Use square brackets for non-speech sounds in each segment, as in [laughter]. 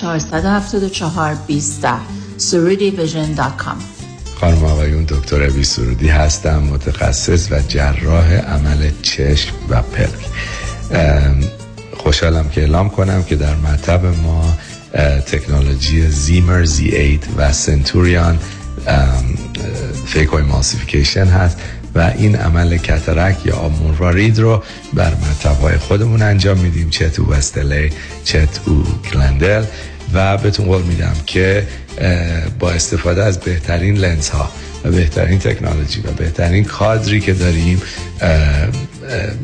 474 20 surudivision.com خانم آقایون دکتر ابی سرودی هستم متخصص و جراح عمل چشم و پلک. خوشحالم که اعلام کنم که در مطب ما تکنولوژی زیمر زی 8 و سنتوریان فیکوی ماسیفیکیشن هست و این عمل کترک یا آمورارید رو بر مطبهای خودمون انجام میدیم. چه تو وستلی چه تو گلندل و بهتون قول میدم که با استفاده از بهترین لنز ها و بهترین تکنولوژی و بهترین کادری که داریم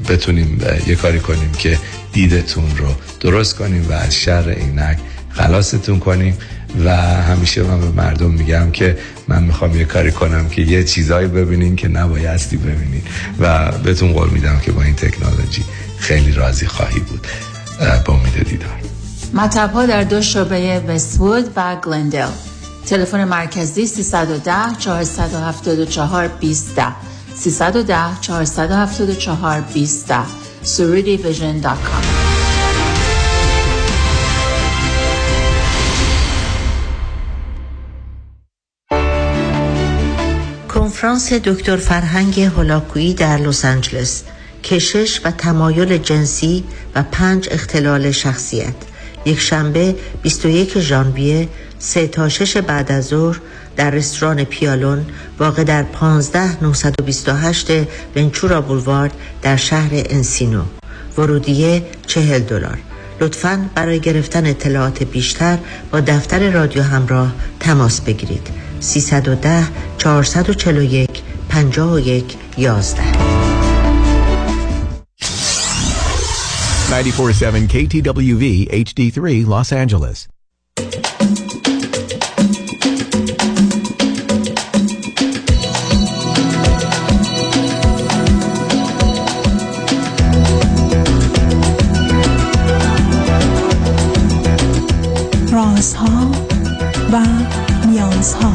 بتونیم یه کاری کنیم که دیدتون رو درست کنیم و از شر اینک خلاصتون کنیم. و همیشه من به مردم میگم که من می‌خوام یه کاری کنم که یه چیزایی ببینین که نبایستی ببینین. و بهتون قول میدم که با این تکنولوژی خیلی راضی خواهی بود. با امید دیدار. مطب ها در دو شعبه وستوود و گلندل. تلفن مرکزی 310 474 20 310 474 20 surudivision.com کنفرانس دکتر فرهنگ هولاکویی در لس آنجلس. کشش و تمایل جنسی و پنج اختلال شخصیت. یک شنبه 21 ژانویه سه تا شش بعد از ظهر در رستوران پیالون واقع در 15 928 ونچورا بولوارد در شهر انسینو. ورودیه 40 دلار. لطفا برای گرفتن اطلاعات بیشتر با دفتر رادیو همراه تماس بگیرید. 310 441 51 11 947 KTWV HD3 Los Angeles رازها و نیازها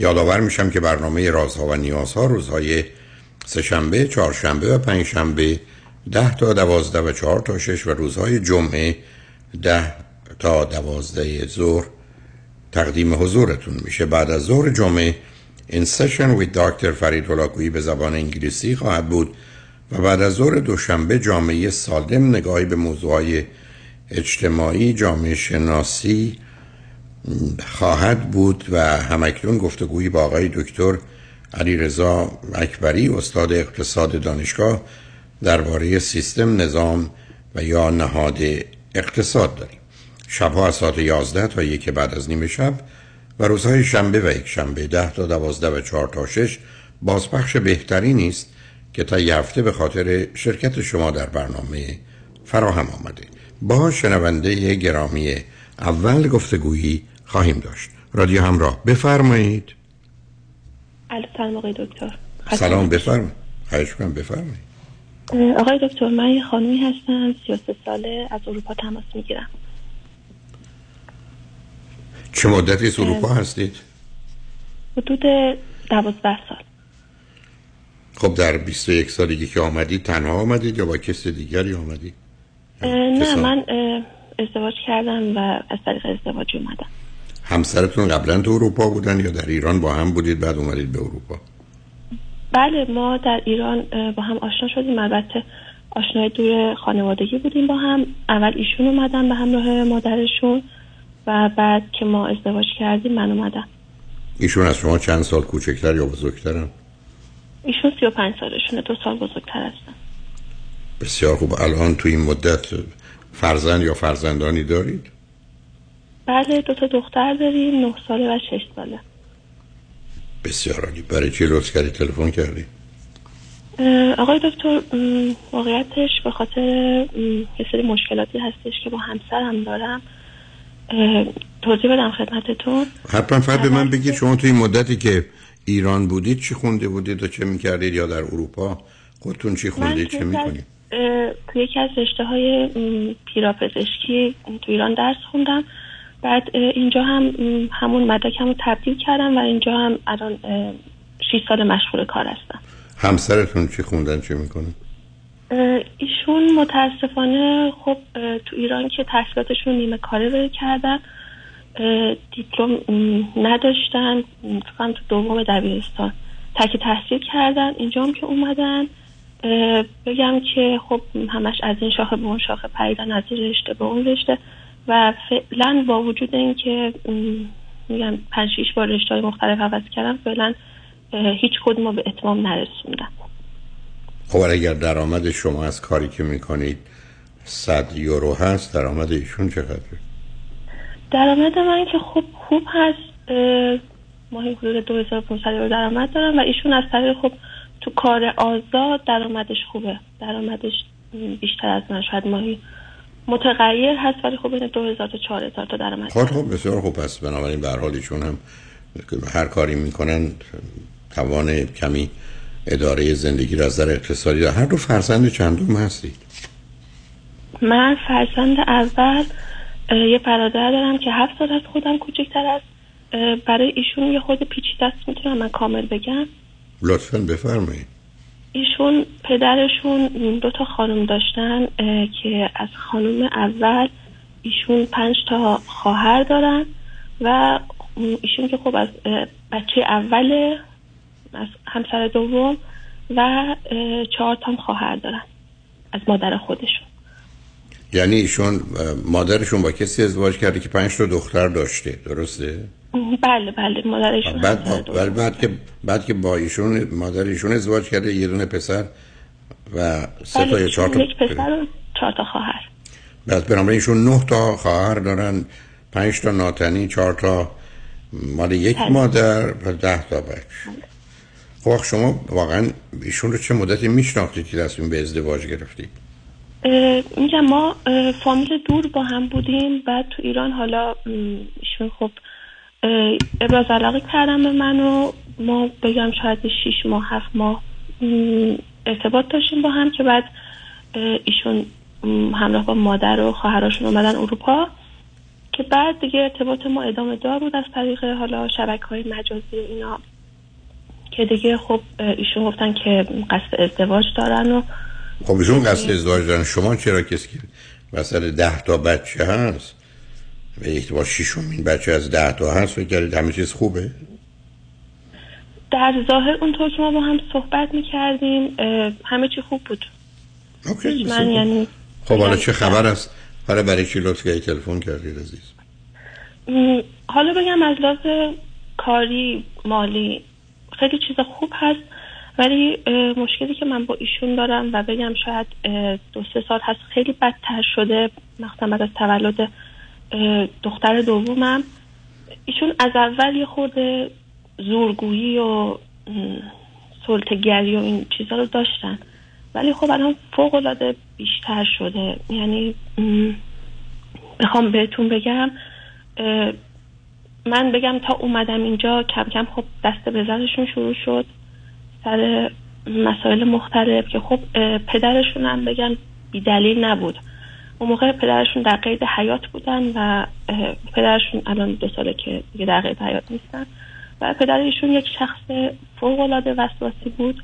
یادآور میشم که برنامه رازها و نیازها روزهای سهشنبه، چهارشنبه و پنجشنبه ده تا دوازده و چهار تا شش و روزهای جمعه ده تا دوازده ظهر تقدیم حضورتون میشه. بعد از ظهر جمعه این سشن وید دکتر فرید هلاکویی به زبان انگلیسی خواهد بود و بعد از ظهر دوشنبه جامعه سالم نگاهی به موضوعهای اجتماعی جامعه شناسی خواهد بود و همکنون گفتگویی با آقای دکتر علی رضا اکبری استاد اقتصاد دانشگاه درباره سیستم نظام و یا نهاد اقتصاد داریم. شبها از ساعت 11 تا یک بعد از نیمه شب و روزهای شنبه و یک شنبه 10 تا 12 و 4 تا 6 بازپخش بهتری نیست که تا یه هفته به خاطر شرکت شما در برنامه فراهم آمده. با شنونده گرامی اول گفتگویی خواهیم داشت. رادیو همراه بفرمایید. سلام آقای دکتر. سلام بفرمایید. خواهش کنم بفرمایید. آقای دکتر من یه خانومی هستم 33 ساله از اروپا تماس می‌گیرم. چه مدتی از اروپا هستید؟ حدود 12 سال. خب در 21 سالگی که آمدید تنها آمدید یا با کسی دیگری آمدید؟ نه من ازدواج کردم و از طریق ازدواج اومدم. همسرتون قبلا تو اروپا بودن یا در ایران با هم بودید بعد اومدید به اروپا؟ بله ما در ایران با هم آشنا شدیم. البته آشنای دور خانوادگی بودیم با هم. اول ایشون اومدن به همراه مادرشون و بعد که ما ازدواج کردیم من اومدم. ایشون از شما چند سال کوچکتر یا بزرگترن؟ ایشون 35 سالشونه دو سال بزرگتر هستن. بسیار خوب. الان تو این مدت فرزند یا فرزندانی دارید؟ بله دو تا دختر داریم نه ساله و شش ساله. بسیار عالی. برای چی لطف کردی؟ تلفن کردی؟ آقای دکتر واقعیتش به خاطر یه سری مشکلاتی هستش که با همسرم دارم. توضیح بدم خدمتتون. حتما فقط به من بگید شما توی مدتی که ایران بودید چی خونده بودید و چه می‌کردید یا در اروپا؟ خودتون چی خوندید؟ چه می‌کنید؟ توی یکی از رشته های پیراپزشکی تو ایران درس خوندم. بعد اینجا هم همون مدرکم رو تبدیل کردم و اینجا هم الان 6 سال مشغول کار هستم. همسرتون چی خوندن چه می‌کنه؟ ایشون متاسفانه خب تو ایران که تحصیلاتشون نیمه کاره کردن دیپلم نداشتن فکرم تو دوم دبیرستان تکی تحصیل کردن اینجا هم که اومدن. بگم که خب همش از این شاخه به اون شاخه پریدن از این رشته به اون رشته. و فعلا با وجود اینکه میگم پنج شیش بار رشته های مختلف عوض کردم فعلا هیچ کدوم به اتمام نرسوندم خب اگر درآمد شما از کاری که می‌کنید صد یورو هست درآمد ایشون چقدره؟ درآمد من که خوب خوب هست ماهی حدود 2500 یورو درآمد دارم و ایشون از طریق خب تو کار آزاد درآمدش خوبه درآمدش بیشتر از من شاید ماهی متغیر هست ولی خب بین 2000 تا 4000 تا درآمد خب خب بسیار خوب. است بنابراین به هر حال ایشون هم هر کاری می‌کنن توان کمی اداره زندگی را از نظر اقتصادی هر دو فرزند چندم هستید؟ من فرزند اول یه برادر دارم که هفت سال از خودم کوچکتر است. برای ایشون یه خود پیچیده است می‌تونم من کامل بگم. لطفا بفرمایید. ایشون پدرشون دو تا خانم داشتن که از خانم اول ایشون پنج تا خواهر دارن و ایشون که خب از بچه اول از همسر دوم و چهار تا خواهر دارن از مادر خودشون یعنی ایشون مادرشون با کسی ازدواج کرده که پنج تا دختر داشته درسته؟ بله بله مادرشون بعد بعد, بعد که بعد که با ایشون مادر ایشون ازدواج کرده یه دونه پسر و سه تا یا چهار تا یک پسر و چهار تا خواهر. بعد بنابراین ایشون نه تا خواهر دارن پنج تا ناتنی چهار تا مال یک بله. مادر و ده تا بچه. خب شما واقعا ایشون رو چه مدتی میشناختید که تصمیم به ازدواج گرفتید؟ میگم ما فامیل دور با هم بودیم بعد تو ایران حالا ایشون خب ابراز علاقه کردم به من و ما بگم شاید شیش ماه هفت ماه ارتباط داشتیم با هم که بعد ایشون همراه با مادر و خواهراشون اومدن اروپا که بعد دیگه ارتباط ما ادامه دار بود از طریق حالا شبکه های مجازی و اینا که دیگه خب ایشون گفتن که قصد ازدواج دارن و خب ایشون قصد ازدواج دارن. شما چرا کسی که وسط ده تا بچه هست؟ و یک با شیشمین بچه از ده تا هست فکر کردید همه چیز خوبه؟ در ظاهر اونطور که ما با هم صحبت می‌کردیم همه چی خوب بود. اوکی من خوب. یعنی خب حالا چه خبر است؟ حالا برای چی لطف تلفن کردید عزیز؟ م، حالا بگم از لحاظ کاری مالی خیلی چیز خوب هست ولی مشکلی که من با ایشون دارم و بگم شاید دو سه سال هست خیلی بدتر شده مخصوصا بعد از تولد دختر دومم. ایشون از اول یه خورده زورگویی و سلطگری و این چیزا رو داشتن. ولی خب الان فوق العاده بیشتر شده. یعنی می‌خوام بهتون بگم من بگم تا اومدم اینجا کم کم خب دست به زنشون شروع شد. سر مسائل مختلف که خب پدرشون هم بگم بی دلیل نبود. اون موقع پدرشون در قید حیات بودن و پدرشون الان دو ساله که دیگه در قید حیات نیستن. و پدر ایشون یک شخص فوق وسواسی بود.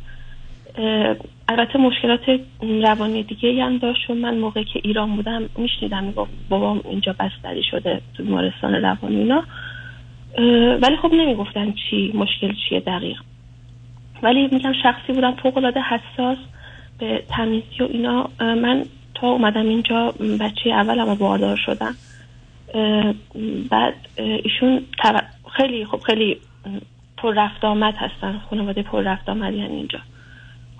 البته مشکلات روانی دیگه هم داشت و من موقعی که ایران بودم میشنیدم می‌گفت بابام اینجا بستری شده تو بیمارستان روانی اینا. ولی خب نمی‌گفتن چی مشکل چیه دقیق. ولی میگم شخصی بودم فوق العاده حساس به تمیزی و اینا. من تا اومدم اینجا بچه اولم باردار شدم. بعد ایشون خیلی خب خیلی پر رفت آمد هستن. خانواده پر رفت آمد یعنی اینجا.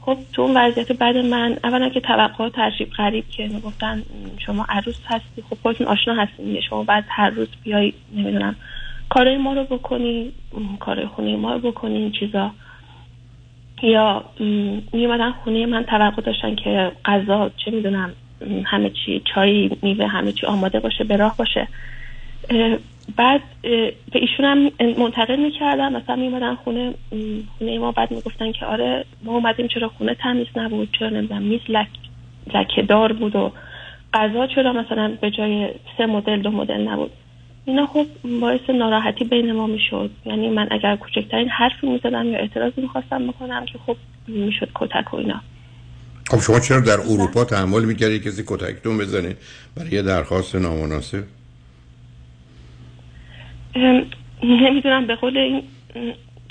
خب تو اون وضعیت بعد من اولا که توقع ترشیب غریب که می‌گفتن شما عروس هستی. خب خودتون آشنا هستین شما بعد هر روز بیای نمی‌دونم کارهای ما رو بکنی کارهای خونه ما رو بکنی این چیزا. یا میومدن خونه من توقع داشتن که غذا چه می‌دونم همه چی چای میوه همه چی آماده باشه به راه باشه. بعد به ایشون هم منتقل می‌کردم مثلا میومدن خونه خونه ما بعد می‌گفتن که آره ما اومدیم چرا خونه تمیز نبود چرا نمی‌دونم میز لک بود و غذا چرا مثلا به جای سه مدل دو مدل نبود. اینا خب باعث ناراحتی بین ما می‌شد. یعنی من اگر کوچکترین حرفی می‌زدم یا اعتراضی می‌خواستم بکنم که خب می‌شد کتک و اینا. خب شما چرا در اروپا تحمل می‌کردی؟ کسی کتکتون بزنه برای یه درخواست نامناسب؟ نمی‌دونم به قول این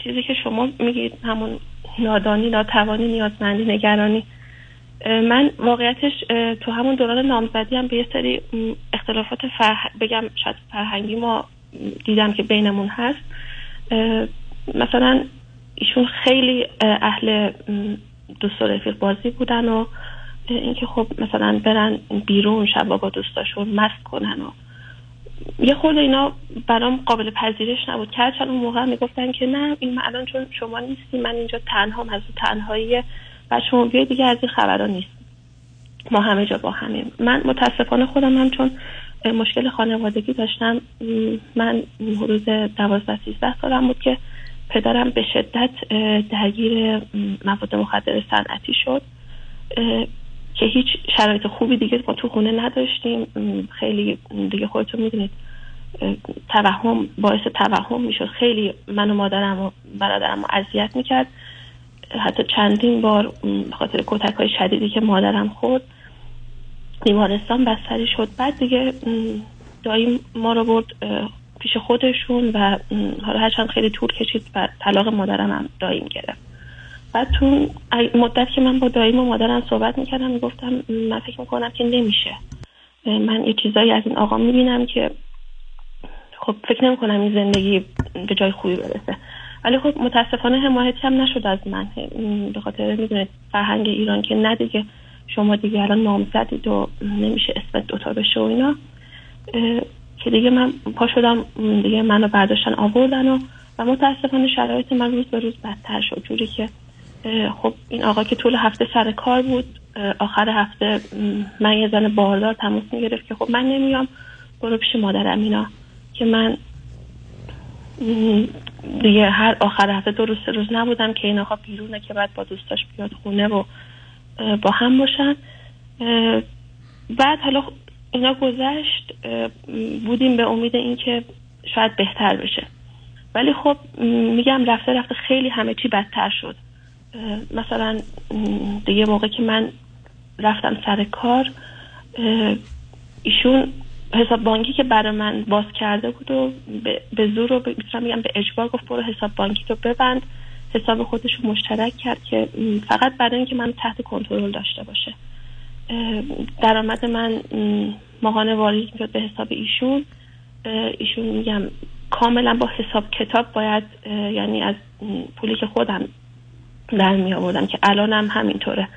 چیزی که شما میگید همون نادانی ناتوانی نیازمندی نگرانی. من واقعیتش تو همون دوران نامزدی هم به یه سری اختلافات فرح... بگم شاید فرهنگی ما دیدم که بینمون هست. مثلا ایشون خیلی اهل دوست و رفیق بازی بودن و اینکه خب مثلا برن بیرون شبا با دوستاشون مست کنن و یه خورده اینا برام قابل پذیرش نبود. که هرچند اون موقع می‌گفتن که نه این الان چون شما نیستی من اینجا تنها از تنهایی و شما بیای دیگه از این خبرها نیست. ما همه جا با همیم. من متاسفانه خودم هم چون مشکل خانوادگی داشتم من حدود دوازده سیزده سالم بود که پدرم به شدت درگیر مواد مخدر صنعتی شد که هیچ شرایط خوبی دیگه ما تو خونه نداشتیم. خیلی دیگه خودتون می‌دونید توهم باعث توهم می‌شد. خیلی من و مادرم و برادرم رو اذیت می‌کرد. حتی چندین بار خاطر کتک های شدیدی که مادرم خورد بیمارستان بستری شد. بعد دیگه دایی ما رو برد پیش خودشون و حالا هرچند خیلی طول کشید و طلاق مادرم هم داییم گرفت. بعد تو مدت که من با داییم و مادرم صحبت می‌کردم می‌گفتم من فکر می‌کنم که نمیشه. من یه چیزایی از این آقا می‌بینم که خب فکر نمی‌کنم این زندگی به جای خوبی برسه. ولی خب متاسفانه حمایتی هم نشد از من. به خاطر می‌دونید فرهنگ ایران که نه دیگه شما دیگه الان نامزدید و نمیشه اسمت دوتا بشه و اینا. که دیگه من پا شدم دیگه منو برداشتن آوردن و و متاسفانه شرایط من روز به روز بدتر شد. جوری که خب این آقا که طول هفته سر کار بود آخر هفته من یه زن باردار تماس می‌گرفت که خب من نمیام. برو پیش مادرم اینا که من دیگه هر آخر هفته دو روز روز نبودم که این آقا بیرونه که بعد با دوستاش بیاد خونه و با هم باشن. بعد حالا اینا گذشت بودیم به امید اینکه شاید بهتر بشه. ولی خب میگم رفته رفته خیلی همه چی بدتر شد. مثلا دیگه موقع که من رفتم سر کار ایشون حساب بانکی که برای من باز کرده بود و به زور رو می‌تونم میگم به اجبار گفت برو حساب بانکی رو ببند. حساب خودش رو مشترک کرد که فقط برای اینکه من تحت کنترل داشته باشه. درآمد من ماهانه واریز می‌شد به حساب ایشون. ایشون میگم کاملا با حساب کتاب باید یعنی از پولی که خودم در می آوردم که الانم همینطوره.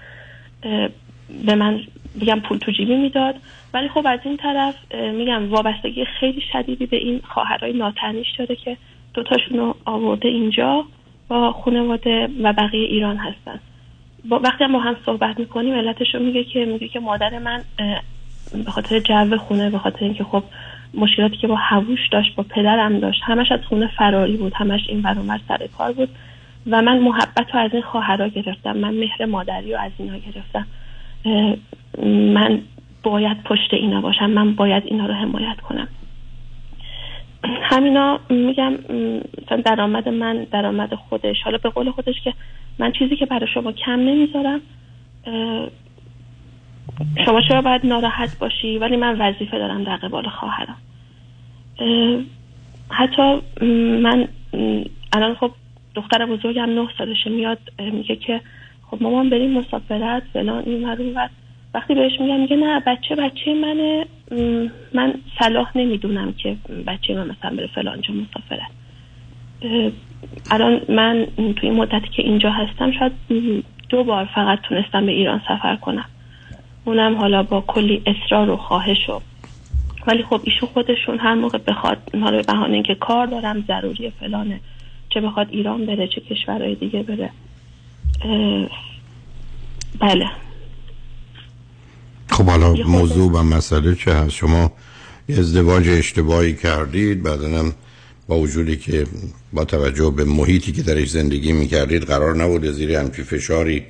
به من میگم پول تو جیبی می‌داد. ولی خب از این طرف میگم وابستگی خیلی شدیدی به این خواهرای ناتنیش داره که دوتاشون رو آورده اینجا با خانواده و بقیه ایران هستن. با وقتی هم با هم صحبت می‌کنیم علتش رو میگه که میگه که مادر من به خاطر جو خونه به خاطر اینکه خب مشکلاتی که با هووش داشت با پدرم داشت همش از خونه فراری بود همش این برامر سر کار بود و من محبت رو از این خواهرها گرفتم من مهر مادری رو از اینا گرفتم. من باید پشت اینا باشم من باید اینا رو حمایت کنم. همینا میگم مثلا درآمد من درآمد خودش حالا به قول خودش که من چیزی که برای شما کم نمی‌ذارم شما چرا باید ناراحت باشی ولی من وظیفه دارم در قبال خواهرم. حتی من الان خب دختر بزرگم نه سالشه میاد میگه که خب مامان بریم مسافرت فلان این و وقتی بهش میگم میگه نه بچه بچه منه من صلاح نمی‌دونم که بچه من مثلا بره فلان جا مسافرت. الان من توی مدتی که اینجا هستم شاید دو بار فقط تونستم به ایران سفر کنم. اونم حالا با کلی اصرار و خواهش و ولی خب ایشون خودشون هر موقع بخواد حالا به بهانه اینکه کار دارم ضروری فلانه. چه بخواد ایران بره چه کشورهای دیگه بره. بله. خب حالا موضوع و مسئله چه هست؟ شما یه ازدواج اشتباهی کردید بعدنم با وجودی که با توجه به محیطی که درش زندگی می‌کردید قرار نبود زیر همچی فشاری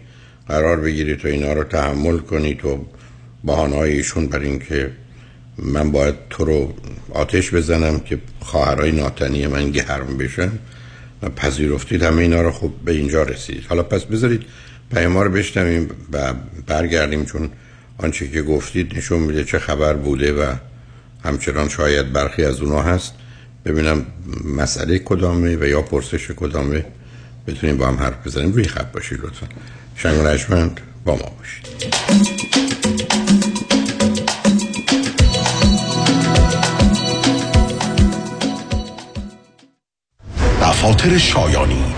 قرار بگیرید و اینا رو تحمل کنید و بحانهای ایشون بر اینکه من باید تو رو آتش بزنم که خواهرای ناتنی من گرم بشن. و پذیرفتید همه اینا رو خب به اینجا رسید. حالا پس بذارید پیما رو بشنویم و برگردیم چون آنچه که گفتید نشون میده چه خبر بوده و همچنان شاید برخی از اونا هست. ببینم مسئله کدامه و یا پرسش کدامه. بتونیم با هم حرف بزنیم. روی خط باشید لطفا. شنگ و با ما باشید. دفاتر شایانی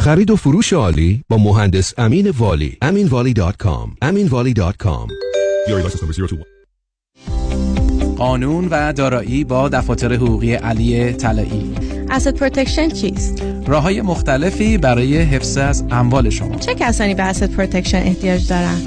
خرید و فروش عالی با مهندس امین والی. aminvali.com aminvali.com قانون و دارایی با دفاتر حقوقی علی طلایی. Asset Protection چیست؟ راه های مختلفی برای حفظ از اموال شما. چه کسانی به Asset Protection احتیاج دارند؟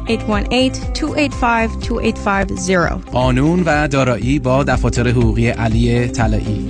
818-285-2850 قانون و دارایی با دفاتر حقوقی علی طلایی.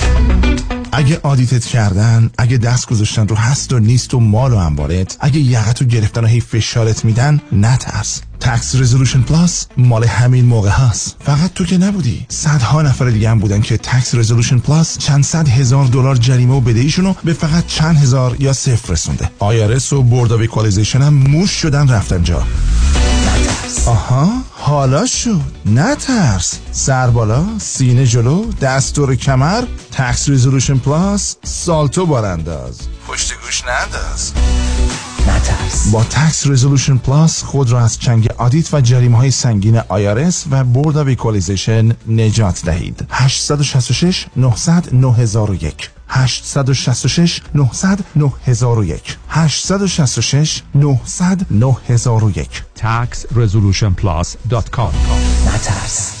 اگه audit ت کردن اگه دست گذاشتن رو هست و نیست و مال و انبارت اگه یقت رو گرفتن و هی فشارت میدن نترس. Tax Resolution Plus مال همین موقع هست فقط تو که نبودی. صدها نفر دیگه هم بودن که Tax Resolution Plus چند صد هزار دلار جریمه و بدهیشون رو به فقط چند هزار یا صفر رسونده. IRS و Board of هم موش شدن رفتن جا. آها حالا شد. نترس. سر بالا سینه جلو دست رو کمر Tax Resolution Plus سالتو بارانداز. پشت گوش ننداز. نترس. با Tax Resolution Plus خود را از چنگ audit و جریمه های سنگین IRS و Board of Equalization نجات دهید. 866 900 9001 866 900 9001 866 900 9001 taxresolutionplus.com نترس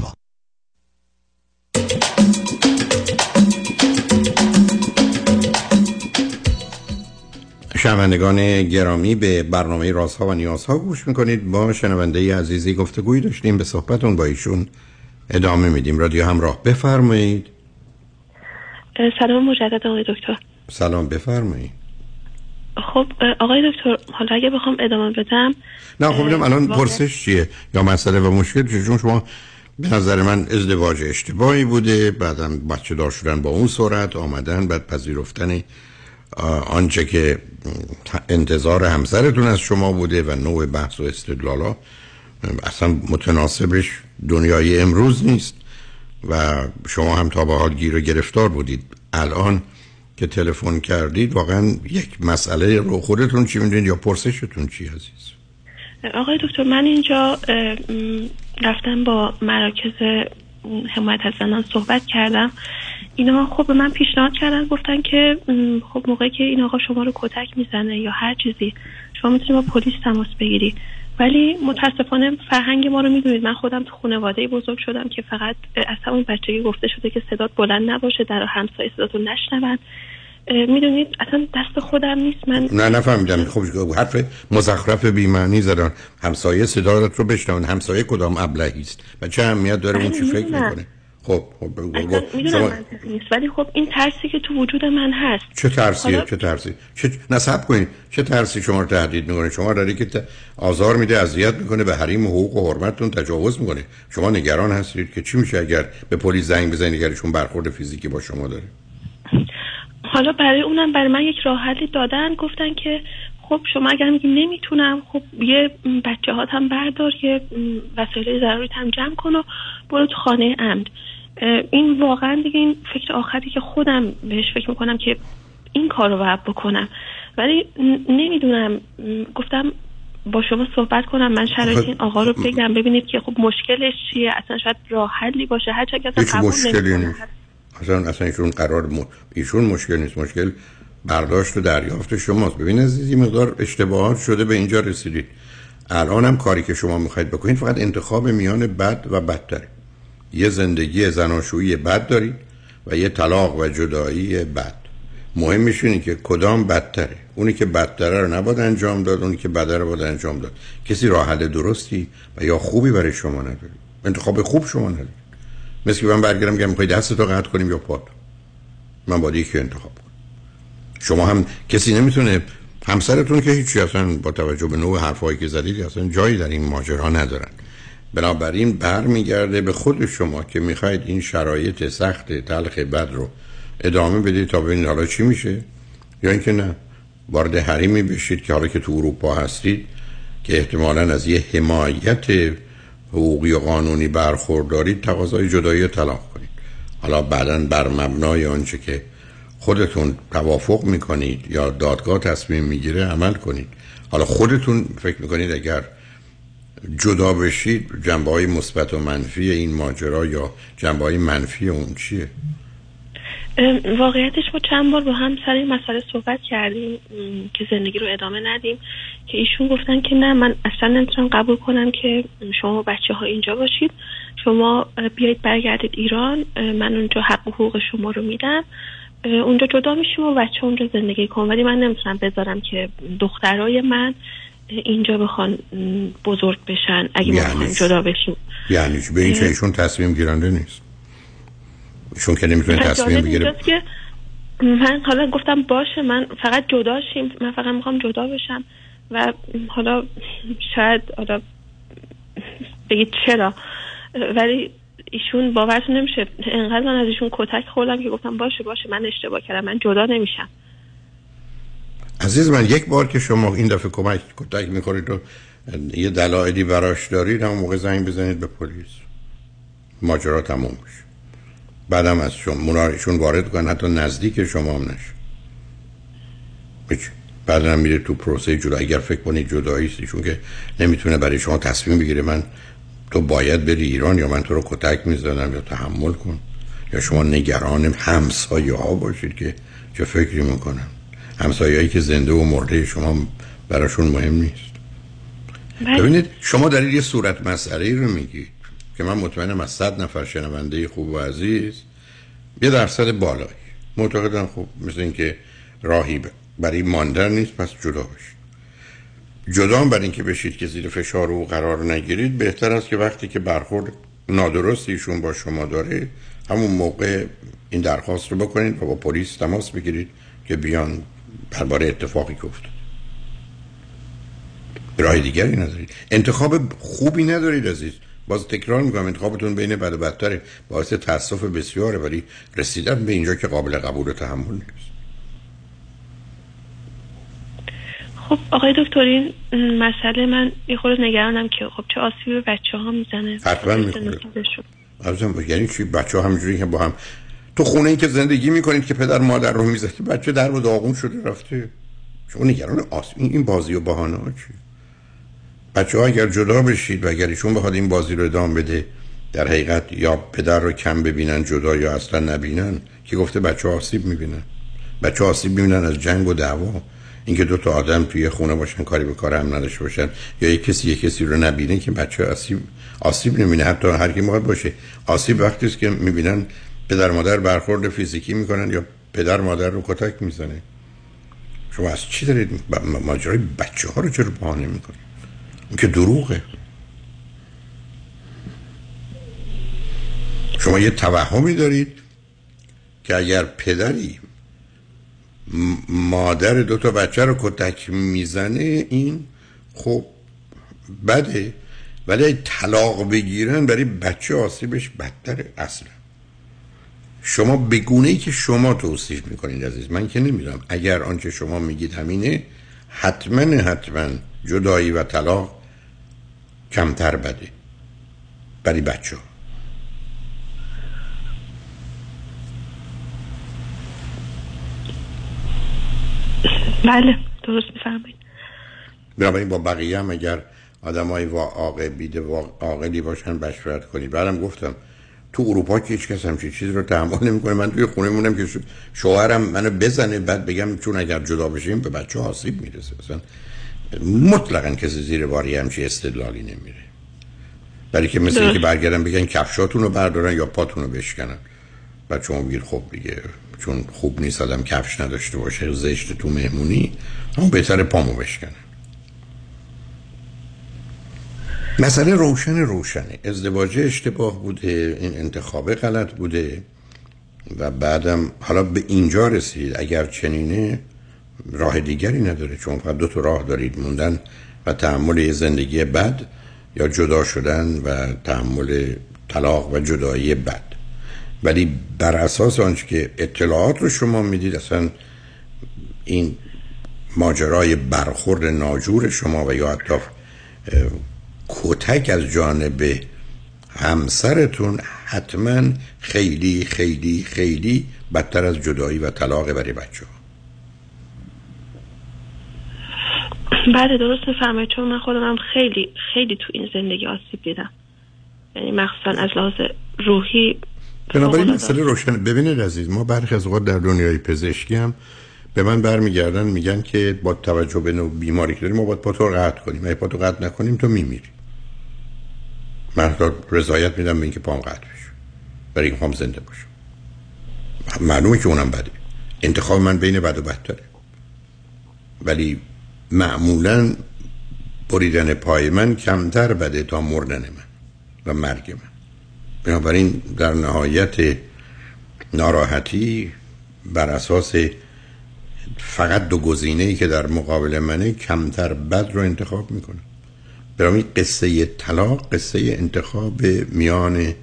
شنوندگان گرامی به برنامه رازها و نیازها گوش می‌کنید. با شنونده عزیزی گفتگویی داشتیم به صحبتون با ایشون ادامه میدیم. رادیو همراه بفرمایید. سلام مجدد آقای دکتر. سلام بفرمایید. خب آقای دکتر حالا اگه بخوام ادامه بدم نه خب الان پرسش چیه؟ یا مسئله و مشکل چیه؟ چون شما به نظر من ازدواج اشتباهی بوده بعدا بچه دار شدن با اون سرعت آمدن بعد پذیرفتن آنچه که انتظار همسرتون از شما بوده و نوع بحث و استدلالا اصلا متناسبش دنیای امروز نیست و شما هم تا به حال گیر و گرفتار بودید. الان که تلفن کردید واقعا یک مسئله رو خودتون چی می‌دونید یا پرسشتون چی عزیز؟ آقای دکتر من اینجا رفتم با مراکز حمایت از زنان صحبت کردم. اینا خب به من پیشنهاد کردن گفتن که خب موقعی که این آقا شما رو کتک می‌زنه یا هر چیزی شما می‌تونید با پلیس تماس بگیری ولی متاسفانه فرهنگ ما رو می‌دونید من خودم تو خانواده بزرگ شدم که فقط از همون بچگی گفته شده که صدات بلند نباشه در همسایه صداتو نشنون. اه، می‌دونید اصلا دست خودم نیست. من نه نفهمیدم. خب حرف مزخرف بی‌معنی زدن. همسایه صدارت رو بشنون. همسایه کدام ابلهی است؟ و چه اهمیت داره اون چی فکر می‌دونم. می‌کنه؟ خب خب بگو- اصلا بگو. می‌دونم شما منطقی نیست ولی خب این ترسی که تو وجود من هست. چه ترسیه حالا- چه ترسی؟ چه نصب کنید. چه ترسی شما رو تهدید می‌کنه؟ شما داری که آزار میده اذیت می‌کنه به حریم و حقوق و حرمتتون تجاوز می‌کنه. شما نگران هستید که چی میشه اگر به پلیس زنگ بزنید اگرشون برخورد فیزیکی با شما داره؟ حالا برای اونم برای من یک راه حلی دادن گفتن که خب شما اگر میگی نمی‌تونم خب یه بچه هات هم بردار یه وسایل ضروری هم جمع کن و برو تو خانه امن این واقعا دیگه این فکر آخری که خودم بهش فکر می‌کنم که این کار رو باید بکنم. ولی نمی‌دونم. گفتم با شما صحبت کنم من شرایط این آقا رو بگم ببینید که خب مشکلش چیه؟ اصلا شاید راه حلی باشه. هر که اصلا قبول مشکلی. نیست. اصلا اصلا ایشون قرار م... ایشون مشکل نیست. مشکل برداشت و دریافت شماست. ببین عزیز یه مقدار اشتباهات شده به اینجا رسیدید. الان هم کاری که شما می‌خواید بکنید فقط انتخاب میان بد و بدتره. یه زندگی زناشویی بد دارید و یه طلاق و جدایی بد. مهمش اینه که کدام بدتره. اونی که بدتره رو نباید انجام داد اونی که بده رو باید انجام داد. کسی راه حل درستی و یا خوبی برای شما نداره. انتخاب خوب شما نداره. مثل که من برگردم که می‌خوای دست تو قطع کنیم یا پات من باید یکی انتخاب کنم. شما هم کسی نمی‌تونه همسرتون که هیچی اصلا با توجه به نوع حرفایی که زدید اصلا جایی در این ماجرا ندارن. بنابراین برمیگرده به خود شما که می‌خواید این شرایط سخت تلخ بد رو ادامه بدید تا ببینید حالا چی میشه. یا اینکه نه وارد حریمی بشید که حالا که تو اروپا هستید که احتمالا از یه حمایت حقوقی و قانونی برخوردارید تقاضای جدایی و طلاق کنید. حالا بعدا بر مبنای آنچه که خودتون توافق می‌کنید یا دادگاه تصمیم می‌گیره عمل کنید. حالا خودتون فکر می‌کنید اگر جدا بشید جنبه های مثبت و منفی این ماجرا یا جنبه های منفی اون چیه؟ واقعیتش ما چند بار با هم سر این مسئله صحبت کردیم که زندگی رو ادامه ندیم که ایشون گفتن که نه من اصلا نمی‌تونم قبول کنم که شما بچه ها اینجا باشید شما بیایید برگردید ایران من اونجا حق و حقوق شما رو میدم اونجا جدا میشیم و بچه اونجا زندگی کن ولی من نمی‌تونم بذارم که دخترای من اینجا بخوان بزرگ بشن اگه یعنی؟ جدا بشیم یعنی چی؟ به این که ایشون تصمیم گیرنده نیست. ایشون که نمی‌تونه تصمیم بگیره. که من حالا گفتم باشه من فقط جدا شیم. من فقط می‌خوام جدا بشم. و حالا شاید حالا بگید چرا. ولی ایشون باورتون نمیشه. انقدر من از ایشون کتک خوردم که گفتم باشه باشه من اشتباه کردم من جدا نمیشم. عزیز من یک بار که شما این دفعه کمک کتک می‌خورید و یه دلایلی براش دارید هم موقع زنگ بزنید به پلیس. ماجرا تموم میشه. بعدم از شما ایشون وارد کنن حتی نزدیک شما هم نشه. بعد هم میره تو پروسه جدا. اگر فکر کنید جدایی ایشون که نمی‌تونه برای شما تصمیم بگیره من تو باید بری ایران یا من تو رو کتک می‌زنم یا تحمل کن. یا شما نگران همسایه ها باشید که چه فکری می‌کنن. همسایه‌ای که زنده و مرده شما براشون مهم نیست. بله. ببینید شما در یه صورت مسئله رو میگید که من مطمئنم از صد نفر شنونده خوب و عزیز یه درصد بالایی. معتقدم خوب مثل اینکه راهی برای ماندن نیست پس جدا باشید جدا هم برای اینکه بشید که زیر فشار او قرار نگیرید بهتر است که وقتی که برخورد نادرستیشون با شما داره همون موقع این درخواست رو بکنید و با پلیس تماس بگیرید که بیان درباره اتفاقی که افتاد. راه دیگری ندارید. انتخاب خوبی ندارید عزیز. باز تکرار می‌کنم انتخابتون بین بد و بدتره. باعث تاسف بسیاره ولی رسیدن به اینجا که قابل قبول و تحمل نیست. خب آقای دکتر این مسئله من یه خورده نگرانم که خب چه آسیبی به بچه ها می‌زنه. حتما می‌خوره. یعنی چی؟ بچه ها همجوری که با هم تو خونه ای که زندگی می‌کنید که پدر مادر رو می‌زدی بچه در و داغون شده رفته. شما نگران آسیب این بازی و بهانه ها چی بچه ها اگر جدا بشید و اگر ایشون بخواد این بازی رو ادامه بده در حقیقت یا پدر رو کم ببینن جدا یا اصلا نبینن که گفته بچه آسیب می‌بینن. بچه آسیب می‌بینن از جنگ و دعوا. اینکه دو تا آدم توی خونه باشن کاری به کار هم نداشته باشن یا یک کسی یک کسی رو نبینه که بچه آسیب آسیب نمی‌بینه. حتی هر کی باشه. آسیب وقتی است که می‌بینن پدر مادر برخورد فیزیکی می‌کنن یا پدر مادر رو کتک می‌زنه؟ شما از چی دارید ماجرای بچه ها رو چرا بهانه می‌کنید؟ که دروغه. شما یه توهمی دارید که اگر پدری مادر دو تا بچه رو کتک می‌زنه این خب بده. ولی طلاق بگیرن برای بچه آسیبش بدتره اصلا. شما بگونه ای که شما توصیف می‌کنید عزیز من که نمی‌دونم. اگر آنچه شما میگید همینه حتما حتما جدایی و طلاق کمتر بده. برای بچه ها بله درست میفرمایید. بنابراین با بقیه هم اگر آدم های عاقلی باشن بشورت کنید. بعدم گفتم تو اروپا که هیچ کس همچین چیزی رو تحمل نمی‌کنه. من توی خونه مونم که شوهرم منو بزنه بعد بگم چون اگر جدا بشیم به بچه آسیب می‌رسه. اصلا مطلقا کسی زیر باری همچی استدلالی نمیره. برای که مثل اینکه برگردن بگن کفشاتون رو بردارن یا پاتون رو بشکنن. بعد شما بگیر خب دیگه چون خوب نیست آدم کفش نداشته باشه زشت تو مهمونی همون بهتر پامو بشکنن مسئله روشن روشنه. ازدواج اشتباه بوده این انتخاب غلط بوده و بعدم حالا به اینجا رسید. اگر چنینه راه دیگری نداره چون فقط دو تا راه دارید موندن و تحمل زندگی بد یا جدا شدن و تحمل طلاق و جدایی بد. ولی بر اساس آنچه که اطلاعات رو شما می‌دید اصلا این ماجرای برخورد ناجور شما و یا حتی کتک از جانب همسرتون حتما خیلی خیلی خیلی بدتر از جدایی و طلاق برای بچه ها بله درست میفرمایید. چون من خودم هم خیلی خیلی تو این زندگی آسیب دیدم. یعنی مخصوصا از لحاظ روحی بنابراین مسئله روشن ببینید عزیز ما برخی از اوقات در دنیای پزشکی هم به من برمیگردن میگن که با توجه به نوع بیماری که داریم ما باید پاتو قطع کنیم. اگه پاتو قطع نکنیم تو میمیری. من رضایت میدم به اینکه پام قطع بشه برای این پام زنده باشه معلومه که اونم بده. انتخاب من بین بد و بدتره. ولی معمولا بریدن پای من کمتر بده تا مردن من و مرگ من. بنابراین در نهایت ناراحتی بر اساس فقط دو گزینه ای که در مقابل منه کمتر بد رو انتخاب می‌کنم برای قصه طلاق قصه انتخاب میان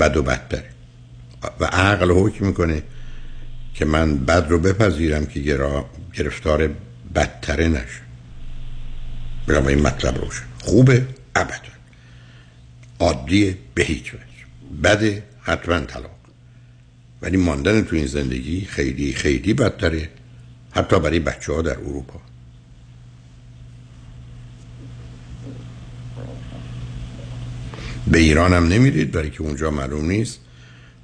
بد و بدتره. و عقل حکم می‌کنه که من بد رو بپذیرم که گرفتار بدتره نشه. برای این مطلب روشن. خوبه؟ ابدا. عادیه به هیچ وجه. بده حتما طلاق. ولی ماندن تو این زندگی خیلی خیلی بدتره. حتی برای بچه ها در اروپا. به ایران هم نمیرید برای که اونجا معلوم نیست.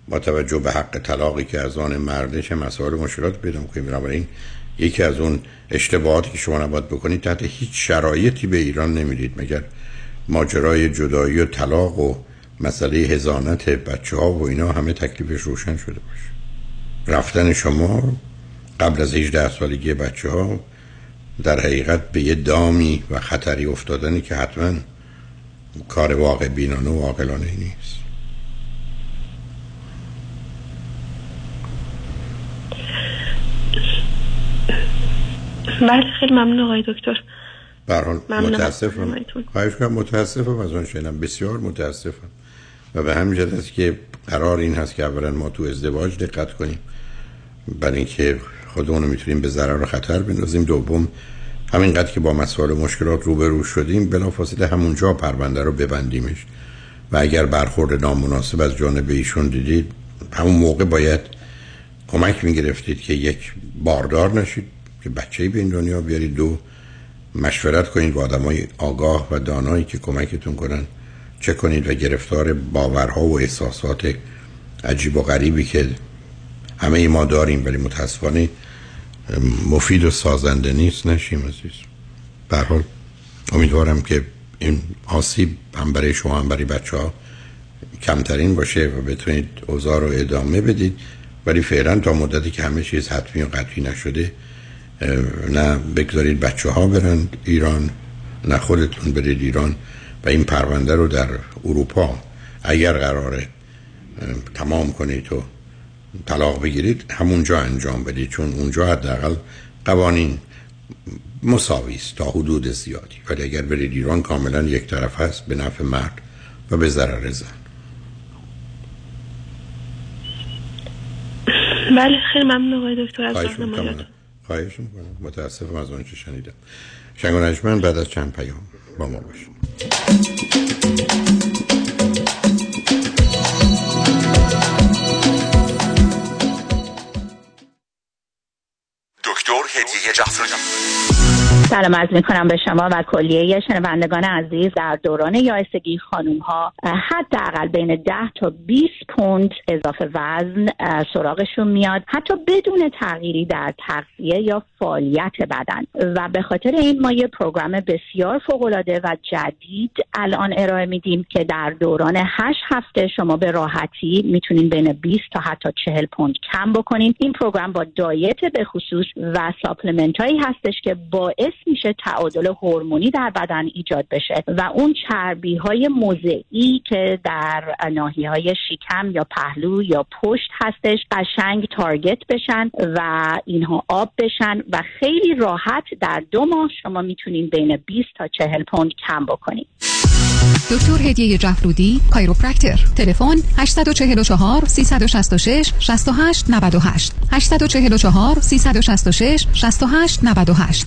با توجه به حق طلاقی که از آن مردش مسائل مشکلات پیدا می‌کنیم. بنابراین یکی از اون اشتباهاتی که شما نباید بکنید تحت هیچ شرایطی به ایران نمیرید. مگر ماجرای جدایی و طلاق و مسئله هزانت بچه ها و اینا همه تکلیفش روشن شده باشه. رفتن شما قبل از 18 سالگی بچه ها در حقیقت به یه دامی و خطری افتادنی که حتما کار واقع بینانه و عاقلانه نیست. بله خیلی ممنون آقای دکتر. برحال متاسفم. خواهش کنم متاسفم از آن شنیدم. بسیار متاسفم. و به همین جد است که قرار این هست که اولا ما تو ازدواج دقت کنیم. برای اینکه خودمون رو می‌تونیم به ضرر و خطر بندازیم. دوم همینقدر که با مسائل مشکلات روبرو شدیم بلافاصله همونجا پرونده رو ببندیمش. و اگر برخورد نامناسب از جانب ایشون دیدید همون موقع باید کمک می‌گرفتید که یک باردار نشید که بچه به این دنیا بیارید. دو مشورت کنید با آدم های آگاه و دانایی که کمکتون کنن. چه کنید و گرفتار باورها و احساسات عجیب و غریبی که همه ای ما داریم ولی متاسفانه مفید و سازنده نیست نشیم عزیز. برحال امیدوارم که این آسیب هم برای شما هم برای بچه ها کمترین باشه و بتونید اوضاع رو ادامه بدید. ولی فعلا تا مدتی که همه چیز حتمی و قطعی نشده نه بگذارید بچه ها برن ایران نه خودتون برید ایران و این پرونده رو در اروپا اگر قراره تمام کنید و طلاق بگیرید همونجا انجام بدید چون اونجا حداقل قوانین مساوی است تا حدود زیادی. ولی اگر برید ایران کاملا یک طرف هست به نفع مرد و به ضرر زن. بله خیلی ممنون آقای دکتر از خواهش می‌کنم. متاسفم از آنچه شنیدم. شنگ بعد از چند پیام با ما باشیم جعفری سلام عرض می کنم به شما و کلیه شنوندگان عزیز. در دوران یایسگی خانوم ها حداقل بین 10 تا 20 پوند اضافه وزن سراغشون میاد. حتی بدون تغییری در تغذیه یا فعالیت بدن. و به خاطر این ما یه program بسیار فوق العاده و جدید الان ارائه میدیم که در دوران 8 هفته شما به راحتی می‌تونین بین 20 تا حتی 40 پوند کم بکنین. این program با diet به خصوص و supplement هایی هستش که باعث میشه تعادل هورمونی در بدن ایجاد بشه. و اون چربی های موضعی که در ناحیه های شکم یا پهلو یا پشت هستش قشنگ target بشن و اینها آب بشن و خیلی راحت در دو ماه شما می‌تونین بین 20 تا 40 پوند کم بکنید دکتر هدیه جفرودی chiropractor. تلفن 844 366 68 98 844 366 68 98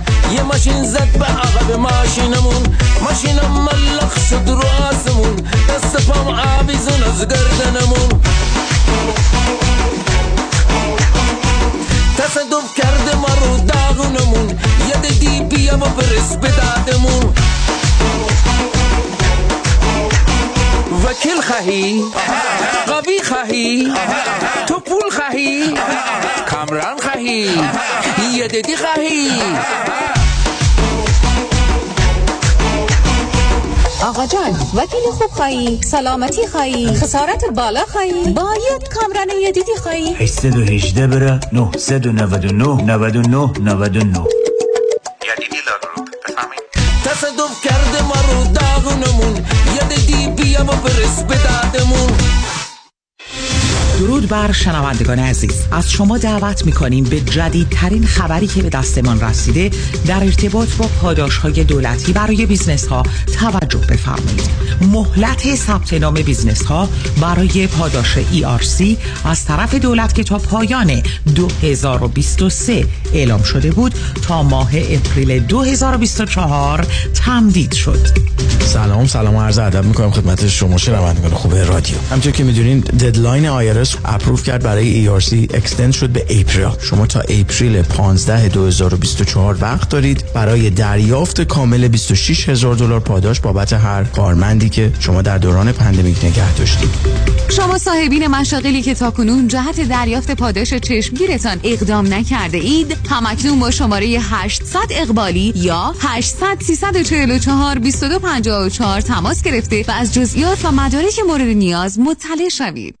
یه ماشین زد به عقب ماشینمون. ماشینم ملخ شد رو آسمون. دست پام آویزون از گردنمون. تصدف کرده ما رو داغونمون. یه دی بیا و برس به دادمون. وکیل خواهی؟ قوی خواهی؟ تو پول خواهی؟ کامران خواهی؟ یه دیدی خواهی؟ آقا جان وکیل خوب خواهی سلامتی خواهی خسارت بالا خواهی باید کامران یدیدی خواهی. 818 بره 999 99 99 تصدف کرده ما رو داغونمون یه دی بیا و برس به دادمون. درود بر شنوندگان عزیز. از شما دعوت می‌کنیم به جدیدترین خبری که به دستمان رسیده در ارتباط با پاداش های دولتی برای بیزنس ها توجه بفرمایید. مهلت ثبت نام business ها برای پاداش ERC از طرف دولت که تا پایان 2023 اعلام شده بود تا ماه April 2024 تمدید شد. سلام سلام عرض ادب می‌کنم خدمت شما شنوندگان خوب رادیو. همونطور که می‌دونین deadline IRS approve کرد برای ERC extend شد به April شما تا April 15 2024 وقت دارید. برای دریافت کامل 26 هزار دلار پاداش بابت هر کارمندی که شما در دوران pandemic نگه داشتید. شما صاحبین مشاغلی که تاکنون جهت دریافت پاداش چشمگیرتان اقدام نکرده اید همکنون با شماره 800 اقبالی یا 800 344 2254 تماس گرفته و از جزئیات و مدارک مورد نیاز مطلع شوید.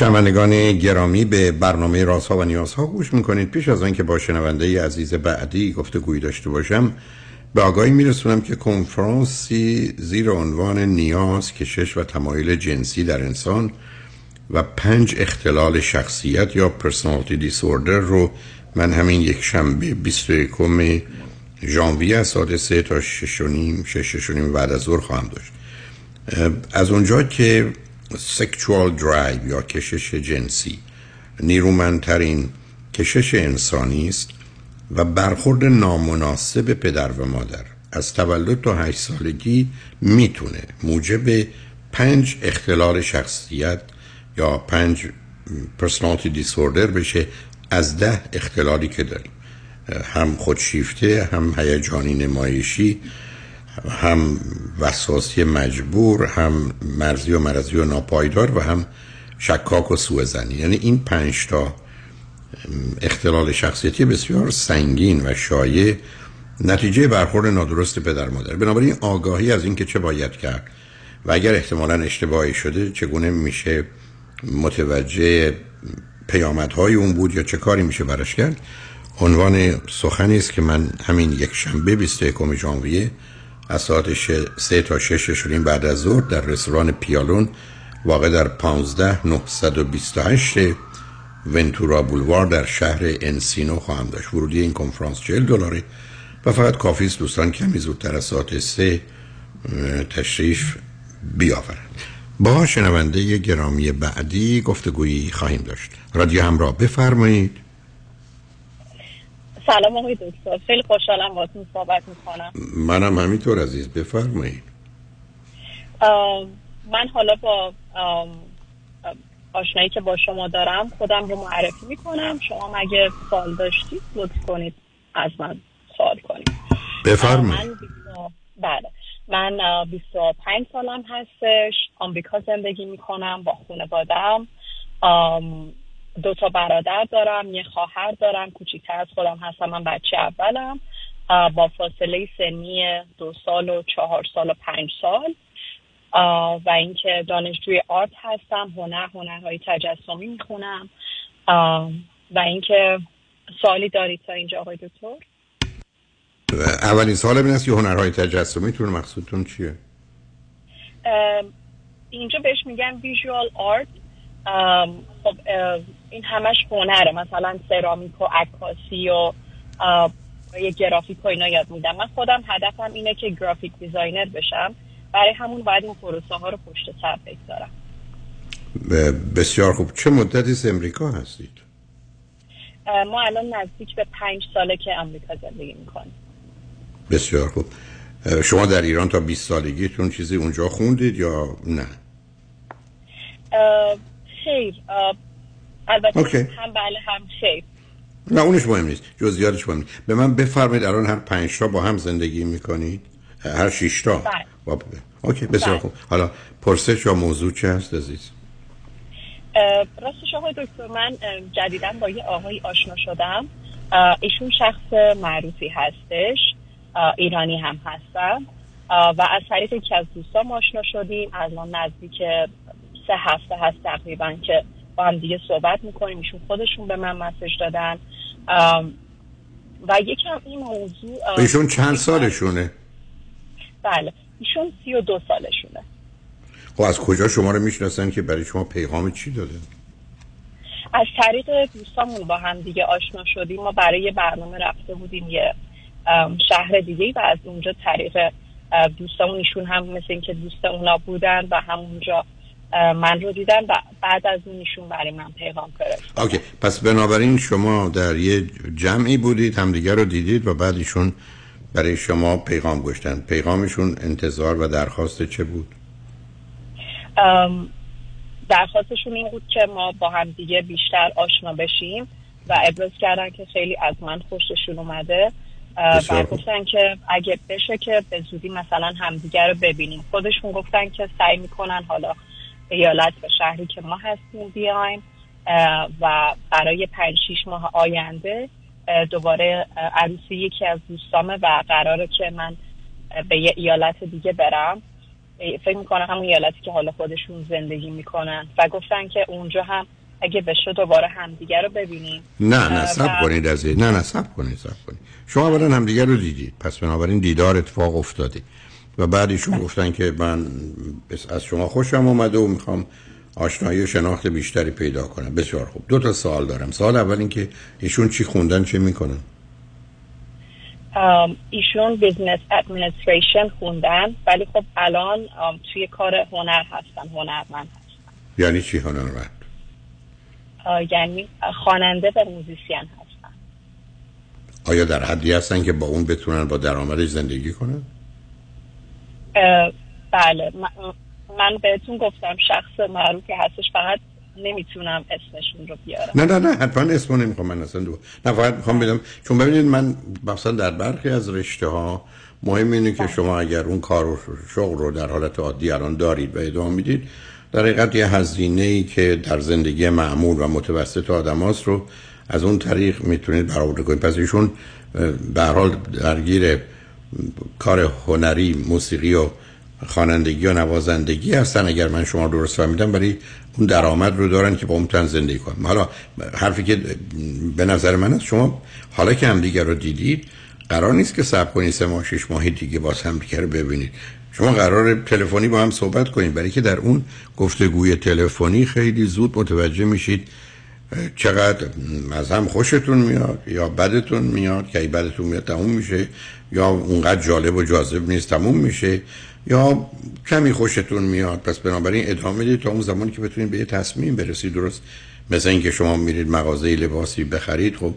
شنوندگان گرامی به برنامه رازها و نیازها گوش می‌کنید. پیش از آنکه با شنونده عزیز بعدی گفتگویی داشته باشم به آگاهی میرسونم که کنفرانسی زیر عنوان نیاز کشش و تمایل جنسی در انسان و پنج اختلال شخصیت یا پرسونالتی دیسوردر رو من همین یک شنبه 21 ژانویه از ساعت سه تا شش و نیم شش و نیم بعد از ظهر خواهم داشت. از اونجا که سکچوال درایو یا کشش جنسی. نیرومندترین کشش انسانی است و برخورد نامناسب پدر و مادر. از تولد تا هشت سالگی می‌تونه موجب پنج اختلال شخصیت یا پنج پرسنالتی دیسوردر بشه از ده اختلالی که داریم. هم خودشیفته هم هیجانی نمایشی هم وسواسی مجبور هم مرزی و مرزی و ناپایدار و هم شکاک و سوء یعنی این پنج تا اختلال شخصیتی بسیار سنگین و شایع نتیجه برخورد نادرست پدر مادر. بنابراین آگاهی از اینکه چه باید کرد و اگر احتمالا اشتباهی شده چگونه میشه متوجه پیامدهای اون بود یا چه کاری میشه براش کرد؟ عنوان سخنی است که من همین یک شنبه 21 ژانویه از ساعت 3 تا 6 شدیم بعد از ظهر در رستوران پیالون واقع در 15 928 ونتورا بولوار در شهر انسینو خواهم داشت. ورودی این کنفرانس 40 دلاره و فقط کافی است دوستان کمی زودتر از ساعت 3 تشریف بیاورند. با شنونده گرامی بعدی گفتگویی خواهیم داشت. رادیو همراه بفرمایید. سلام آقای دکتر. خیلی خوشحالم باهاتون صحبت می‌کنم. منم همینطور عزیز بفرمایید. من حالا با آشنایی که با شما دارم خودم رو معرفی می‌کنم. شما مگه سوال داشتید لطف کنید از من سوال کنید. بفرمایید. بله. من 25 سالم هستش. آمریکا زندگی می‌کنم با خانوادم دو تا برادر دارم یه خواهر دارم کوچیکتر از خودم هستم من بچه اولم. با فاصله سنی دو سال و چهار سال و پنج سال. و اینکه دانشجوی آرت هستم هنر هنرهای تجسمی می‌خونم. و اینکه سوالی دارید تا اینجا آقای دکتر؟ اولین سوال این است که هنرهای تجسمیتون مقصودتون چیه؟ اینجا بهش میگن visual art خب این همش هنره. مثلا سرامیک و عکاسی و یه گرافیک و اینا یاد میدم. من خودم هدفم اینه که graphic designer بشم. برای همون باید این پروسه ها رو پشت سر بگذارم. بسیار خوب. چه مدتی از امریکا هستید؟ ما الان نزدیک به پنج ساله که امریکا زندگی می‌کنیم. بسیار خوب. شما در ایران تا 20 سالگیتون چیزی اونجا خوندید یا نه؟ خیر. البته هم بله هم خیر نه اونش مهم نیست. جزئیاتش مهم نیست. به من بفرمایید الان هر پنج تا با هم زندگی می‌کنید؟ هر شش تا؟ بله. اوکی بسیار بله. خوب. حالا پرسش یا موضوع چه هست عزیز؟ راستش آقای دکتر من جدیدا با یه آقای آشنا شدم. ایشون شخص معروفی هستش. ایرانی هم هستم و از طریق یکی از دوستان آشنا شدیم. الان نزدیک سه هفته هست تقریبا که با هم دیگه صحبت می‌کنیم ایشون خودشون به من مسج دادن و یکم این موضوع ایشون چند سالشونه؟ بله ایشون سی و دو سالشونه خب از کجا شما رو می‌شناسن که برای شما پیغام چی داده؟ از طریق دوستامون با هم دیگه آشنا شدیم ما برای یه برنامه رفته بودیم یه شهر دیگه و از اونجا طریق دوستامون ایشون هم مثل اینکه دوست اونا بودن و همونجا من رو دیدن و بعد از اون ایشون برای من پیغام فرست اوکی. پس بنابراین شما در یه جمعی بودید همدیگه رو دیدید و بعد ایشون برای شما پیغام گشتن. پیغامشون انتظار و درخواست چه بود؟ درخواستشون این بود که ما با هم دیگه بیشتر آشنا بشیم و ابراز کردن که خیلی از من خوششون اومده. و گفتن که اگه بشه که به زودی مثلا همدیگه رو ببینیم. خودشون گفتن که سعی می‌کنن حالا ایالت به شهری که ما هستیم بیایم و برای پنج شیش ماه آینده دوباره عروسی یکی از دوستامه و قراره که من به یه ایالت دیگه برم. فکر می‌کنم همون ایالتی که حالا خودشون زندگی می‌کنن. و گفتن که اونجا هم اگه بشه دوباره همدیگه رو ببینیم. نه نه سب کنید از نه نه سب کنید سب کنید. شما اولا همدیگه رو دیدید. پس بنابراین دیدار اتفاق افتاده. و بعدشون گفتن که من از شما خوشم اومده و می‌خوام آشنایی و شناخت بیشتری پیدا کنم. بسیار خوب. دو تا سوال دارم. سوال اول این که ایشون چی خوندن چه می‌کنن؟ ایشون business administration خوندن ولی خب الان توی کار هنر هستن هنرمند هستن. یعنی چی هنرمند؟ یعنی خواننده و موزیسین هستن. آیا در حدی هستن که با اون بتونن با درآمدش زندگی کنن؟ بله. من بهتون گفتم شخص معروفی هستش فقط نمی‌تونم اسمشون رو بیارم. نه نه نه حتما اسمو نمی‌خوام من اصلا دو نه فقط می‌خوام بدم چون ببینید من مثلا در برخی از رشته ها مهم اینه که شما اگر اون کار و شغل رو در حالت عادی الان دارید و ادامه می‌دید در حقیقت یه هزینه ای که در زندگی معمول و متوسط آدم رو از اون طریق می‌تونید برآورده کنید. پس ایشون به حال درگیر کار هنری موسیقی و خوانندگی و نوازندگی هستن اگر من شما درست فهمیدم برای اون درآمد رو دارن که با اون می‌تونن زندگی کنن. حالا حرفی که به نظر من است شما حالا که هم دیگر رو دیدید قرار نیست که صبر کنید سه ماه شش ماه دیگه باز هم دیگر رو ببینید. شما قرار تلفنی با هم صحبت کنید برای که در اون گفتگوی تلفنی خیلی زود متوجه میشید چقدر از هم خوشتون میاد یا بدتون میاد که بدتون میاد تموم میشه یا اونقدر جالب و جاذب نیست تموم میشه یا کمی خوشتون میاد. پس بنابراین ادامه بدید تا اون زمانی که بتونید به یه تصمیم برسید. درست مثل اینکه شما میرید مغازه لباسی بخرید خب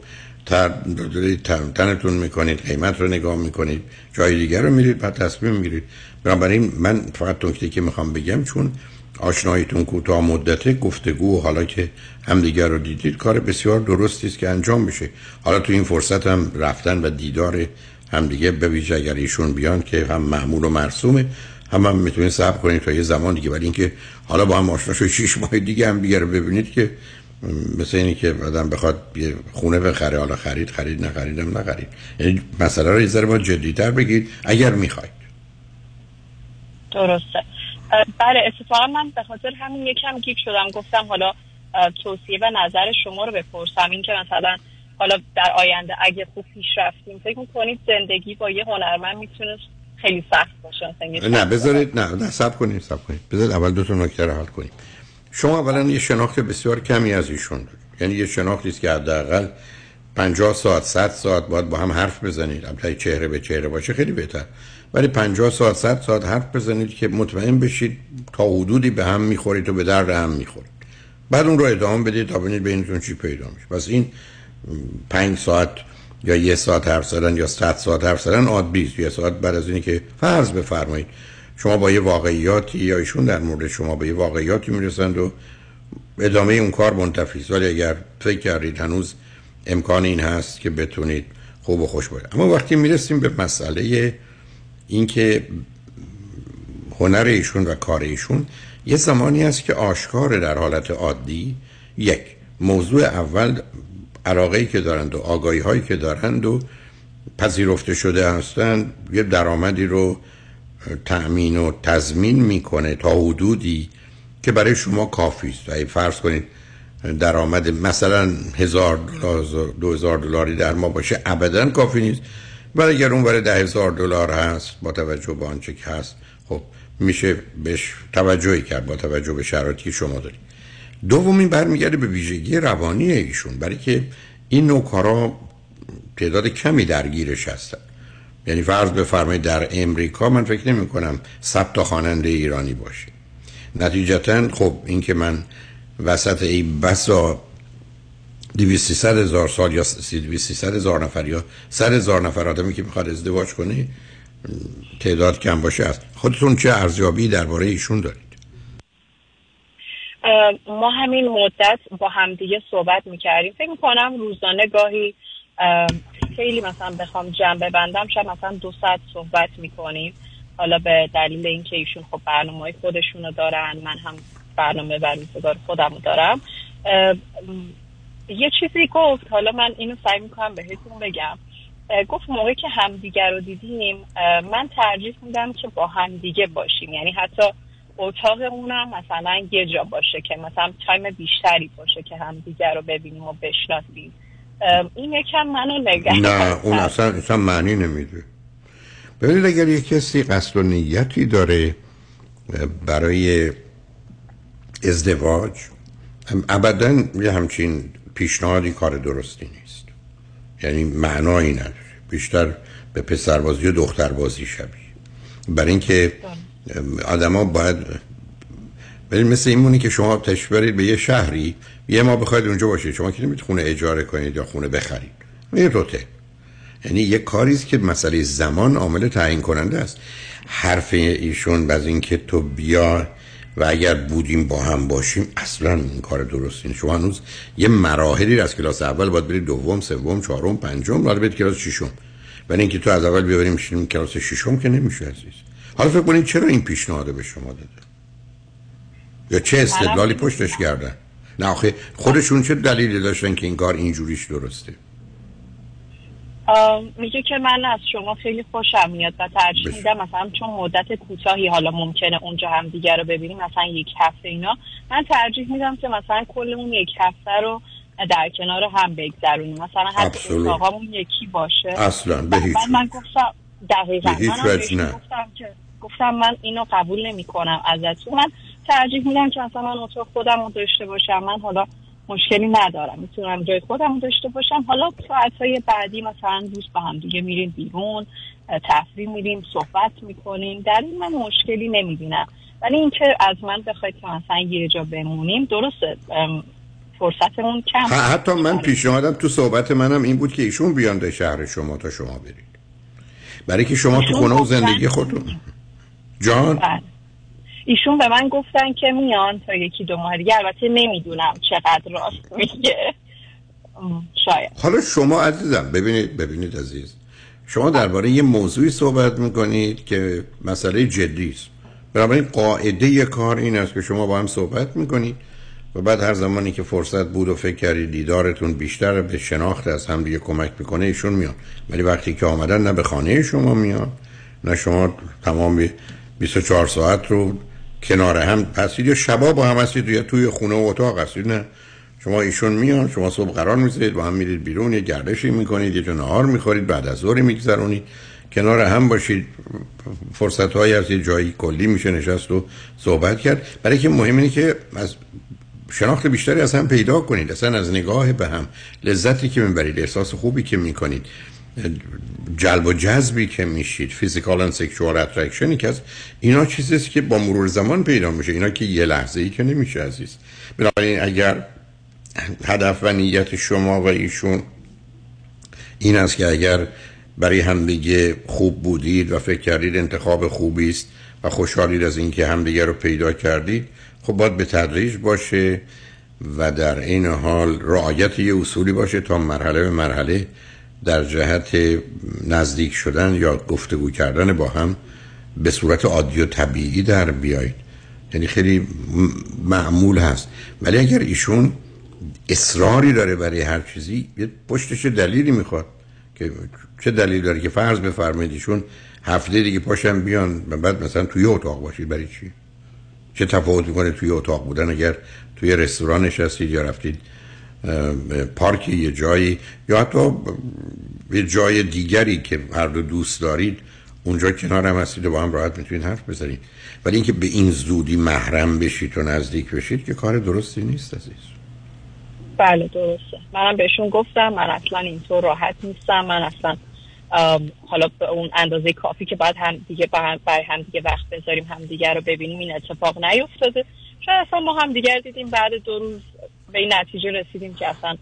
تنتون می‌کنید قیمت رو نگاه می‌کنید جای دیگر رو میرید بعد تصمیم می‌گیرید. بنابراین من فقط نکته که می‌خوام بگم چون آشناییتون کوتاه مدته گفتگو و حالا که همدیگر رو دیدید کار بسیار درستی است که انجام بشه. حالا تو این فرصت هم رفتن و دیدار همدیگه به ویژه اگر ایشون بیان که هم معمول و مرسومه هم هم می‌تونید صبر کنید تا یه زمان دیگه ولی اینکه حالا با هم آشنا شو 6 ماه دیگه هم دیگه رو ببینید که مثل اینی که آدم بخواد یه خونه بخره حالا خرید خرید نخریدم نخرید. یعنی مسئله رو یه ذره با جدیتر بگید اگر می‌خواید. درسته. بله اتفاقا من به خاطر همین یکم گیک شدم گفتم حالا توصیه و نظر شما رو بپرسم. این که مثلا حالا در آینده اگه خوب پیش رفتیم فکر می‌کنید زندگی با یه هنرمند می‌تونه خیلی سخت باشه؟ نه بذارید نه نه سب کنید سب کنید بذارید اول دو تا نکته رو حل کنیم. شما اولا یه شناخت بسیار کمی از ایشون دارید. یعنی یه شناختی است که حداقل 50 ساعت 100 ساعت باید با هم حرف بزنید. البته چهره به چهره باشه خیلی بهتر. ولی 50 ساعت 100 ساعت حرف بزنید که مطمئن بشید تا حدودی به هم می‌خورید و به درد هم می‌خورید. بعد اون رو ادامه بدید تا ببینید بینتون چی پیدا میشه. پس این پنج ساعت یا یه ساعت حرف زدن یا 100 ساعت حرف زدن عادی است یه ساعت بعد از اینی که فرض بفرمایید شما با یه واقعیاتی یا ایشون در مورد شما به یه واقعیاتی می‌رسند و ادامه اون کار منتفی ولی اگر فکر کردید هنوز امکان این هست که بتونید خوب و خوش باشه اما وقتی می‌رسیم به مسئله اینکه هنر ایشون و کار ایشون یه زمانی است که آشکار در حالت عادی یک موضوع اول علاقه که دارند و آگاهی هایی که دارند و پذیرفته شده هستند یه درآمدی رو تأمین و تضمین می‌کنه تا حدودی که برای شما کافی است. فرض کنید درآمد مثلا هزار دلار دو هزار دلاری در ما باشه ابدا کافی نیست. ولی اگر اون ده هزار دلار هست با توجه به آنچه که هست خب میشه بهش توجهی کرد با توجه به شرایطی که شما دارید. دومین برمیگرده به ویژگی روانی ایشون برای که این نوع کارا تعداد کمی درگیرش هستن. یعنی فرض بفرمایید در امریکا من فکر نمی کنم ثبت خواننده ایرانی باشه. نتیجتا خب این که من وسط این بسا 200 هزار سال یا 200 هزار نفر یا 100 هزار نفر آدمی که می‌خواد ازدواج کنه تعداد کم باشه. است خودتون چه ارزیابی درباره ایشون دارید؟ ما همین مدت با همدیگه صحبت می‌کردیم. فکر می‌کنم روزانه گاهی اه، خیلی مثلا بخوام جمع ببندم شاید مثلا دو ساعت صحبت می‌کنیم. حالا به دلیل اینکه ایشون خب برنامه خودشونو دارن من هم برنامه برمیزگار خودم رو دارم. یه چیزی گفت حالا من اینو سعی می‌کنم بهتون بگم. گفت موقعی که همدیگه رو دیدیم من ترجیح میدم که با همدیگه باشیم. یعنی حتی اتاقمونم مثلا یه جا باشه که مثلا تایم بیشتری باشه که همدیگه رو ببینیم و بشناسیم. این یکم منو نگه نه اون اصلا, اصلا معنی نمیده. ببینید اگر یک کسی قصد و نیتی داره برای ازدواج. ابدا یه همچین پیشنهادی کار درستی نیست. یعنی معنایی نداره. بیشتر به پسربازی و دختربازی شبیه. برای اینکه آدما باید ببین مثل این مونه که شما تشریف برید به یه شهری یه ما بخواید اونجا باشید شما که نمی‌تونید خونه اجاره کنید یا خونه بخرید. یه هتل یعنی یه کاری است که مسئله زمان عامل تعیین کننده است. حرف ایشون از اینکه تو بیا و اگر بودیم با هم باشیم اصلا این کار درستی نیست. شما هنوز یه مراحلی از کلاس اول باید برید دوم سوم چهارم پنجم بعد برید کلاس ششم. ولی اینکه تو از اول بیاریم میشینیم کلاس ششم که نمیشه عزیز. حالا فکر کنید چرا این پیشنهاد به شما داده یا چه استدلالی پشتش کردن؟ نه آخه خودشون چه دلیلی داشتن که این کار اینجوریش درسته؟ میگه که من از شما خیلی خوشم میاد و ترجیح. میدم مثلا چون مدت کوتاهی حالا ممکنه اونجا هم دیگر رو ببینیم مثلا یک هفته اینا. من ترجیح میدم که مثلا کل اون یک هفته رو در کنار هم بگذرونیم. مثلا حتی. اتاقامون یکی باشه. اصلا به هیچ بعد من گفتم دقیقا. به هیچ نه. گفتم که گفتم من اینو قبول نمی کنم ازتون. من ترجیح میدم که مثلا من اتاق خودم رو داشته باشم. من حالا مشکلی ندارم. می‌تونم جای خودم داشته باشم. حالا ساعتهای بعدی مثلا روز با هم دیگه میریم بیرون تفریح میریم صحبت می‌کنیم. در این من مشکلی نمی‌بینم. ولی اینکه از من بخواید که مثلا یه جا بمونیم درسته. فرصتمون کم. حتی من پیشنهادم تو صحبت منم این بود که ایشون بیان به شهر شما تا شما برید. برای که شما تو خونه و گفتن- زندگی خودتون. جان؟ بله. ایشون به من گفتن که میان تا یکی دو ماه دیگه. البته نمی‌دونم چقدر راست میگه. شاید. حالا شما عزیزم ببینید ببینید عزیز. شما درباره یه موضوعی صحبت می‌کنید که مسئله جدی است. بنابراین قاعده کار این است که شما با هم صحبت می‌کنید و بعد هر زمانی که فرصت بود و فکر کردید دیدارتون بیشتر به شناخت از هم دیگه کمک می‌کنه ایشون میان ولی وقتی که آمدن نه به خانه شما میان نه شما تمام 24 ساعت رو کنار هم هستید یا شبا با هم هستید یا توی خونه و اتاق هستید نه. شما ایشون میان شما صبح قرار می‌ذارید با هم میرید بیرون یه گردشی می‌کنید یه جو نهار می‌خورید بعد از ظهر میگذرونید. کنار هم باشید فرصت هایی از یه جایی کلی میشه نشست و صحبت کرد. برای که مهم اینه که از شناخت بیشتری از هم پیدا کنید اصلا از نگاه به هم. لذتی که می‌برید احساس خوبی که می‌کنید. جلب و جذبی که میشید physical و sexual attraction ی که هست اینا چیزیست که با مرور زمان پیدا میشه. اینا که یه لحظه ای که نمیشه عزیز. بنابراین اگر هدف و نیت شما و ایشون این است که اگر برای همدیگه خوب بودید و فکر کردید انتخاب خوبی است و خوشحالید از اینکه همدیگه رو پیدا کردید خب باید به تدریج باشه و در این حال رعایت یه اصولی باشه تا مرحله به مرحله در جهت نزدیک شدن یا گفتگو کردن با هم به صورت عادی و طبیعی در بیایید یعنی خیلی معمول هست. ولی اگر ایشون اصراری داره برای هر چیزی یه پشتش دلیلی می‌خواد که چه دلیل داره که فرض بفرمایید ایشون هفته دیگه پاشم بیان و بعد مثلا توی اتاق باشید. برای چی؟ چه تفاوت می‌کنه توی اتاق بودن اگر توی رستوران نشستید یا رفتید پارک یه جایی یا حتی یه جای دیگری که هر دو دوست دارید اونجا کنار هم هستید و با هم راحت می‌تونید حرف بزنید. ولی اینکه به این زودی محرم بشید و نزدیک بشید که کار درستی نیست عزیز. بله درسته. منم بهشون گفتم من اصلا اینطور راحت نیستم. من اصلا حالا به اون اندازه کافی که باید هم دیگه برای هم دیگه وقت بذاریم هم دیگه رو ببینیم این اتفاق نیفتاده. شاید اصلا ما هم دیگر دیدیم بعد دو روز به این نتیجه رسیدیم که اصلا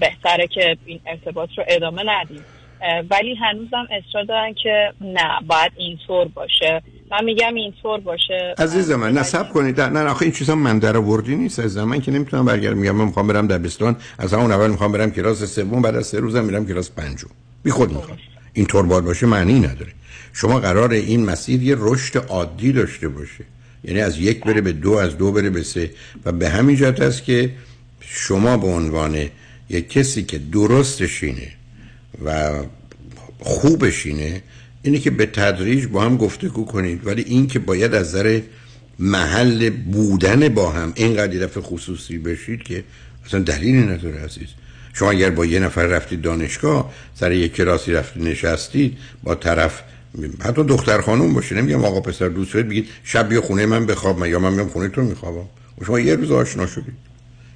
بهتره که این ارتباط رو ادامه ندیم. ولی هنوزم اصرار دارن که نه باید اینطور باشه. من میگم اینطور باشه. عزیز من نصب کنید. نه آخه این چیزا من در آوردی نیست از من. که نمی‌تونم برگردم میگم من می‌خوام برم دبستان. از همون اول می‌خوام برم کلاس سوم بعد از سه روزم میرم کلاس پنجم. بی خود می‌خوام. این طور باید باشه معنی نداره. شما قرار این مسیر یه رشد عادی داشته باشه. یعنی از یک بره به دو از دو بره به سه. و به همین جهت است که شما به عنوان یک کسی که درستشینه و خوبشینه اینه که به تدریج با هم گفتگو کنید. ولی این که باید از نظر محل بودن با هم اینقدر دفعه خصوصی بشید که اصلا دلیلی نداره عزیز. شما اگر با یه نفر رفتید دانشگاه سر یک کلاسی رفتید نشستید با طرف حتی دختر خانوم باشه. نمیگم آقا پسر دوست دارید بگید شب بیا خونه من بخواب. من یا من میام خونه تو میخوابم. و شما یه روز آشنا شدید.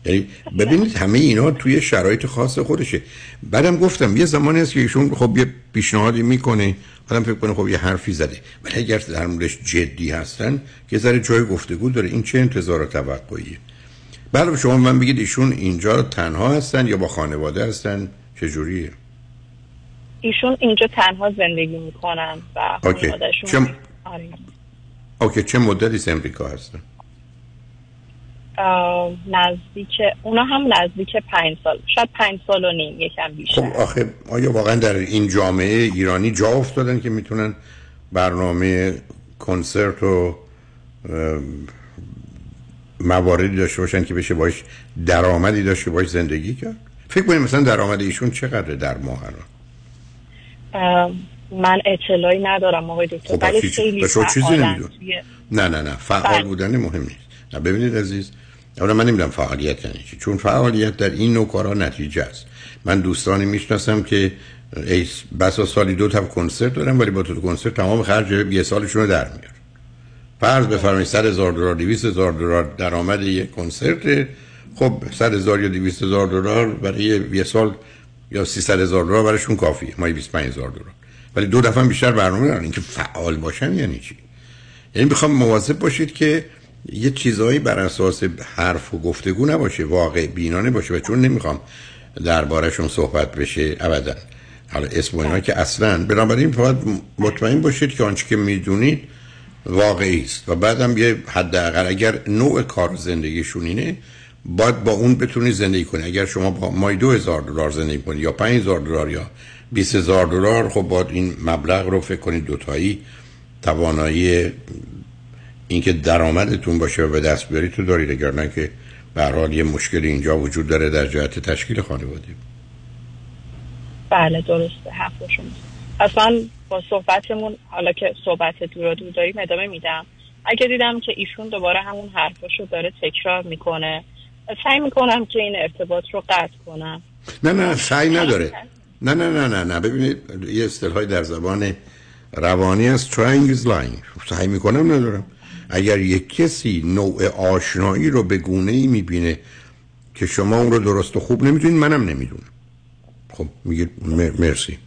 یعنی ببینید همه اینا توی شرایط خاص خودشه. بعدم گفتم یه زمانی هست که ایشون خب یه پیشنهادی می‌کنه. آدم فکر کنه خب یه حرفی زده. ولی اگر در موردش جدی هستن که ذره جای گفتگو داره. این چه انتظار و توقعیه؟ بله شما من بگید ایشون اینجا تنها هستن یا با خانواده هستن؟ چه جوریه؟ ایشون اینجا تنها زندگی می‌کنن و خانوادهشون چه... آره. اوکی چه مدتی امریکا هستن؟ نزدیک اونا هم نزدیک پنج سال شاید پنج سال و نیم یکم بیشتر. خب آخه آیا واقعا در این جامعه ایرانی جا افتادن که می‌تونن برنامه کنسرت و مواردی داشته باشن که بشه باش درآمدی داشته باش زندگی کرد؟ فکر کنید مثلا درآمد ایشون چقدره در ماه من اطلاعی ندارم آقای دکتر خب ولی خیلی چیزی نه نه نه فعال بله. بودن مهم نیست. نه ببینید عزیز اولا من نمی‌دونم فعالیت یعنی چی چون فعالیت در این نوع کارها نتیجه است. من دوستانی می‌شناسم که بسا سالی دو تا کنسرت دارم ولی با تو کنسرت تمام خرج یه سالشون رو در میار فرض بفرمایید 100 هزار دلار 200 هزار دلار درآمد یک کنسرت خب 100 هزار یا 200 هزار دلار برای یه سال یا 300 هزار دلار برایشون کافیه. مایی 25 هزار دلار. ولی دو دفعه بیشتر برنامه دارن. اینکه فعال باشن یعنی چی؟ یعنی می‌خوام مواظب باشید که یه چیزایی بر اساس حرف و گفتگو نباشه واقع بینانه باشه و چون نمی‌خوام دربارهشون صحبت بشه ابدا. حالا اسم اینا که اصلا بنابراین باید مطمئن باشید که آنچه که می‌دونید واقعی است. و بعدم یه حداقل اگر نوع کار زندگیشون اینه باید با اون بتونی زندگی کنی. اگر شما با مای دو هزار دلار زندگی کنی یا پنج هزار دلار یا 20 هزار دلار خب باید این مبلغ رو فکر کنید دوتایی. توانایی اینکه درآمدتون باشه و به دست بیاری تو دارید اگر نه که به حال یه مشکل اینجا وجود داره در جهت تشکیل خانواده. بله درسته. حرف اصلا با صحبتمون حالا که صحبت دورا دور داریم ادامه میدم. اگه دیدم که ایشون دوباره همون حرفاشو داره تکرار می‌کنه سعی می‌کنم که این ارتباط رو قطع کنم. نه نه سعی نداره. نه نه نه نه نه. ببینید یه اصطلاحی در زبان روانی از trying is lying. سعی می‌کنم ندارم. اگر یک کسی نوع آشنایی رو به گونه ای می‌بینه که شما اون رو درست و خوب نمی‌تونید منم نمی‌دونم. خب میگه مرسی.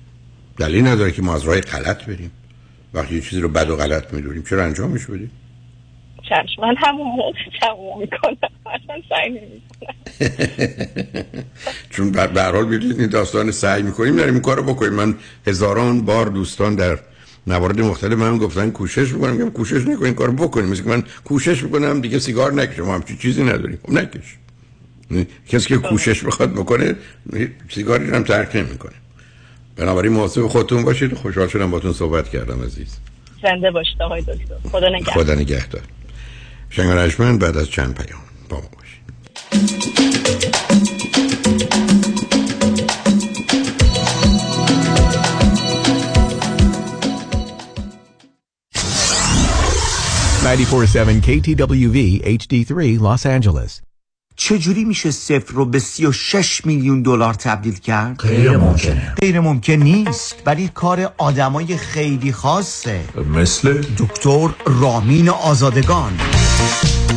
دلیل نداره که ما از راه غلط بریم. وقتی یه چیزی رو بد و غلط می‌دونیم چرا انجامش بدیم؟ چشم. من همون موقع تموم می‌کنم. اصلا سعی نمی‌کنم. [laughs] چون به هر حال این داستان سعی می‌کنیم داریم این کارو بکنیم. من هزاران بار دوستان در موارد مختلف من گفتن کوشش می‌کنم. میگم کوشش نکنین کارو بکنیم مثل من کوشش می‌کنم دیگه سیگار نکشم. همچین چیزی نداریم. خب نکش. کسی که کوشش بخواد بکنه سیگاری هم ترک نمی‌کنه. بنابراین مواظب خودتون باشید. خوشحال شدم باتون صحبت کردم عزیز. زنده باشید آقای دکتر. خدا نگهدار. خدا نگهدار. شنگانشمن بعد از چند پیام با ما باشید KTWV HD3 Los Angeles چجوری میشه صفر رو به 36 میلیون دلار تبدیل کرد؟ غیر ممکنه. غیر ممکن نیست ولی کار آدمای خیلی خاصه. مثل؟ دکتر رامین آزادگان.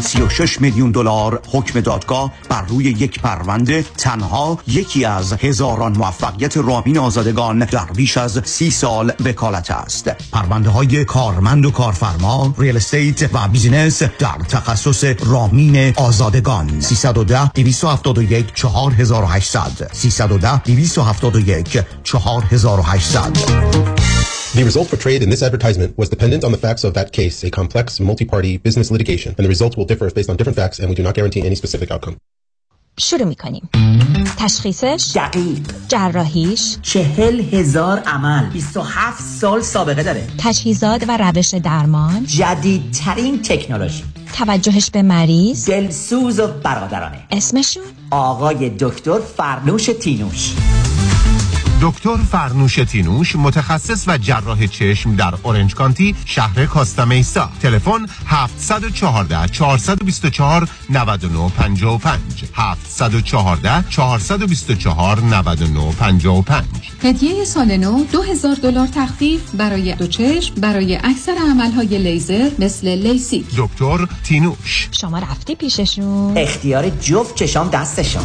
36 میلیون دلار حکم دادگاه بر روی یک پرونده تنها یکی از هزاران موفقیت رامین آزادگان در بیش از سی سال وکالت است. پرونده های کارمند و کارفرما real estate و business در تخصص رامین آزادگان. 310 271 4800 310 271 4800 The result portrayed in this advertisement was dependent on the facts of that case, a complex, multi-party business litigation, and the results will differ based on different facts, and we do not guarantee any specific outcome. شروع میکنیم تشخیصش دقیق جراحیش چهل هزار عمل 27 سال سابقه داره تجهیزات و روش درمان جدیدترین تکنولوژی توجهش به مریض دلسوز و برادرانه اسمشون آقای دکتر فرنوش تینوش دکتر فرنوش تینوش متخصص و جراح چشم در اورنج کانتی شهر کاستا میسا تلفن 714 424 9955 714 424 9955 هدیه سال نو 2000 دلار تخفیف برای دو چشم برای اکثر عملهای لیزر مثل لیسی. دکتر تینوش. شما رفتی پیششون. اختیار جفت چشام دستشون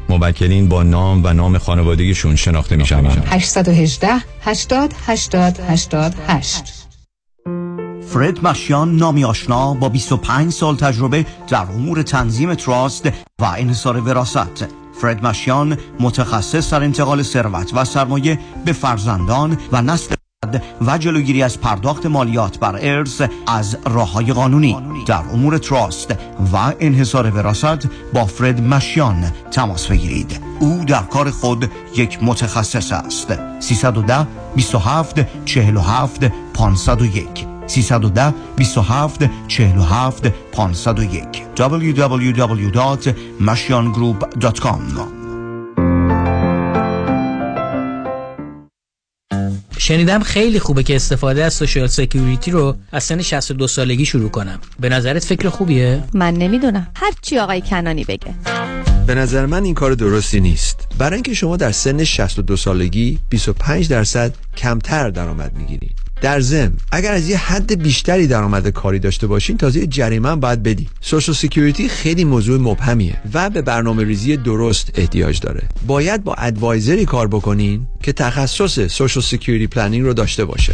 موکلین با نام و نام خانوادگیشون شناخته می شوند. 818 80 80 88 فرد مشیان نامی آشنا با 25 سال تجربه در امور تنظیم تراست و انحصار وراست فرد مشیان متخصص در انتقال ثروت و سرمایه به فرزندان و نسل و جلوگیری از پرداخت مالیات بر ارث از راه های قانونی در امور تراست و انحصار وراست با فرد مشیان تماس بگیرید. او در کار خود یک متخصص است. 310 27 47 501 310 27 47 501 www.mashiangroup.com شنیدم خیلی خوبه که استفاده از Social Security رو از سن 62 سالگی شروع کنم. به نظرت فکر خوبیه؟ من نمی‌دونم. هر چی آقای کنانی بگه. به نظر من این کار درستی نیست. برای اینکه شما در سن 62 سالگی 25 درصد کمتر درآمد می‌گیرید. در ضمن اگر از یه حد بیشتری درآمد کاری داشته باشین تازه یه جریمه باید بدی Social Security خیلی موضوع مبهمیه و به برنامه ریزی درست احتیاج داره. باید با advisor ی کار بکنین که تخصص Social Security planning رو داشته باشه.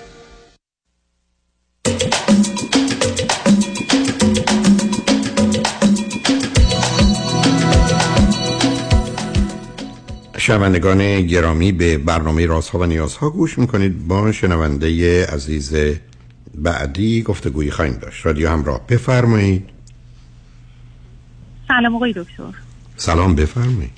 شنوندگان گرامی به برنامه رازها و نیازها گوش می‌کنید. با شنونده عزیز بعدی گفتگویی خواهیم داشت. رادیو همراه بفرمایید. سلام آقای دکتر. سلام بفرمایید.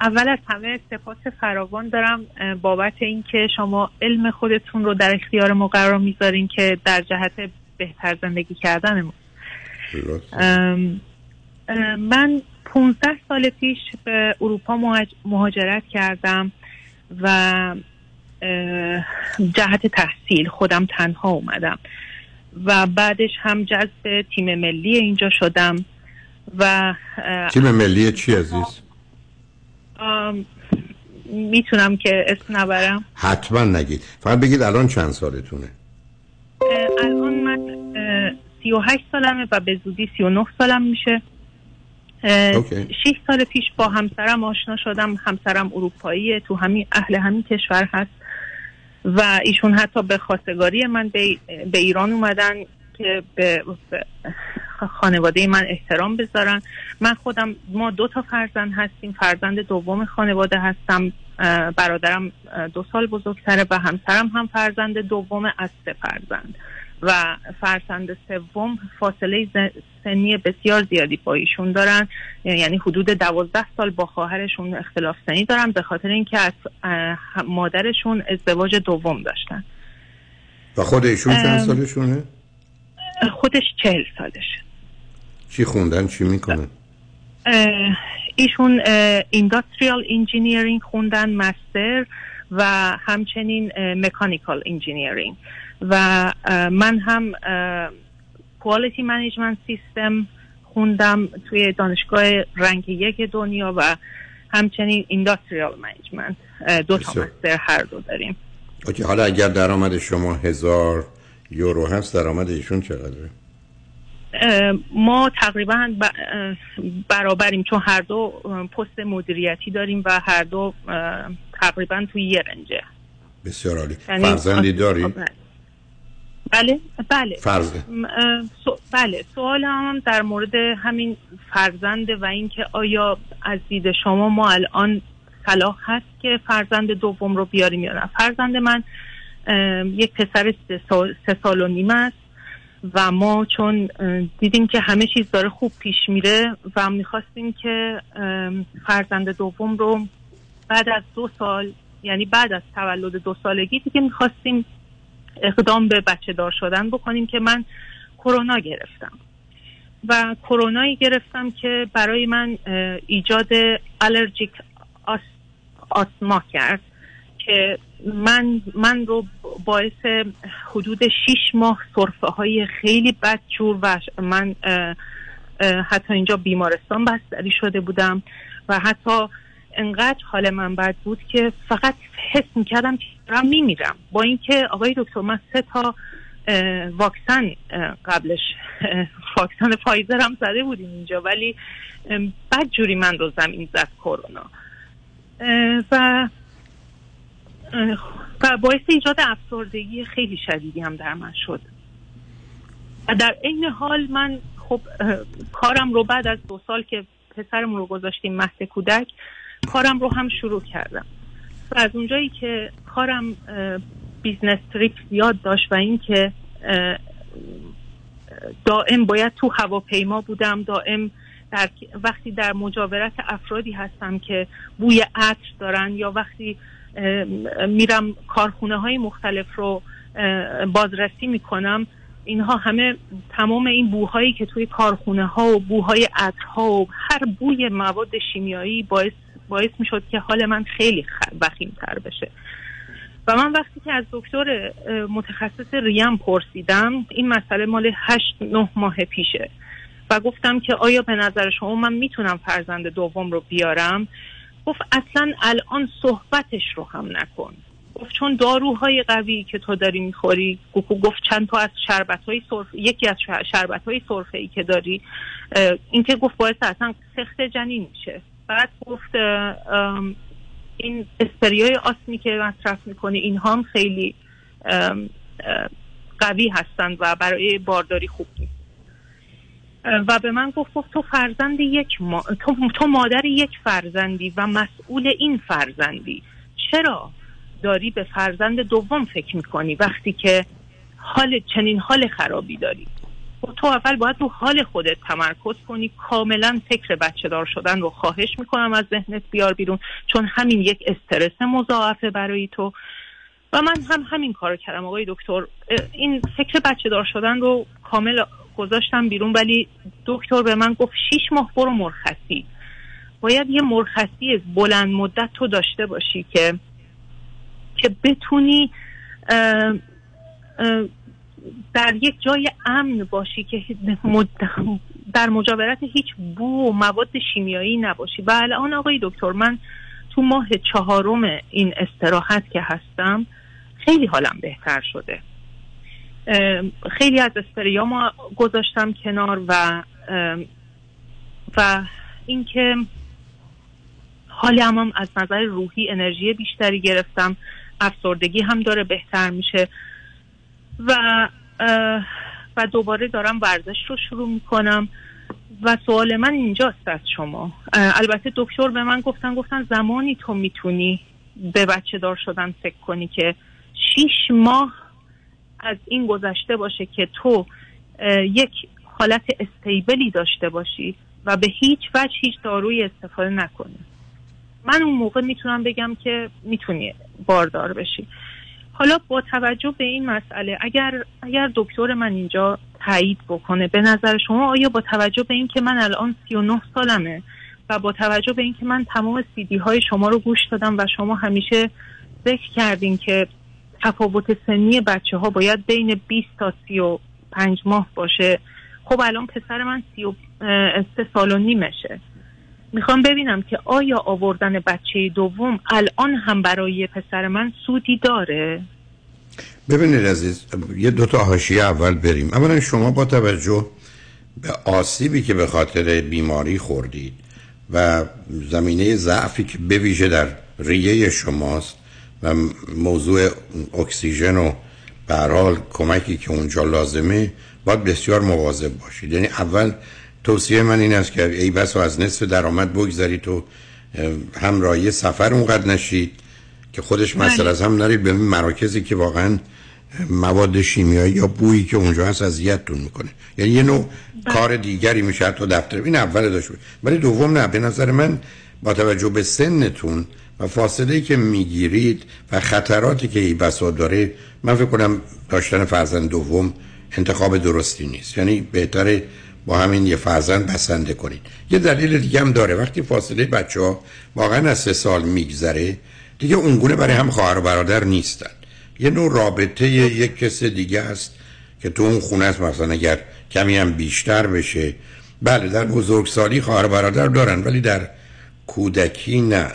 اول از همه سپاس فراوان دارم بابت اینکه شما علم خودتون رو در اختیار ما قرار می‌ذارین که در جهت بهتر زندگی کردن ما. من 15 سال پیش به اروپا مهاج- مهاجرت کردم و جهت تحصیل خودم تنها اومدم و بعدش هم جذب تیم ملی اینجا شدم و تیم ملی چی عزیز؟ می‌تونم که اسم نبرم. حتما نگید. فقط بگید الان چند سالتونه؟ الان من سی و هشت سالمه و به زودی سی و نه سالم میشه. شش سال پیش با همسرم آشنا شدم. همسرم اروپاییه تو همین اهل همین کشور هست. و ایشون حتی به خواستگاری من به, به ایران اومدن که به, خانواده من احترام بذارن. من خودم ما دو تا فرزند هستیم. فرزند دوم خانواده هستم. برادرم دو سال بزرگتره و همسرم هم فرزند دوم از سه فرزند. و فرزند سوم فاصله سنی بسیار زیادی با ایشون دارن یعنی حدود دوازده سال با خواهرشون اختلاف سنی دارن به خاطر اینکه از مادرشون ازدواج دوم داشتن و خود ایشون چند. سالشونه؟ خودش چهل سالشه چی خوندن چی می‌کنن؟ ایشون industrial engineering خوندن master و همچنین mechanical engineering و من هم quality management system خوندم توی دانشگاه rank یک دنیا و همچنین industrial management دو تا. master هر دو داریم OK حالا اگر درآمد شما هزار یورو هست درآمد ایشون چقدره؟ ما تقریبا برابریم چون هر دو پست مدیریتی داریم و هر دو تقریبا توی یه رنجه بسیار عالی یعنی- فرزندی داری؟ بله بله. سو- بله سوال هم در مورد همین فرزند و اینکه آیا از دید شما ما الان صلاح هست که فرزند دوم رو بیاریم یا نه. فرزند من یک پسر سه سال, سه سال و نیم است و ما چون دیدیم که همه چیز داره خوب پیش میره و می‌خواستیم که فرزند دوم رو بعد از دو سال یعنی بعد از تولد دو سالگی دیگه می‌خواستیم اقدام به بچه دار شدن بکنیم که من کرونا گرفتم. و کرونایی گرفتم که برای من ایجاد الرژیک آس آسما کرد که من من رو باعث حدود شیش ماه صرفه های خیلی بدجور و ش- من حتی اینجا بیمارستان بستری شده بودم و حتی انقدر حال من بد بود که فقط حس می‌کردم که دارم میمیرم. با اینکه آقای دکتر من سه تا واکسن قبلش واکسن فایزر هم زده بودیم اینجا ولی بد جوری من رو زمین زد کرونا. و و باعث ایجاد افسردگی خیلی شدیدی هم در من شد. و در عین حال من خب کارم رو بعد از دو سال که پسرمون رو گذاشتیم مهد کودک کارم رو هم شروع کردم. و از اونجایی که کارم business trip زیاد داشت و اینکه دائم باید تو هواپیما بودم دائم در وقتی در مجاورت افرادی هستم که بوی عطر دارن یا وقتی میرم کارخونه های مختلف رو بازرسی می‌کنم اینها همه تمام این بوهایی که توی کارخونه ها و بوهای عطرها و هر بوی مواد شیمیایی باعث باعث می‌شد که حال من خیلی وخیم تر بشه. و من وقتی که از دکتر متخصص ریم پرسیدم این مسئله مال هشت نه ماه پیشه. و گفتم که آیا به نظر شما من می‌تونم فرزند دوم رو بیارم؟ گفت اصلا الان صحبتش رو هم نکن. گفت چون داروهای قوی که تو داری می‌خوری گفت چند تا از شربت های یکی از شربت های سرفه ای که داری این که گفت باعث اصلا سخت جنین میشه. بعد گفت این اسپریای آسمی که مصرف می‌کنی اینها هم خیلی قوی هستند و برای بارداری خوب نیست. و به من گفت تو فرزند یک ما... تو, تو مادر یک فرزندی و مسئول این فرزندی. چرا داری به فرزند دوم فکر می‌کنی وقتی که حال چنین حال خرابی داری؟ تو اول باید رو حال خودت تمرکز کنی. کاملا فکر بچه دار شدن رو خواهش می‌کنم از ذهنت بیار بیرون چون همین یک استرس مضاعفه برای تو. و من هم همین کار کردم. آقای دکتر این فکر بچه دار شدن رو کامل گذاشتم بیرون ولی دکتر به من گفت شیش ماه برو مرخصی. باید یه مرخصی بلند مدت تو داشته باشی که که بتونی در یک جای امن باشی که در مجاورت هیچ بو و مواد شیمیایی نباشی. و الان آقای دکتر من تو ماه چهارم این استراحت که هستم خیلی حالم بهتر شده. خیلی از ما گذاشتم کنار و و اینکه حالم هم از نظر روحی انرژی بیشتری گرفتم. افسردگی هم داره بهتر میشه. و و دوباره دارم ورزش رو شروع می‌کنم و سوال من اینجاست از شما. البته دکتر به من گفتن گفتن زمانی تو می‌تونی به بچه دار شدن فکر کنی که شیش ماه از این گذشته باشه که تو یک حالت استیبلی داشته باشی و به هیچ وجه هیچ داروی استفاده نکنی. من اون موقع می‌تونم بگم که می‌تونی باردار بشی. حالا با توجه به این مسئله اگر اگر دکتر من اینجا تایید بکنه به نظر شما آیا با توجه به اینکه من الان 39 سالمه و با توجه به اینکه من تمام سیدی های شما رو گوش دادم و شما همیشه ذکر کردین که تفاوت سنی بچه ها باید بین 20 تا 35 ماه باشه خب الان پسر من 33 سال و نیمشه. می‌خوام ببینم که آیا آوردن بچه دوم الان هم برای پسر من سودی داره؟ ببینید عزیز یه دوتا حاشیه اول بریم. اولا شما با توجه به آسیبی که به خاطر بیماری خوردید و زمینه ضعفی که بویژه در ریه شماست و موضوع اکسیژن و به کمکی که اونجا لازمه باید بسیار مواظب باشید. یعنی اول توصیه من این است که ای بس از نصف درآمد بگذاری تو همراهی سفر اونقدر نشید که خودش مثل از هم نرید به مراکزی که واقعا مواد شیمیایی یا بویی که اونجا هست اذیتتون می‌کنه. یعنی یه نوع بله. کار دیگری میشه تو دفتر. این اول داشت. ولی دوم نه. به نظر من با توجه به سنتون و فاصله که می‌گیرید و خطراتی که ای بسا داره من فکر کنم داشتن فرزند دوم انتخاب درستی نیست. یعنی بهتره با همین یه فرزند بسنده کنید. یه دلیل دیگه هم داره. وقتی فاصله بچه ها واقعا از سه سال میگذره دیگه اونگونه برای هم خواهر و برادر نیستن. یه نوع رابطه یک کس دیگه است که تو اون خونه است. مثلا اگر کمی هم بیشتر بشه. بله در بزرگسالی خواهر برادر دارن ولی در کودکی نه.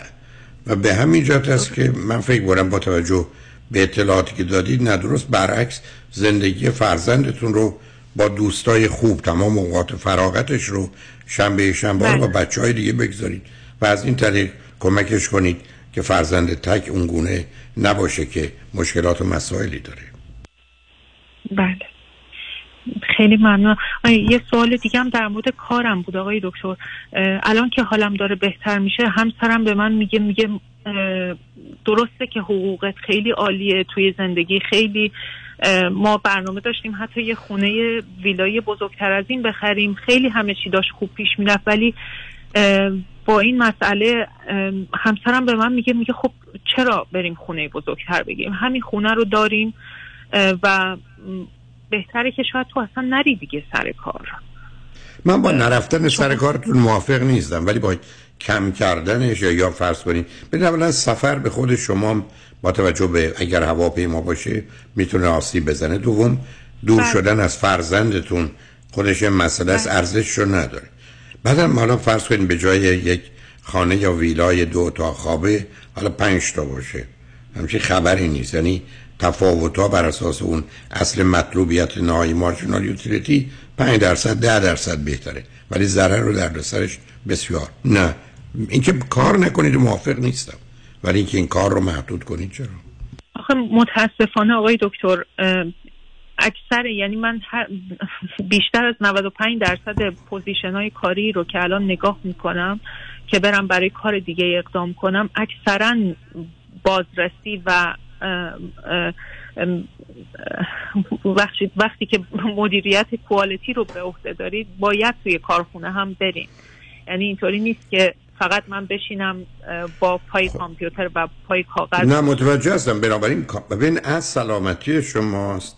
و به همین جهت است که من فکر کنم با توجه به اطلاعاتی که دادید ندرست برعکس زندگی فرزندتون رو با دوستای خوب تمام اوقات فراغتش رو شنبه شنبه با بله. بچه های دیگه بگذارید و از این طریق کمکش کنید که فرزند تک اونگونه نباشه که مشکلات و مسائلی داره. بله. خیلی ممنون. یه سوال دیگه هم در مورد کارم بود آقای دکتر. الان که حالم داره بهتر میشه همسرم به من میگه میگه درسته که حقوقت خیلی عالیه توی زندگی خیلی ما برنامه داشتیم حتی یه خونه ویلای بزرگتر از این بخریم. خیلی همه چی داشت خوب پیش می‌رفت ولی با این مسئله همسرم به من میگه میگه خب چرا بریم خونه بزرگتر بگیریم همین خونه رو داریم و بهتره که شاید تو اصلا نری دیگه سر کار. من با نرفتن سر کارتون موافق نیستم ولی با کم کردنش یا یا فرض کنید ببین اولا سفر به خود شما با توجه به اگر هواپیما باشه می‌تونه آسیب بزنه. دوم دور بله. شدن از فرزندتون خودش مسئله است بله. ارزش رو نداره. بعدم حالا فرض کنید به جای یک خانه یا ویلای دو تا خوابه حالا پنج تا باشه. همچین خبری نیست. یعنی تفاوت ها بر اساس اون اصل مطلوبیت نهایی مارجینال یوتیلیتی 5 درصد 10 درصد بهتره. ولی ضرر رو در سرش بسیار. نه. اینکه کار نکنید موافق نیستم. ولی اینکه این کار رو محدود کنید چرا؟ آخه متاسفانه آقای دکتر اکثر یعنی من بیشتر از 95 درصد پوزیشن های کاری رو که الان نگاه می‌کنم که برم برای کار دیگه اقدام کنم اکثرا بازرسی و وقتی, وقتی که مدیریت کوالیتی رو به عهده دارید باید توی کارخونه هم بریم یعنی اینطوری نیست که فقط من بشینم با پای خب. کامپیوتر و پای کاغذ نه متوجه هستم بنابراین ببین از سلامتی شماست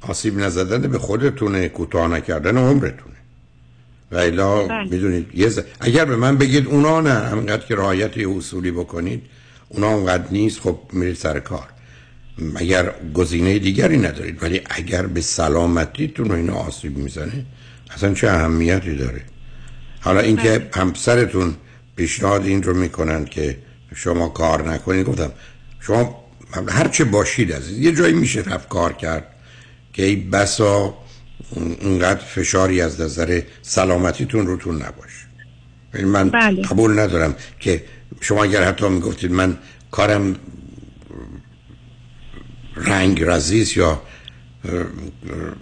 آسیب نزدن به خودتونه کوتاه نکردن عمرتونه و الا بله. می‌دونید یه اگر به من بگید اونا نه همینقدر که رعایت اصولی بکنید اونا اونقدر نیست خب میرید سر کار اگر گزینه دیگری ندارید ولی اگر به سلامتیتون و اینا آسیب می‌زنه اصلا چه اهمیتی داره حالا اینکه بله. همسرتون پیشنهاد این رو می‌کنن که شما کار نکنید گفتم شما هر چه باشید عزیز یه جایی میشه رفت کار کرد که ای بسا اونقدر فشاری از نظر سلامتیتون روتون نباشه یعنی من بله. قبول ندارم که شما اگر حتی می‌گفتید من کارم رنگ رزیز یا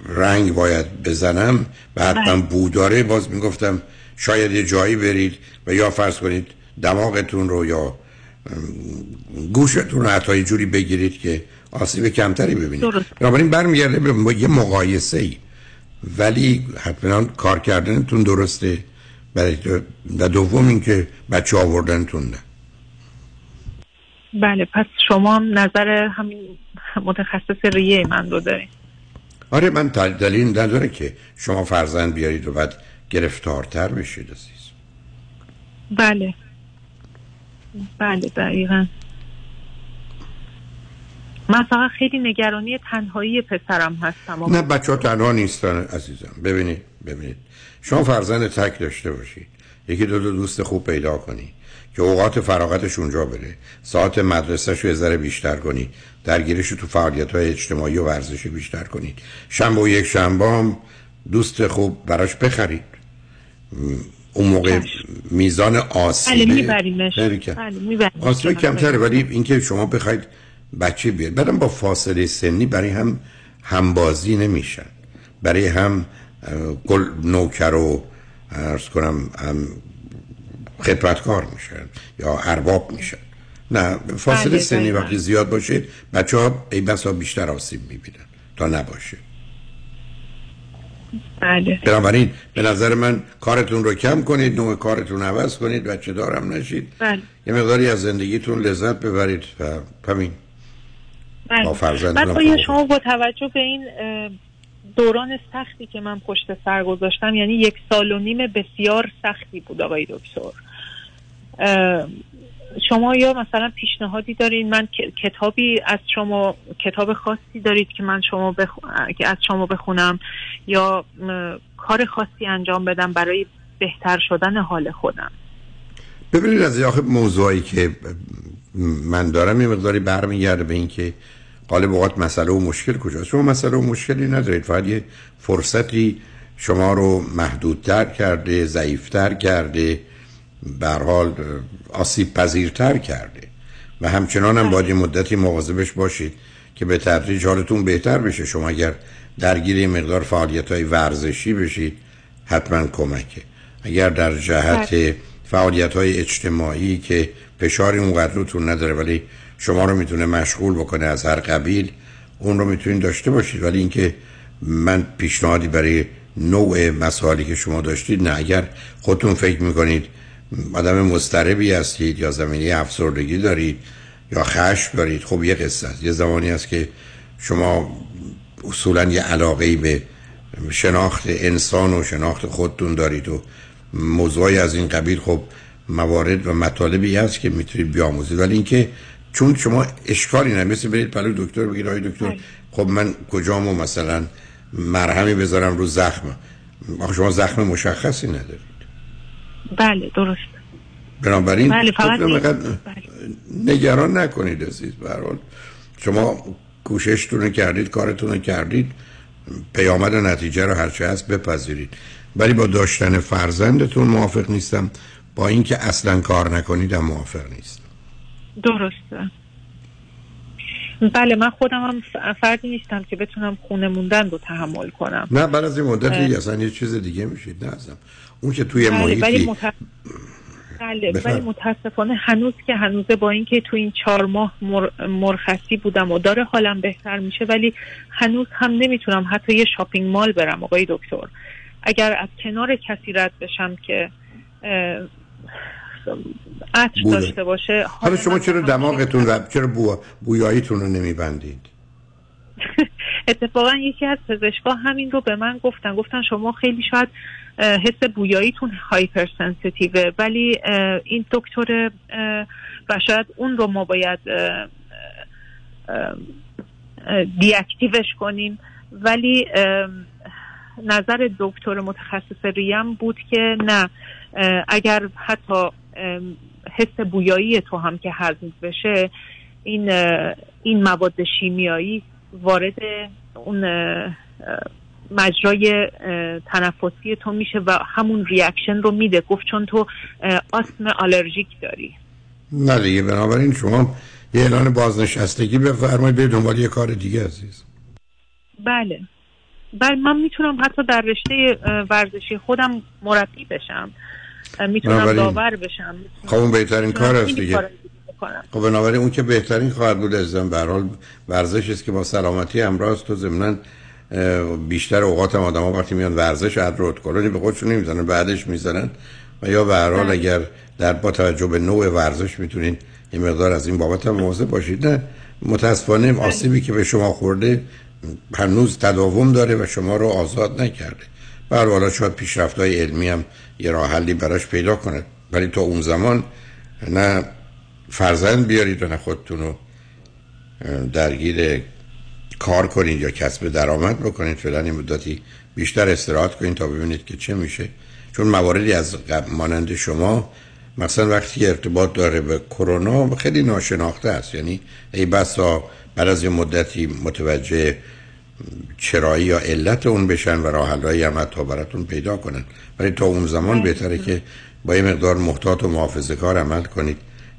رنگ باید بزنم و حتما بله. بوداره باز می‌گفتم شاید یه جایی برید و یا فرض کنید دماغتون رو یا گوشتون رو حتی یه جوری بگیرید که آسیب کمتری ببینید. بنابراین برمیگرده به یه مقایسه ای ولی حتما کار کردنتون درسته. برای و دوم اینکه بچه آوردنتون نه. بله پس شما هم نظر همین متخصص ریه من رو دارین. آره من دلیل نداره که شما فرزند بیارید و بعد گرفتارتر بشید عزیز. بله. بله دقیقا. من فقط خیلی نگرانی تنهایی پسرم هستم. نه بچه ها تنها نیستن عزیزم. ببینید ببینید. شما فرزند تک داشته باشید. یکی دو, دو دوست خوب پیدا کنی. که اوقات فراغتش اونجا بره. ساعت مدرسه شو ذره بیشتر کنید درگیرش تو فعالیت های اجتماعی و ورزشی بیشتر کنید شنبه و یک شنبه هم دوست خوب براش بخرید اون موقع میزان آسیبه بله آسیبه کمتره ولی اینکه شما بخواید بچه بیاد بعدم با فاصله سنی برای هم همبازی نمیشن. برای هم گل نوکر و ارز کنم هم خدمتکار میشن یا ارباب میشن. نه فاصله بله، سنی وقتی زیاد باشه بچه ها ای بسا بیشتر آسیب می‌بینن تا نباشه. بله. بنابراین به نظر من کارتون رو کم کنید نوع کارتون عوض کنید بچه دارم نشید. بله. یه مقداری از زندگیتون لذت ببرید و همین بله. با فرزندتون شما با توجه به این دوران سختی که من پشت سر گذاشتم یعنی یک سال و نیم بسیار سختی بود آقای دکتر. شما یا مثلا پیشنهادی دارین؟ من کتابی از شما کتاب خاصی دارید که من شما که از شما بخونم یا کار خاصی انجام بدم برای بهتر شدن حال خودم؟ ببینید از آخه موضوعی که من دارم یه مقداری برمیگرده به اینکه قالب اوقات مسئله و مشکل کجاست. شما مسئله و مشکلی ندارید. فقط یه فرصتی شما رو محدودتر کرده ضعیفتر کرده. حال آسیب پذیرتر کرده. و همچنان هم باید مدتی مواظبش باشید که به تدریج حالتون بهتر بشه. شما اگر درگیر مقدار فعالیت های ورزشی بشید حتما کمکه. اگر در جهت بله. فعالیت های اجتماعی که فشاری اونقدر روتون نداره ولی شما رو می‌تونه مشغول بکنه از هر قبیل اون رو می‌تونید داشته باشید. ولی اینکه من پیشنهادی برای نوع مسائلی که شما داشتید نه. اگر خودتون فکر می‌کنید آدم مستربی هستید یا زمینی افسردگی دارید یا خشم دارید؟ خب یه قصه است. یه زمانی است که شما اصولا یه علاقه به شناخت انسان و شناخت خودتون دارید و موضوعی از این قبیل خب موارد و مطالبی هست که می‌تونید بیاموزید. ولی اینکه چون شما اشکالی نه مثل برید پلو دکتر بگید آقای دکتر بله. خب من کجامو مثلا مرهمی بذارم رو زخم؟ شما زخم مشخصی ندارید. بله درست. بنابراین بله فقط بله. نگران نکنید عزیز برحال شما کوششتون کردید کارتون کردید پیامد و نتیجه رو هرچه هست بپذیرید. ولی با داشتن فرزندتون موافق نیستم با اینکه اصلا کار نکنید هم موافق نیست درسته بله من خودم هم فردی نیستم که بتونم خونه موندن رو تحمل کنم. نه بعد از این مدتی اه. اصلا یه چیز دیگه میشید نه ازم اون که توی بله ولی محیطی مت... بله. ولی متاسفانه هنوز که هنوزه با اینکه تو این چهار ماه مر... مرخصی بودم و داره حالم بهتر میشه ولی هنوز هم نمی‌تونم حتی یه شاپینگ مال برم آقای دکتر اگر از کنار کسی رد بشم که عطر. داشته باشه حالا شما چرا دماغتون و چرا بو... بویاییتون رو نمیبندید [laughs] اتفاقا یکی از پزشکا همین رو به من گفتن گفتن شما خیلی شاید حس بویاییتون هایپر سنسیتیوه ولی این دکتر و شاید اون رو ما باید deactive ش کنیم. ولی نظر دکتر متخصص ریه‌م بود که نه اگر حتی حس بویایی تو هم که حذف بشه این این مواد شیمیایی وارد اون مجرای تنفسی تو میشه و همون reaction رو میده. گفت چون تو آسم آلرژیک داری. نه دیگه بنابراین شما یه اعلان بازنشستگی بفرمایید به دنبال یه کار دیگه عزیز. بله. بله من می‌تونم حتی در رشته ورزشی خودم مربی بشم. می‌تونم داور بشم. خب اون بهترین کار است دیگه. خب بنابراین اون که بهترین خواهد بود ازم به حال ورزش است که با سلامتی همراه است تو ضمناً بیشتر اوقات هم آدم ها وقتی میان ورزش ادرود کلونی به خودشون نمی‌زنن بعدش می‌زنن. و یا به هر حال اگر در با توجه به نوع ورزش می‌تونین یه مقدار از این بابت هم مواظب باشید نه؟ متاسفانه آسیبی که به شما خورده هنوز تداوم داره و شما رو آزاد نکرده. حال شاید پیشرفت‌های علمی هم یه راه حلی براش پیدا کنه. ولی تا اون زمان نه فرزند بیارید و نه خودتون رو درگیر کار کنید یا کسب درآمد بکنید فعلا این مدتی بیشتر استراحت کنید تا ببینید که چه میشه. چون مواردی از قبل مانند شما مثلا وقتی ارتباط داره به کرونا خیلی ناشناخته است. یعنی ای بسا بعد از یه مدتی متوجه چرایی یا علت اون بشن و راه حلایی هم حتی براتون پیدا کنن. ولی تا اون زمان بهتره که با یه مقدار محتاط و محافظه کار عمل کنید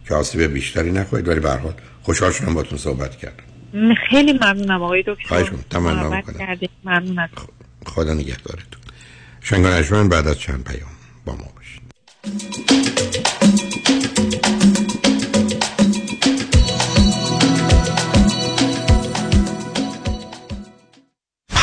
که آسیب بیشتری نخورید. ولی به هر حال خوشحال شدم باتون صحبت کردم. خیلی ممنونم آقای دکتر. خواهش می‌کنم. تمام. ممنون از خدا نگهدارتون. شنگان بعد از چند پیام با ما باشید.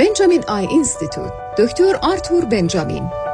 Benjamin Eye Institute. دکتر آرتور بنجامین.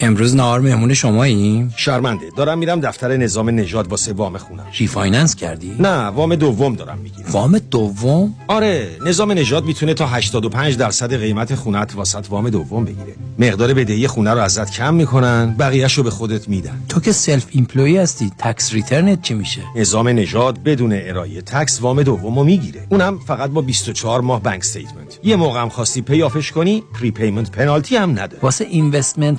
امروز نهار مهمون شماییم؟ شرمنده. دارم میرم دفتر نظام نژاد واسه وام خونم. refinance کردی؟ نه وام دوم دارم می‌گیرم. وام دوم؟ آره نظام نژاد می‌تونه تا 85 درصد قیمت خونت واست وام دوم بگیره. مقدار بدهی خونه رو ازت کم می‌کنن بقیه‌شو به خودت میدن. تو که self-employed هستی tax return ت چی میشه؟ نظام نژاد بدون ارائه tax وام دومو می‌گیره. اونم فقط با 24 ماه bank statement یه موقع هم خواستی pay off ش کنی prepayment penalty هم نداره واسه investment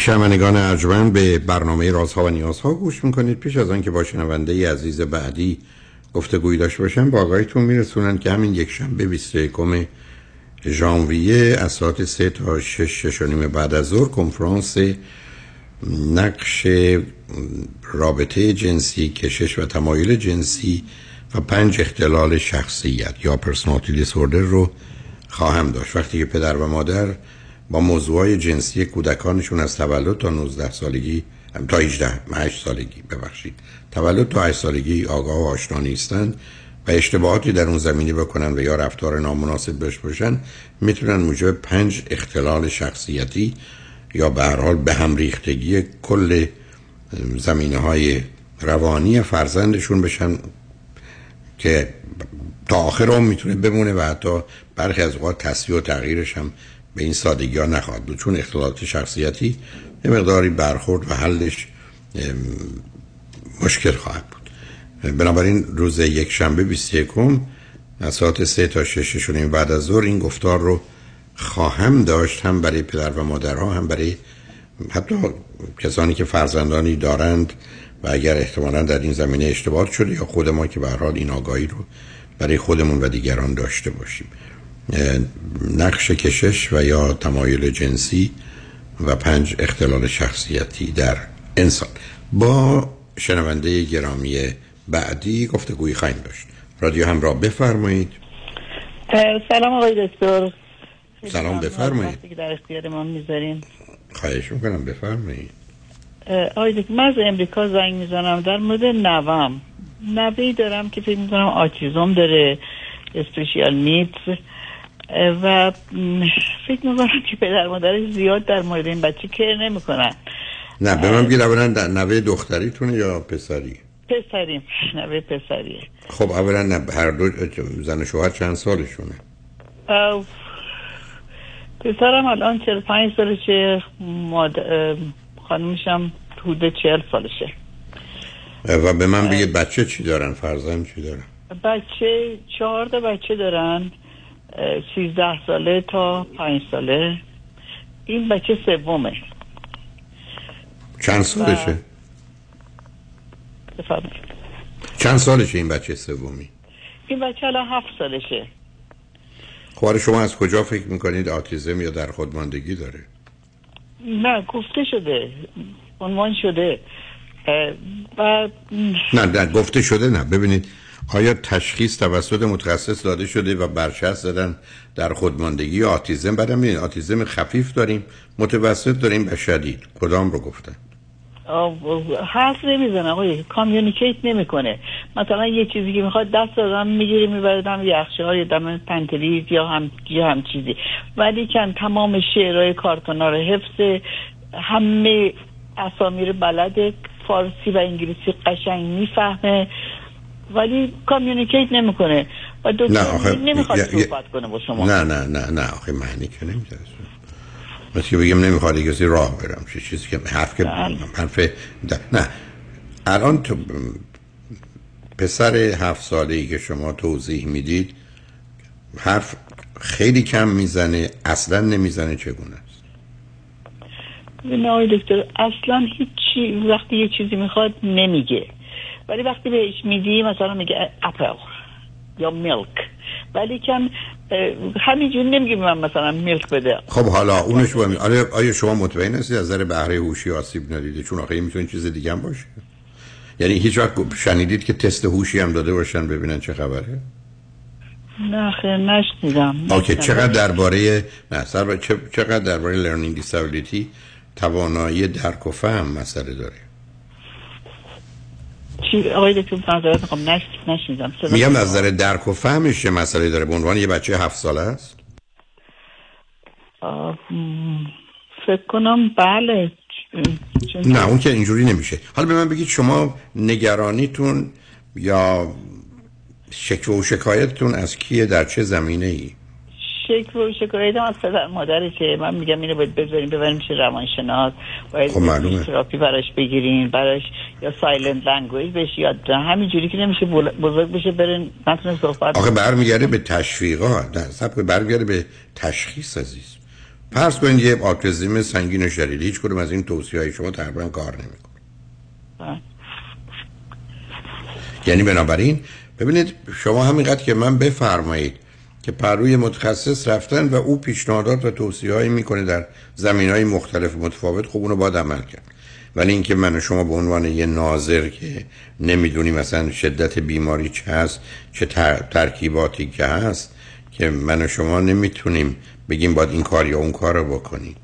شنوندگان ارجمند به برنامه رازها و نیازها گوش می‌کنید. پیش از آنکه با شنونده عزیز بعدی گفتگوی داشته باشم با آقایتون میرسونن که همین یک شنبه 21 ژانویه از ساعت 3 تا 6 6 بعد از ظهر کنفرانس نقش رابطه جنسی کشش و تمایل جنسی و پنج اختلال شخصیت یا پرسونالیتی دیسوردر رو خواهم داشت. وقتی که پدر و مادر با موضوعای جنسی کودکانشون از تولد تا 19 سالگی تا 18 8 سالگی ببخشید. تولد تا 8 سالگی آگاه و آشنا نیستند و اشتباهاتی در اون زمینه بکنن و یا رفتار نامناسب داشته باشن می‌تونن موجب پنج اختلال شخصیتی یا به هر حال به هم ریختگی کل زمینه های روانی فرزندشون بشن که تا آخر هم می‌تونه بمونه و حتی برخی از اوقات تصویه و تغییرش هم به این سادگی ها نخواهد بود. چون اختلالات شخصیتی یه مقداری برخورد و حلش مشکل خواهد بود. بنابراین روز یک شنبه 21 از ساعت 3 تا 6 شونیم بعد از ظهر این گفتار رو خواهم داشت هم برای پدر و مادرها هم برای حتی کسانی که فرزندانی دارند و اگر احتمالا در این زمینه اشتباه شده یا خود ما که به این آگاهی رو برای خودمون و دیگران داشته باشیم. نقش کشش و یا تمایل جنسی و پنج اختلال شخصیتی در انسان. با شنونده گرامی بعدی گفتگوی خواهیم داشت. رادیو همراه بفرمایید. سلام آقای دکتر. سلام بفرمایید. در اختیار ما می‌ذارین خواهش می‌کنم بفرمایید. آقای دکتر من از امریکا زنگ می‌زنم در مورد نوام. نوی دارم که فکر می‌کنم آتیزم داره اسپیشیال نیدز. و فکر می‌کنم که پدر مادرش زیاد در مورد این بچه کر نمی‌کنن. نه به من بگید اولا نوه دختریتونه یا پسری؟ پسریم نوه پسریه خب اولا هر دو زن شوهر چند سالشونه؟ پسرم الان 45 سالشه ماد... خانمشم حدود 40 سالشه. و به من بگید بچه چی دارن؟ فرزند چی دارن؟ بچه چهار تا بچه دارن. سیزده ساله تا پنج ساله. این بچه سومه. چند سالشه؟ بفرمایید. چند سالشه این بچه سومی؟ این بچه الان هفت سالشه. خب شما از کجا فکر می‌کنید؟ آتیزم یا در خودماندگی داره؟ نه گفته شده. عنوان شده. و نه نه گفته شده نه. ببینید آیا تشخیص توسط متخصص داده شده و برچسب زدن در خودماندگی آتیزم؟ بعدم می‌بینید آتیزم خفیف داریم متوسط داریم و شدید. کدام رو گفتن؟ حرف نمی‌زنه آقای. communicate نمی‌کنه. مثلا یه چیزی که می‌خواد دست آدم می‌گیره می‌بره دم یخچال یا دم pantry یا هم یا هم چیزی. ولیکن تمام شعرهای کارتونا رو حفظ همه اسامی رو بلد فارسی و انگلیسی قشنگ می‌فهمه. ولی communicate نمی‌کنه. و آخه نمی‌خواد صحبت کنه با شما. نه نه نه نه آخه معنی که نمیده مثل که بگم نمی‌خواد کسی راه برم. چه چیزی که حرف که حرف د- نه. الان تو پسر هفت ساله ای که شما توضیح می‌دید حرف خیلی کم می‌زنه اصلا نمی‌زنه چگونه است؟ نه دکتر اصلا هیچی وقتی یه چیزی می‌خواد نمیگه. ولی وقتی بهش میدی مثلا میگه اپل یا میلک ولی کم اه، همینجور نمیگه من مثلا milk بده. خب حالا اونش با آیا, آیا شما مطمئن هستید از نظر بهره هوشی آسیب ندیده؟ چون آخه می‌تونه چیز دیگه هم باشه. یعنی هیچ وقت شنیدید که تست هوشی هم داده باشن ببینن چه خبره؟ نه خیر نشنیدم. okay. چقدر درباره نه سر چقدر درباره learning disability توانایی درک و فهم مسئله داره؟ چی آقای دکتر معذرت می‌خوام نش... نشنیدم صدا- میگم از نظر درک و فهمش چه مسئله داره؟ به عنوان یه بچه هفت ساله است؟ آه، فکر کنم بله. چون- نه اون که اینجوری نمیشه. حالا به من بگید شما نگرانیتون یا شکوه و شکایتتون از کیه؟ در چه زمینه ای شکر و شکایتم از پدر مادره که من میگم اینو باید بذاریم ببریم چه روانشناس باید خب. تراپی براش بگیرین براش یا silent language بهش یاد همینجوری که نمیشه بزرگ بشه بره نتونه صحبت آخه برمیگرده به تشویقات نه صبر برمیگرده به تشخیص عزیز فرض کنید یه autism سنگین و شدید هیچ کدوم از این توصیه های شما تقریبا کار نمی‌کنه بله. یعنی بنابراین ببینید شما همینقدر که من بفرمایید که پهلوی متخصص رفتن و او پیشنهادات و توصیه هایی می‌کنه در زمینه های مختلف متفاوت خب اونو باید عمل کرد. ولی اینکه من و شما به عنوان یه ناظر که نمی‌دونیم مثلا شدت بیماری چه هست چه تر- ترکیباتی که هست که من و شما نمی‌تونیم بگیم باید این کار یا اون کار رو بکنید.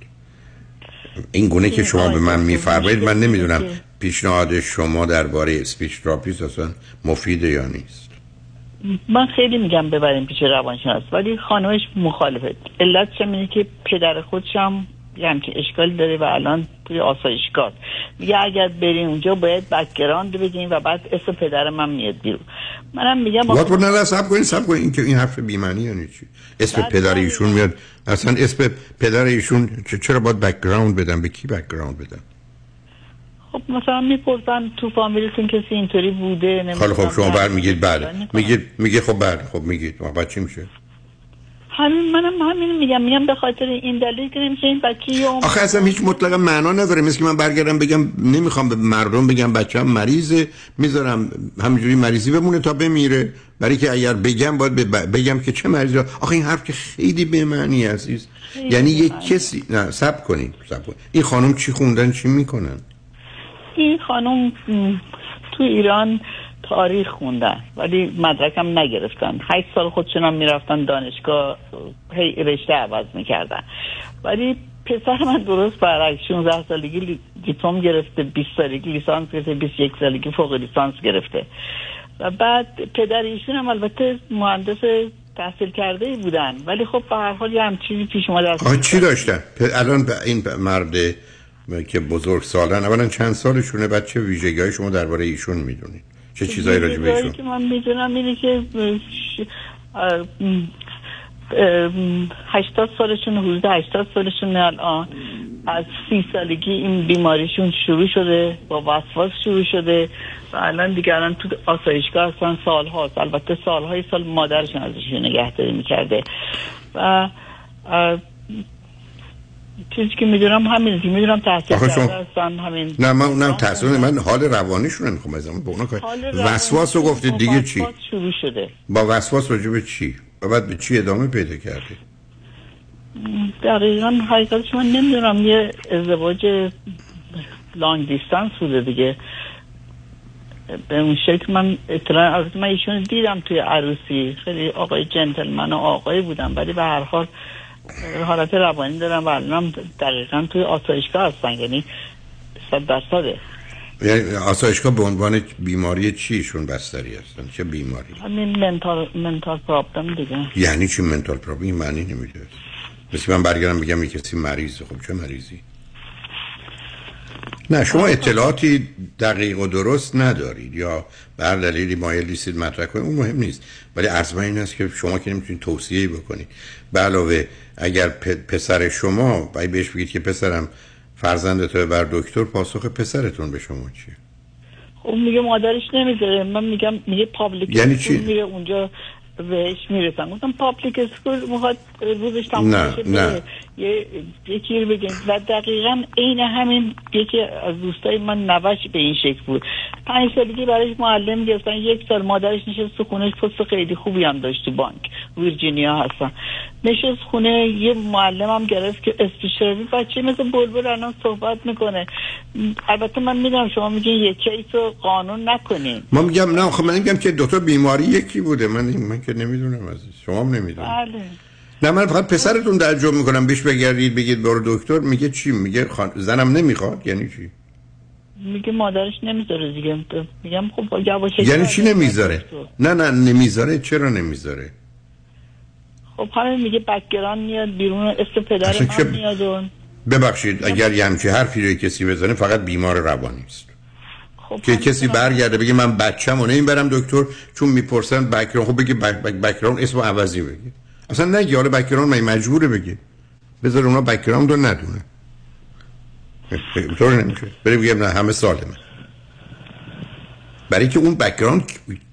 این گونه که شما به من میفرمایید من نمی‌دونم پیشنهاد شما درباره speech therapist اصلا مفیده یا نیست. من خیلی میگم ببریم پیش روانشناس ولی خانمش مخالفه. علت اینه که پدر خودش هم یه همچین اشکالی داره و الان توی آسایشگاه. میگه اگر بریم اونجا باید background بگیم و بعد اسم پدر من میاد بیرون. منم میگم وات بود نه صبر کنید صبر کنید این که این حرف بی‌معنی یعنی چی اسم پدر ایشون میاد. اصلا اسم پدر ایشون چرا باید background بدم؟ به کی background بدم؟ خب مثلا می‌پرسن تو فامیلتون کسی اینطوری بوده؟ نمی‌دونم. خب شما بر میگید بله. میگید میگه خب بله خب میگید. ما بعد چی میشه؟ همین منم همین میگم. میگم به خاطر این دلیل که نمیشه این بچه آخه اصلا هیچ مطلق معنا نداره. مثل که من برگردم بگم نمی‌خوام به مردم بگم بچه‌م مریضه. می‌ذارم همینجوری مریضی بمونه تا بمیره. برای که اگر بگم باید ب- بگم که چه مریضی. آخه این حرف که خیلی به معنی عزیز. یعنی یک. کسی نه سب کنید سب کنید این خانم چی خوندن چی می‌کنن؟ این خانم تو ایران تاریخ خوندن ولی مدرکم نگرفتن. هشت سال خودشون هم می‌رفتن دانشگاه هی رشته عوض می‌کردن. ولی پسر من درست برعکس 16 سالگی دیپلم گرفته 20 سالگی لیسانس گرفته 21 سالگی فوق لیسانس گرفته. و بعد پدر ایشون هم البته مهندس تحصیل کرده بودن. ولی خب به هر حال یه هم چیزی پیش اومده چی داشتن؟ الان این مرد که بزرگ سالن. اولا چند سالشونه بعد چه ویژگی های شما درباره ایشون می‌دونید چه چیزایی راجع به ایشون؟ که من می‌دونم اینه که هشتاد سالشون حدود هشتاد سالشون الان. از سی سالگی این بیماریشون شروع شده با وسواس شروع شده و الان دیگه الان تو آسایشگاه هستن سال هاست البته سالهای سال مادرشون ازشون نگهداری می‌کرده. و چیزی که می‌دونم همین که می‌دونم تحصیل شما- هستن همین. نه من اونم تحصیل من حال روانیشون می‌خوام ازم به اونا وسواس رو گفتید دیگه چی؟ وسواس شروع شده. با وسواس راجع به چی؟ و بعد به چی ادامه پیدا کرده دقیقا حقیقتش من نمی‌دونم یه ازدواج لانگ دیستانس بوده دیگه. به اون شکل من اطلاع از من ایشون دیدم توی عروسی. خیلی آقای جنتلمن و آقای بودم ولی به هر حال حالت روانی دارم و الانم دقیقا توی آسایشگاه هستن یعنی صد درصده. یعنی آسایشگاه به عنوان بیماری چیشون بستری هستن؟ چه بیماری؟ همین منتال منتال پرابلم دیگه. یعنی چی منتال پرابلم؟ این معنی نمیده. مثل من برگردم بگم یه کسی مریضه. خب چه مریضی؟ نه شما اطلاعاتی دقیق و درست ندارید یا به هر دلیلی مایل نیستید مطرح کنید اون مهم نیست. ولی عرض این است که شما که نمی‌تونید توصیه بکنید. به علاوه اگر پسر شما باید بهش بگید که پسرم فرزند تو بر دکتر پاسخ پسرتون به شما چیه؟ خب میگه مادرش نمی‌ذاره من میگم میگه پابلیک یعنی چی؟ میره اونجا بهش می‌رسن گفتم پابلیک اسکول می‌خواد روزش تموم نه، نه. یه یکی رو بگیم و دقیقا عین همین یکی از دوستای من نوش به این شکل بود. پنج سالگی براش معلم گرفتن. یک سال مادرش نشست تو خونش پست خیلی خوبی هم داشت تو بانک. ویرجینیا هستن. نشست خونه یه معلم هم گرفت که استشاری بچه مثل بلبل الان صحبت می‌کنه. البته من می‌دونم شما میگین یک کیس رو قانون نکنین. ما میگم نه خب من میگم که دوتا بیماری یکی بوده. من من که نمی‌دونم عزیز. شما هم نمی‌دونم بله. نه من فقط پسرتون تعجب می‌کنم. بیش بگردید بگید برو دکتر. میگه چی؟ میگه خان... زنم نمی‌خواد؟ یعنی چی؟ میگه مادرش نمی‌ذاره دیگه. میگم خب یعنی چی نمی‌ذاره؟ نه نه نمی‌ذاره. چرا نمی‌ذاره؟ خب همین میگه بکگران میاد بیرون اسم پدر من میاد و ببخشید اگر یه همچی حرفی رو کسی بزنه فقط بیمار روانی است خب که کسی برگرده بگه من بچم و نمی‌برم دکتر چون می‌پرسن بکران خب بگه بک بک بکران اسم عوضی بگه. اصلا نگه حالا بکران من مجبوره بگه؟ بذار اونا background رو ندونه. طور نمیشه. بره بگه نه همه سالمه. برای که اون background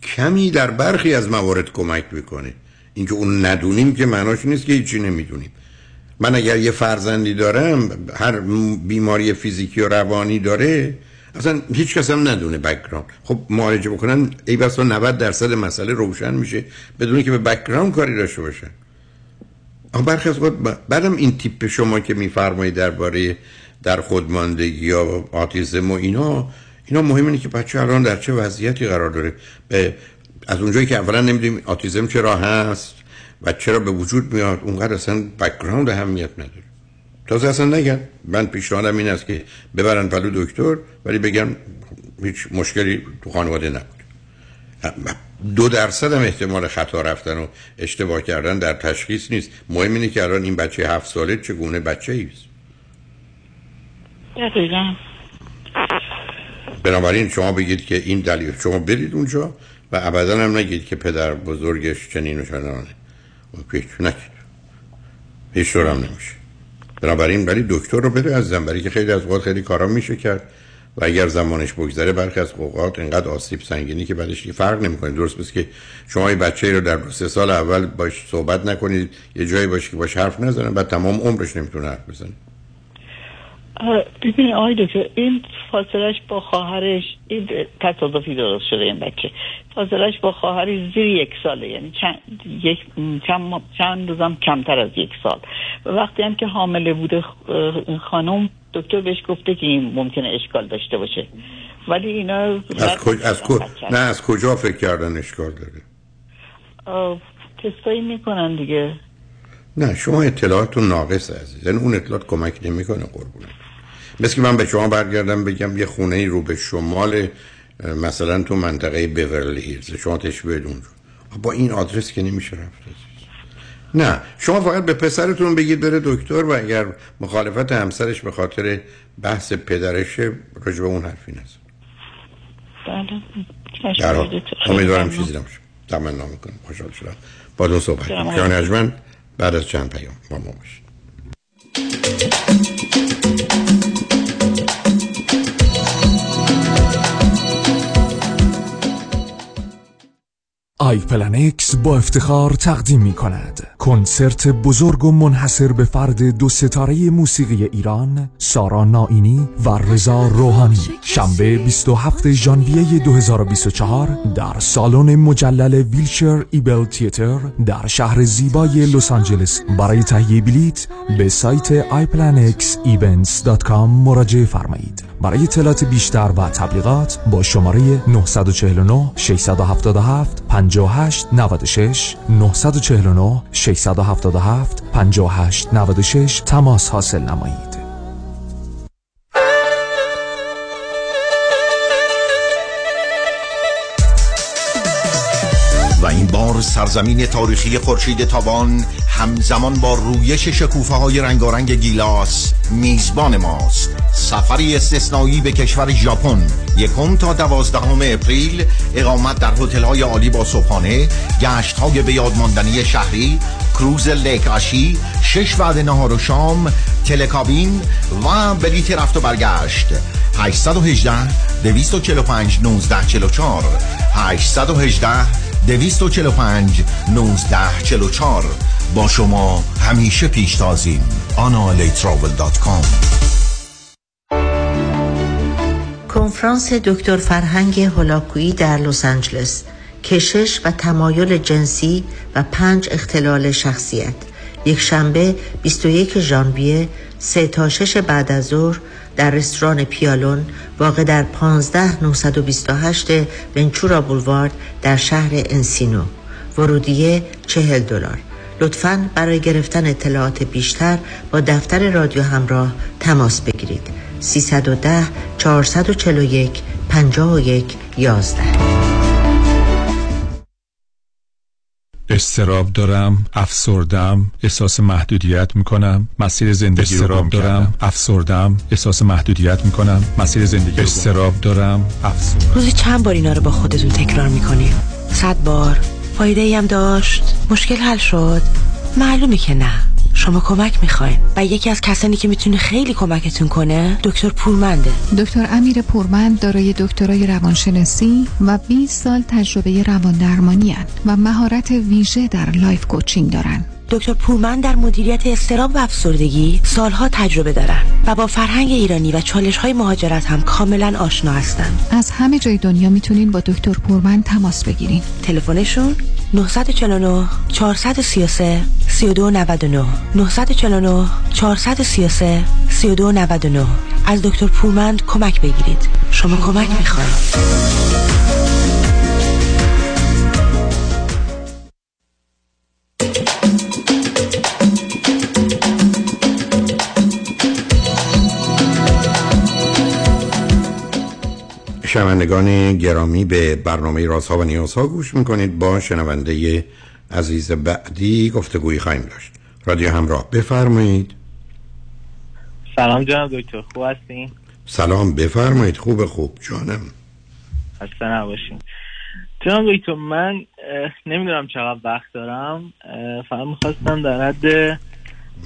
کمی در برخی از موارد کمک می‌کنه. اینکه اون ندونیم که معناش نیست که هیچی نمی‌دونیم. من اگر یه فرزندی دارم هر بیماری فیزیکی و روانی داره اصلا هیچ کس هم ندونه background خب معالجه بکنن ای بسا 90 درصد مسئله روشن میشه بدون که به background کاری داشته باشن. آخه برخی از بعدم این تیپ شما که میفرمایید درباره در خودماندگی یا autism و اینا. اینا مهم اینه که بچه الان در چه وضعیتی قرار داره. به از اونجایی که اولا نمی‌دونیم autism چرا هست و چرا به وجود میاد اونقدر اصلا background اهمیت نداره. تازه اصلا نگن من پیشنهادم این است که ببرن پهلو دکتر ولی بگم هیچ مشکلی تو خانواده نبود. دو درصد هم احتمال خطا رفتن و اشتباه کردن در تشخیص نیست. مهم اینه که الان این بچه هفت ساله چگونه بچه ایست دقیقا. بنابراین شما بگید که این دلیل شما برید اونجا. و ابدا هم نگید که پدر بزرگش چنین و چنانه. هیچ نگید هیچ هم نمیشه. بنابراین ولی دکتر رو بده از برای که خیلی از اوقات خیلی کارا میشه کرد و اگر زمانش بگذره برخی از اوقات اینقدر آسیب سنگینی که بعدش فرق نمی‌کنه. درست بس که شما یه بچه رو در سه سال اول باش صحبت نکنید یه جایی باشه که باش حرف نزنه بعد تمام عمرش نمی‌تونه حرف بزنه. ببین آقای دکتر این فاصلش با خواهرش این تصادفی درست شده این بچه. فاصلش با خواهرش زیر یک ساله یعنی چند, یک چند, چند روزم کمتر از یک سال. و وقتی هم که حامله بوده خانم دکتر بهش گفته که این ممکنه اشکال داشته باشه. ولی اینا از, کج... از کو... نه از کجا فکر کردن اشکال داره؟ تستایی می‌کنن دیگه. نه شما اطلاعاتون ناقص عزیز. یعنی اون اطلاعات کمک نمی‌کنه قربونت. مثل که من به شما برگردم بگم یه خونه رو به شمال مثلا تو منطقه بیورلی هیلز. شما تشبه اونجا. با این آدرس که نمیشه رفت. نه شما فقط به پسرتون بگید بره دکتر و اگر مخالفت همسرش به خاطر بحث پدرشه راجع به اون حرفی نزن. بله امیدوارم چیزی نمیشه تمنا می‌کنم. خوشحال شدم. با دو صحبت. اجمن بعد از چند پیام با ما باشید. iPlanex با افتخار تقدیم می کند کنسرت بزرگ و منحصر به فرد دو ستاره موسیقی ایران سارا نائینی و رضا روحانی. شنبه 27 ژانویه 2024 در سالن مجلل Wilshire Ebell Theatre در شهر زیبای لس آنجلس. برای تهیه بلیت به سایت iPlanexEvents.com مراجعه فرمایید. برای اطلاعات بیشتر و تبلیغات با شماره 949 677 58 96 949 677 58 96 تماس حاصل نمایید. سرزمین تاریخی خورشید تابان همزمان با رویش شکوفه های رنگارنگ گیلاس میزبان ماست. سفری استثنایی به کشور ژاپن یکم تا دوازدهم اپریل اقامت در هتل های عالی با صبحانه گشت های به یاد ماندنی شهری کروز لیک آشی شش وعده نهار و شام تلکابین و بلیت رفت و برگشت. 818 245 1944 818 245 1944 با شما همیشه پیشتازیم آنالیتراول.com کنفرانس دکتر فرهنگ هولاکویی در لس آنجلس. کشش و تمایل جنسی و پنج اختلال شخصیت. یک شنبه 21 ژانویه سه تا شش بعد از ظهر در رستوران پیالون واقع در 15928 ونچورا بولوارد در شهر انسینو. ورودیه 40 دلار. لطفا برای گرفتن اطلاعات بیشتر با دفتر رادیو همراه تماس بگیرید. 310 441 51 11 استراب دارم افسردم احساس محدودیت می‌کنم. مسیر زندگی رو گم دارم افسردم احساس محدودیت می‌کنم. مسیر زندگی استراب دارم افسردم. روزی چند بار اینا رو با خودتون تکرار می‌کنی؟ صد بار. فایده ای هم داشت. مشکل حل شد. معلومه که نه. شما کمک می‌خواین. و یکی از کسانی که می‌تونه خیلی کمکتون کنه دکتر پورمنده. دکتر امیر پورمند دارای دکترای روانشناسی و 20 سال تجربه روان درمانی و مهارت ویژه در life coaching دارن. دکتر پورمن در مدیریت اضطراب و افسردگی سالها تجربه دارن و با فرهنگ ایرانی و چالش های مهاجرت هم کاملا آشنا هستند. از همه جای دنیا می‌تونین با دکتر پورمن تماس بگیرین. تلفنشون 949 433 3299 949 433 3299 از دکتر پورمند کمک بگیرید. شما کمک می‌خواید. شنوندگان گرامی به برنامه رازها و نیازها گوش می‌کنید. با شنونده عزیز بعدی گفتگویی خواهیم داشت. رادیو همراه بفرمایید. سلام جناب دکتر خوب هستین؟ سلام بفرمایید. خوب خوب. جانم. خسته نباشین. جناب دکتر من نمی‌دونم چقدر وقت دارم. فقط می‌خواستم در حد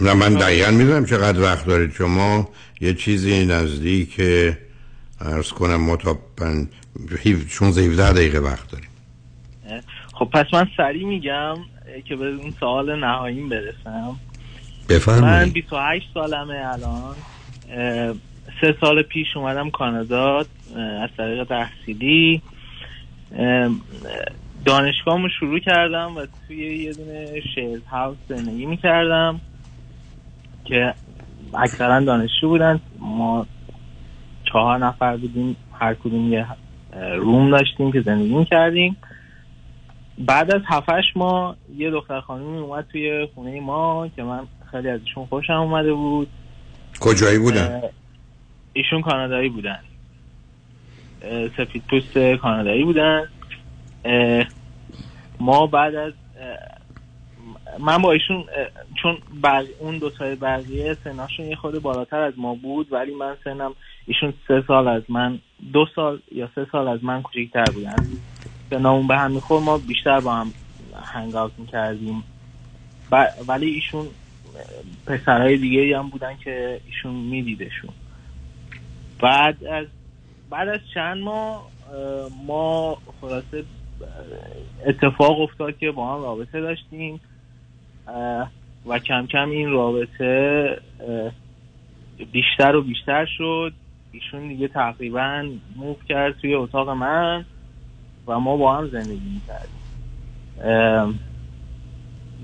نه من دقیقا می‌دونم چقدر وقت دارید. شما یه چیزی نزدیک ارز کنم ما تا پن... 16 17 دقیقه وقت داریم. خب پس من سریع میگم که به اون سوال نهاییم برسم. من بفرمایید 28 سالمه الان. سه سال پیش اومدم کانادا از طریق تحصیلی. اه، دانشگاهمو شروع کردم و توی یه دونه شیرز هاوس زندگی می‌کردم که اکثرا دانشجو بودن. ما چهار نفر بودیم هر کدوم یه روم داشتیم که زندگی می‌کردیم. بعد از هفتش ما یه دختر خانمی اومد توی خونه ما که من خیلی ازشون خوشم اومده بود. کجایی بودن؟ ایشون کانادایی بودن. سفید پوست کانادایی بودن. ما بعد از من با ایشون چون بق... اون دو تای بقیه سناشون یه خود بالاتر از ما بود ولی من سنم ایشون سه سال از من دو سال یا سه سال از من کوچکتر بودن. سنمون به هم میخور ما بیشتر با هم هنگ اوت می‌کردیم ولی ایشون پسرهای دیگه هم بودن که ایشون میدیدشون. بعد از بعد از چند ماه اه، ما خلاصه اتفاق افتاد که با هم رابطه داشتیم. و کم کم این رابطه بیشتر و بیشتر شد. ایشون دیگه تقریبا موف کرد توی اتاق من و ما با هم زندگی می‌کردیم.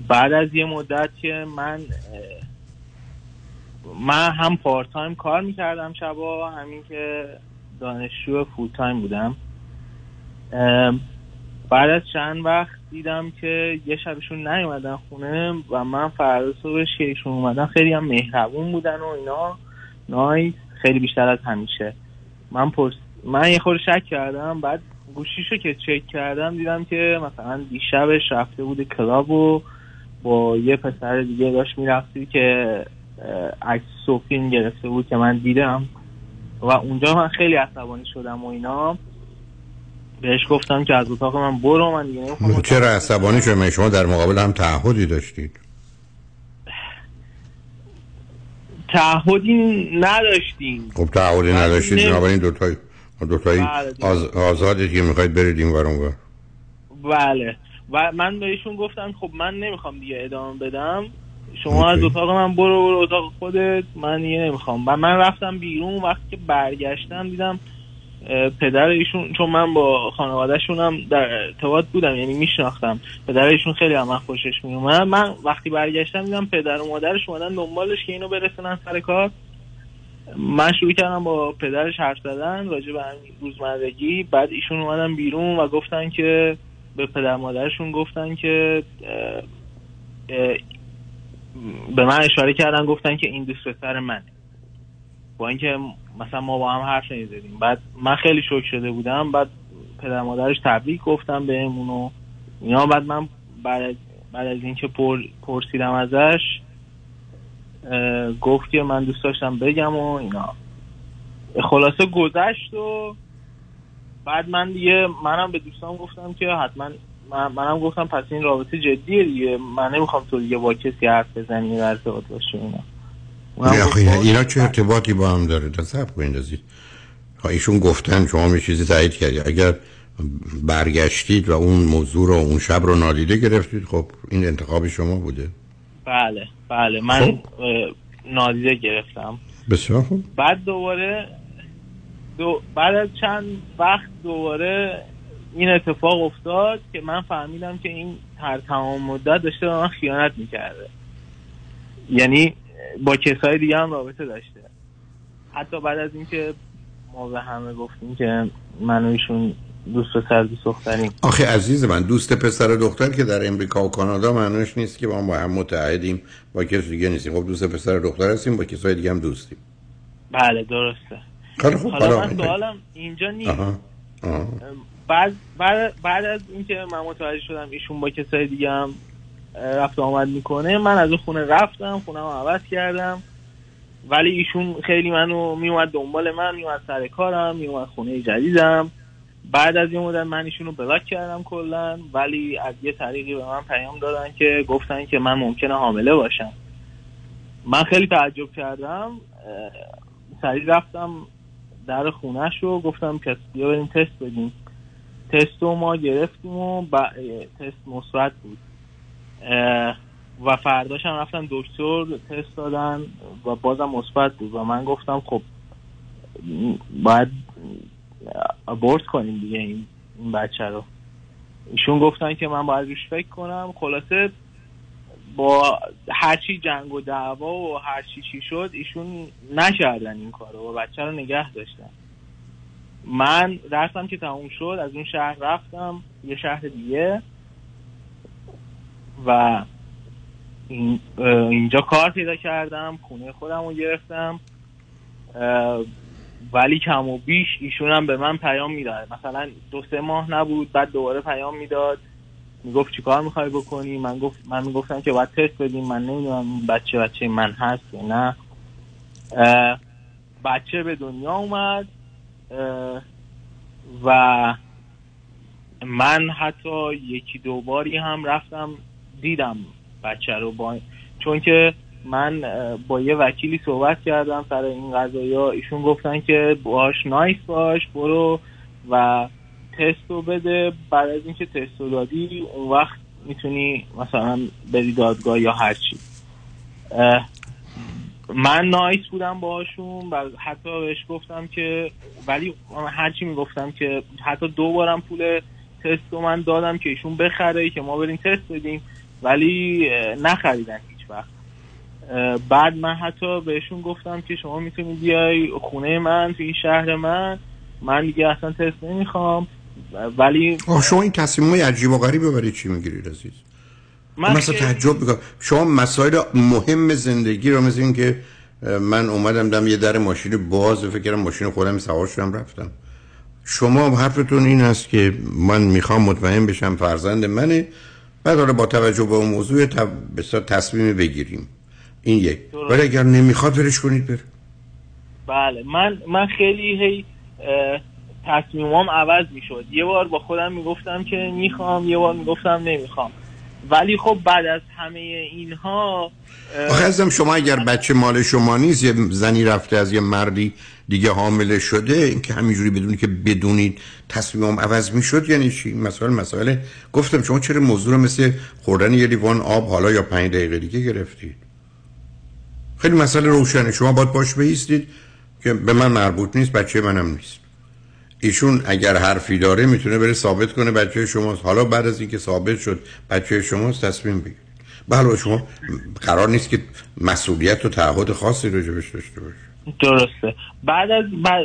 بعد از یه مدت که من من هم پارت تایم کار می‌کردم شبا همین که دانشجو full-time بودم. بعد از چند وقت دیدم که یه شبشون نیومدن خونه و من فردا صبحش که ایشون اومدن. خیلی هم مهربون بودن و اینا. nice خیلی بیشتر از همیشه. من پرس من یه خورده شک کردم. بعد گوشیشو که چک کردم دیدم که مثلا دیشبش رفته بود club و با یه پسر دیگه داشت می‌رفتی که عکس و فیلم گرفته بود که من دیدم. و اونجا من خیلی عصبانی شدم و اینا. بهش گفتم که از اتاق من برو من دیگه نمی‌خوام چرا عصبانی شما شما در مقابل هم تعهدی داشتید. تعهدی نداشتیم. خب تعهدی نداشتید بنابراین دوتای دوتایی بله. آز... آزادید که می‌خواید برید این ور اون ور. بله. و من بهشون گفتم خب من نمی‌خوام دیگه ادامه بدم. شما از اتاق من برو برو اتاق خودت. من دیگه نمی‌خوام. و من رفتم بیرون وقتی که برگشتم دیدم پدر ایشون چون من با خانوادهشون هم در ارتباط بودم یعنی میشناختم. پدر ایشون خیلی هم خوشش میومد من وقتی برگشتم دیدم پدر و مادرش اومدن دنبالش که اینو برسونن سر کار. من شروع کردم با پدرش حرف زدن راجع به روزمرگی. بعد ایشون اومدن بیرون و گفتن که به پدر مادرشون گفتن که به من اشاره کردن گفتن که این دوست پسر منه. با اینکه مثلا ما با هم حرف نمی‌زدیم. بعد من خیلی شوک شده بودم بعد پدر مادرش تبریک گفتم بهمون و اینا. بعد من بعد از, بعد از اینکه پر، پرسیدم ازش گفت که من دوست داشتم بگم و اینا. خلاصه گذشت و بعد من دیگه منم به دوستان گفتم که حتما من منم گفتم پس این رابطه جدیه دیگه. من نمی‌خوام تو دیگه با کسی حرف بزنی و ارتباط باشی اینا اونم نه، گفت آخه اینا- باشه. اینا چه ارتباطی با هم داره؟ تصب بندازید ها، ایشون گفتن شما می چیزی تایید کردید اگر برگشتید و اون موضوع رو اون شب رو نادیده گرفتید خب این انتخاب شما بوده. بله بله. من خب. نادیده گرفتم. بسیار خوب. بعد دوباره دو بعد از چند وقت دوباره این اتفاق افتاد که من فهمیدم که این هر تمام مدت داشته به من خیانت می‌کرده. یعنی با کسای دیگه هم رابطه داشته. حتی بعد از اینکه ما به همه گفتیم که من و ایشون دوست پسر دوست دختریم. آخه عزیز من دوست پسر و دختر که در امریکا و کانادا معنیش نیست که ما با هم متحدیم با کسی دیگه نیستیم. خب دوست پسر و دختر هستیم با کسای دیگه هم دوستیم. بله درسته. خیلی خوب، حالا من سوالم اینجا نیست. آها آها. بعد بعد بعد از اینکه من متوجه شدم ایشون با کسای دیگه هم رفت آمد می‌کنه. من از اون خونه رفتم خونه عوض کردم. ولی ایشون خیلی منو میومد دنبال من میومد سر کارم میومد خونه جدیدم. بعد از یه مدت من ایشون رو بلاک کردم کلا. ولی از یه طریقی به من پیام دادن که گفتن که من ممکنه حامله باشم. من خیلی تعجب کردم. سریع رفتم در خونهش رو گفتم که بیا بریم تست بدیم. تست رو ما گرفتیم و ب... تست مثبت بود. و فرداش هم رفتن دکتر تست دادن و بازم مثبت بود و من گفتم خب باید ابورت کنیم دیگه این, این بچه رو. ایشون گفتن که من باید روش فکر کنم. خلاصه با هرچی جنگ و دعوا و هرچی چی شد ایشون نکردن این کارو و بچه رو نگه داشتن. من درسم که تموم شد از اون شهر رفتم یه شهر دیگه. و اینجا کار پیدا کردم خونه خودم رو گرفتم ولی کم و بیش ایشون هم به من پیام می‌داد. مثلا دو سه ماه نبود بعد دوباره پیام می‌داد. می‌گفت چیکار می‌خوای بکنی؟ من گفت من می‌گفتم که باید تست بدیم. من نمی‌دونم بچه بچه من هست یا نه. بچه به دنیا اومد. و من حتی یکی دو باری هم رفتم دیدم بچه رو با چون که من با یه وکیلی صحبت کردم سر این قضایی ایشون گفتن که باش نایس باش برو و تست رو بده. بعد از اینکه تست رو دادی اون وقت می‌تونی مثلا بری دادگاه یا هرچی من نایس بودم باهاشون و حتی بهش گفتم که ولی هرچی می‌گفتم که حتی دو بارم پول تست رو من دادم که ایشون بخره که ما بریم تست بدیم. ولی نخریدن هیچ وقت. بعد من حتی بهشون گفتم که شما می‌تونید بیای خونه من تو این شهر من. من دیگه اصلا تست نمی‌خوام. ولی شما این تصمیم های عجیب و غریبه برای چی می‌گیرید عزیز؟ من مثلا که- تعجب می‌کنم. شما مسائل مهم زندگی رو مثل این که من اومدم دم یه در ماشین باز فکر کردم ماشین خودم سوار شدم رفتم. شما حرفتون این است که من می‌خوام مطمئن بشم فرزند منه. بعد حالا با توجه به اون موضوع ت... بسیار تصمیمی بگیریم. این یک. ولی اگر نمی‌خواد ولش کنید بره. بله. من من خیلی هی اه، تصمیمام عوض می‌شد. یه بار با خودم می‌گفتم که می‌خوام یه بار می‌گفتم نمی‌خوام. ولی خب بعد از همه اینها ازم شما اگر بچه مال شما نیست یه زنی رفته از یه مردی دیگه حامله شده این که همینجوری بدونی که بدونید تصمیمم عوض می‌شد یعنی چی؟ مسائل مسائل. گفتم شما چرا موضوع رو مثل خوردن یه لیوان آب حالا یا پنج دقیقه دیگه گرفتید خیلی مسئله روشنه. شما باید باش بیستید که به من مربوط نیست بچه منم نیست. ایشون اگر حرفی داره می‌تونه بره ثابت کنه بچه شماست. حالا بعد از اینکه ثابت شد بچه شماست تصمیم بگیرید. بله شما قرار نیست که مسئولیت و تعهد خاصی راجبش داشته باشید درسته. بعد از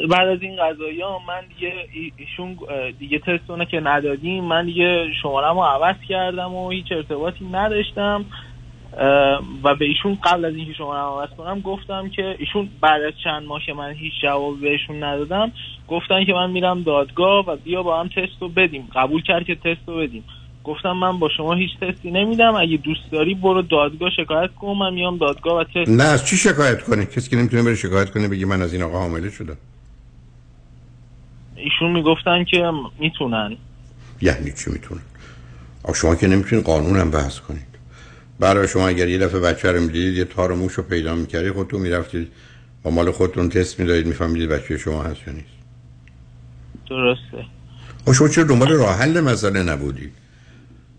بعد, از این قضایی ها من دیگه ای- ایشون دیگه تستونه که ندادیم. من دیگه شمارم رو عوض کردم و هیچ ارتباطی نداشتم. و به ایشون قبل از اینکه شمارم عوض کنم گفتم که ایشون بعد از چند ماه که من هیچ جواب بهشون ندادم گفتن که من میرم دادگاه و بیا با هم تست رو بدیم. قبول کرد که تست رو بدیم. گفتم من با شما هیچ تستی نمیدم اگه دوست داری برو دادگاه شکایت کن من میام دادگاه و تست. نه از چی شکایت کنه کسی که نمی‌تونه بره شکایت کنه بگی من از این آقا حامله شدم. ایشون می‌گفتن که می‌تونن. یعنی چی می‌تونن؟ شما که نمی‌تونید قانونم بحث کنید برای شما اگر یه دفعه بچه رو می‌دیدید یه تار موش رو پیدا می‌کردید خودتون می‌رفتید با مال خودتون تست می‌دادید میفهمیدید بچه شما هست یا نیست. درسته. خب شما چرا دنبال راه حل مسئله نبودید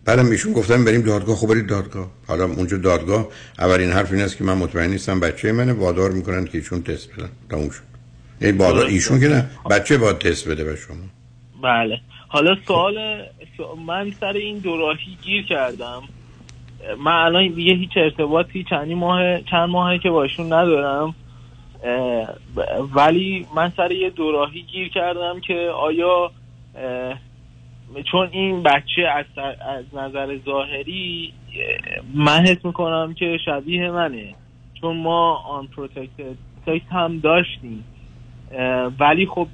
بعدم ایشون گفتم بریم دادگاه. خب برید دادگاه. حالا اونجا دادگاه اولین حرف این است که من مطمئن نیستم بچه منه وادار می‌کنن که ایشون تست بدن. تموم شد. وادار درسته. ایشون که نه بچه باید تست بده به شما. بله. حالا سوال سو- من سر این دوراهی گیر کردم. من الان دیگه هیچ ارتباطی چندی ماه چند ماهه که باشون ندارم. ولی من سر یه دوراهی گیر کردم که آیا چون این بچه از, از نظر ظاهری اه، من حس می‌کنم که شبیه منه. چون ما آن پروتکتد سکس هم داشتیم. ولی خب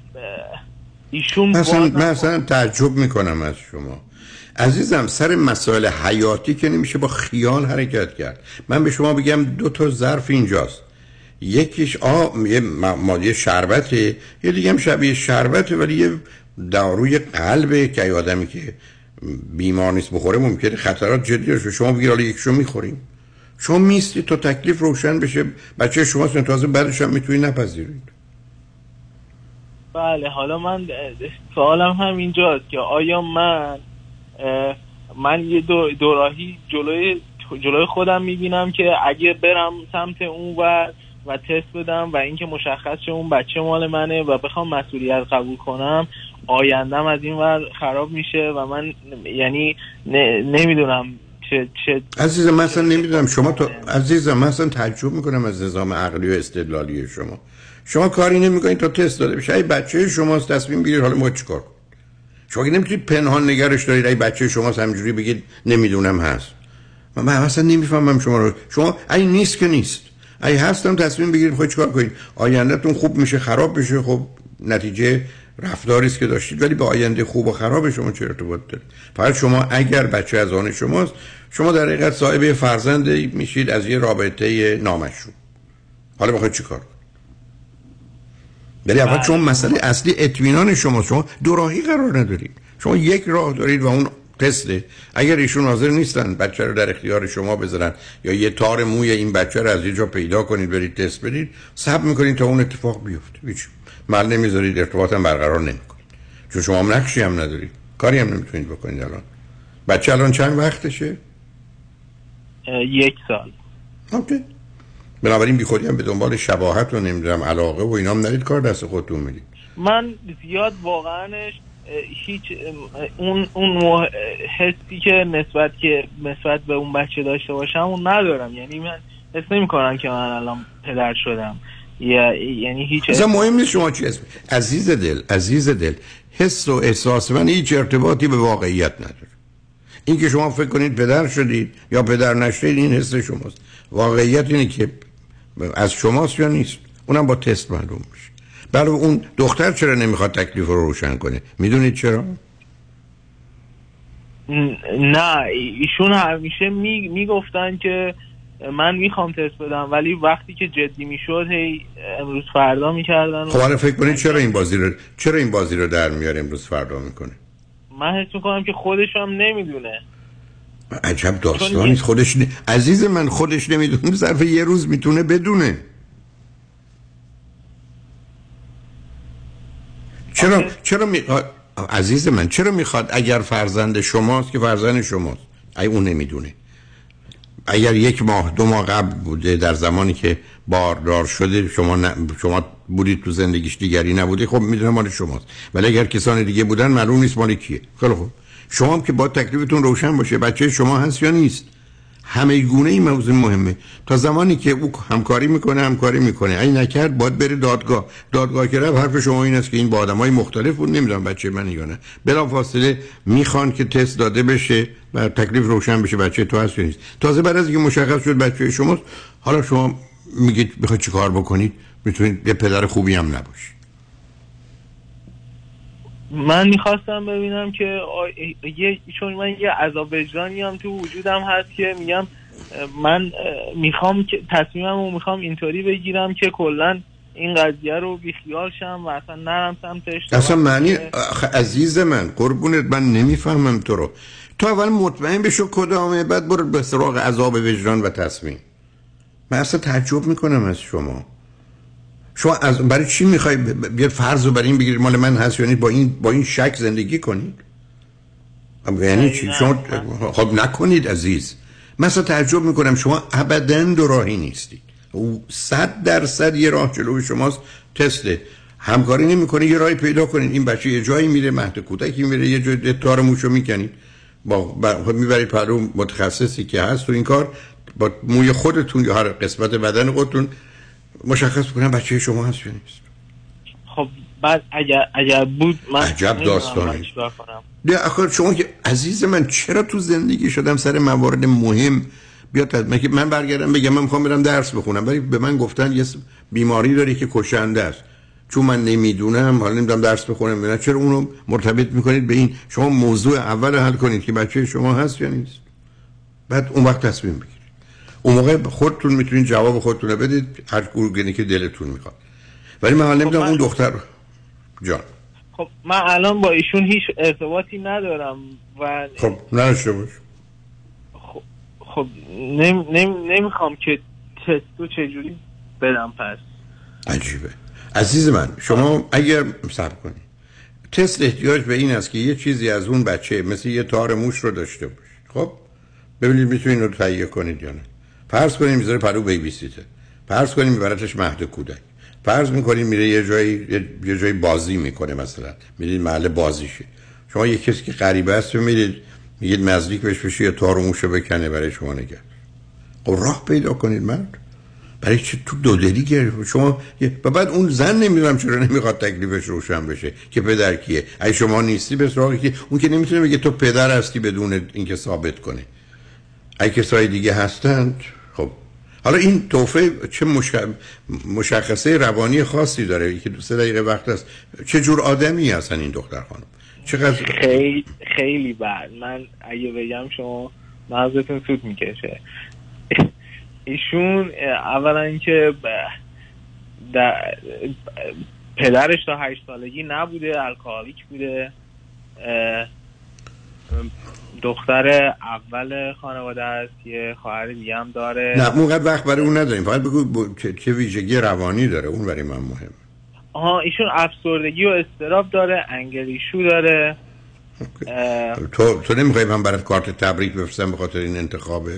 ایشون مثلا بازم- من اصلا تعجب می‌کنم از شما. عزیزم سر مسائل حیاتی که نمیشه با خیال حرکت کرد. من به شما بگم دو تا ظرف اینجاست. یکیش آ یه ماده شربته یه دیگه هم شبیه شربته ولی یه داروی قلبه که آدمی که بیمار نیست بخوره ممکنه خطرات جدی باشه. شما بگیر حالا یکشو می‌خوریم. شما میستی تا تکلیف روشن بشه. بچه شما تازه بعدش هم می‌تونی نپذیرید. بله حالا من سوالم هم اینجاست که آیا من من یه دو دوراهی جلوی جلوی خودم می‌بینم که اگه برم سمت اون و و تست بدم و اینکه مشخص شه اون بچه مال منه و بخوام مسئولیت قبول کنم آیندم از این ور خراب میشه و من یعنی نمی‌دونم چه چه عزیزم من اصلا نمی‌دونم شما تو عزیزم من اصلا تعجب می‌کنم از نظام عقلی و استدلالی شما. شما کاری نمی‌کنید تا تست داده بشه. ای بچه شماست تصمیم بگیرید حالا ما چیکار شما که نمی‌تونید پنهان نگرش دارید ای بچه شماست همینجوری بگید نمی‌دونم هست. من, من اصلا نمی‌فهمم شما رو. شما ای نیست که نیست. ای هستم تصمیم بگیرید خود چیکار کنید. آیندهتون خوب میشه خراب بشه خب نتیجه رفتاری است که داشتید. ولی به آینده خوب و خراب شما چه ارتباط داره فقط شما اگر بچه از آن شماست شما در حقیقت صاحب فرزند میشید از یه رابطه نامشروع. حالا بخواید چیکار ولی اول شما مسئله اصلی اطمینان شما شما دو راهی قرار ندارید. شما یک راه دارید و اون تسته اگر ایشون حاضر نیستن بچه رو در اختیار شما بذارن یا یه تار موی این بچه رو از یه جا پیدا کنید برید تست بدید صبر می‌کنید تا اون اتفاق بیفته. هیچ مل نمی‌ذارید ارتباط هم برقرار نمی‌کنید چون شما هم نقشی هم ندارید. کاری هم نمی‌تونید بکنید الان. بچه الان چند وقتشه؟ یک سال. اوکی. بنابراین بی خودی هم به دنبال شباهت و نمی‌دونم علاقه و اینا هم نرید کار دست خودتون می‌دید. من زیاد واقعاش اه، هیچ اون اون حسی که نسبت که نسبت به اون بچه داشته باشم اون ندارم. یعنی من حس نمی کنم که من الان پدر شدم. یا یعنی هیچ اصلا مهم نیست شما چی اسم عزیز دل عزیز دل حس و احساس من هیچ ارتباطی به واقعیت نداره. این که شما فکر کنید پدر شدید یا پدر نشدید این حس شماست. واقعیت اینه که از شماست یا نیست؟ اونم با تست معلوم میشه. بله اون دختر چرا نمی‌خواد تکلیف رو روشن کنه؟ می‌دونید چرا؟ نه ایشون همیشه می می‌گفتن که من می‌خوام تست بدم ولی وقتی که جدی می‌شد هی امروز فردا می‌کردن خب حالا فکر کنید چرا این بازی رو چرا این بازی رو در میاره امروز فردا می‌کنه؟ من حس می‌کنم که خودش هم نمی‌دونه. عجب داستانی خودش ن... عزیز من خودش نمی‌دونه. ظرف یه روز می‌تونه بدونه. چرا چرا می‌خواد عزیز من چرا می‌خواد اگر فرزند شماست که فرزند شماست؟ ای اون نمی‌دونه. اگر یک ماه دو ماه قبل بوده در زمانی که باردار شده شما ن... شما بودید تو زندگیش دیگری نبوده خب می‌دونه مال شماست. ولی اگر کسان دیگه بودن معلوم نیست مال کیه. خیلی خوب. شما هم که با تکلیفتون روشن باشه بچه شما هست یا نیست؟ همه گونه این موضوع مهمه. تا زمانی که او همکاری می‌کنه همکاری می‌کنه. این نکرد باید بره دادگاه. دادگاه که رفت حرف شما این است که این با آدمای مختلف بود. نمی‌دونم بچه من یا نه. بلا فاصله می‌خوان که تست داده بشه و تکلیف روشن بشه بچه تو هست یا نیست. تازه بعد از اینکه مشخص شد بچه شماست حالا شما میگید بخواید چیکار بکنید؟ می‌تونید یه پدر خوبی هم نباشید. من می‌خواستم ببینم که یه چون من یه عذاب وجدانی هم تو وجودم هست که میگم من می‌خوام که تصمیمم رو می‌خوام اینطوری بگیرم که کلا این قضیه رو بیخیال شم و اصلا نرم سمتش. اصلا معنی عزیز من قربونت من نمی‌فهمم تو رو. تو اول مطمئن بشو کدامه بعد برو به سراغ عذاب وجدان و تصمیم. من اصلا تعجب می‌کنم از شما. شما از برای چی می‌خوای بیاد فرض رو برای این بگیرید مال من هست یعنی با این با این شک زندگی کنید یعنی چی؟ شما خب نکنید عزیز. مثلا تعجب می‌کنم شما ابدا دو راهی نیستید. او صد درصد یه راه جلوی شماست تسته همکاری نمی‌کنه یه راهی پیدا کنید. این بچه یه جایی میره مهد کودکی میره یه جای تار موشو می‌کنید. با خب می‌برید پرو متخصصی که هست تو این کار با موی خودتون یا هر قسمت بدن خودتون مشخص کنم بچه شما هست یا نیست؟ خب بعد اگر, اگر بود من عجب داستانی نه آخر شما که عزیز من چرا تو زندگی شدم سر موارد مهم؟ بیاد من من برگردم بگم من می‌خوام برم درس بخونم ولی به من گفتن یه بیماری داری که کشنده است. چون من نمی‌دونم حالا نمی‌دونم درس بخونم نه. چرا اونو مرتبط می‌کنید به این؟ شما موضوع اول حل کنید که بچه شما هست یا نیست. بعد اون وقت تصمیم بگیرید. اون موقع خودتون می‌تونید جواب خودتون رو بدید هر گونه که دلتون می‌خواد. ولی من حالا نمی‌دونم اون دختر جان. خب من الان با ایشون هیچ ارتباطی ندارم و خب نداشته باش. خب, خب نم... نم... نمی‌خوام که تستو چجوری بدم پس. عجیبه. عزیز من شما اگر صبر کنید تست احتیاج به این است که یه چیزی از اون بچه مثل یه تار موش رو داشته باشه خب؟ ببینید می‌تونید رو تهیه کنید یا نه. فرض کنیم می‌ذاره پرو بیبی سیته فرض کنیم میبرتش مهد کودک. فرض می‌کنیم میره یه جایی یه جایی بازی می‌کنه مثلا. میرید محل بازیشه. شما یه کسی که غریبه است و میرید میگید نزدیک بهش بشه یه تار موشو بکنه برای شما نگه. خب راه پیدا کنید مرد. برای چه تو دو دلی گرفت؟ شما و بعد اون زن نمی‌دونم چرا نمی‌خواد تکلیفش روشن بشه که پدر کیه. اگه شما نیستی به سراغ که اون که نمی‌تونه بگه تو پدر هستی بدون اینکه ثابت کنه. اگه کسای دیگه هستند حالا این توفه چه مشخصه روانی خاصی داره؟ که دو سه دقیقه وقت است چه جور آدمی هستن این دختر خانم؟ چقدر خیلی خیلی بد. من اگه بگم شما مغزتون سود می‌کشه. ایشون اولا اینکه پدرش تا هشت سالگی نبوده الکالیک بوده. دختر اول خانواده است یه خواهر دیگه هم داره. نه موقع وقت برای اون نداریم. فقط بگو چه ویژگی روانی داره. اون برای من مهم. آها ایشون افسردگی و استراب داره انگلیشو داره. تو تو نمی‌خوای من برات کارت تبریک بفرستم به خاطر این انتخابه؟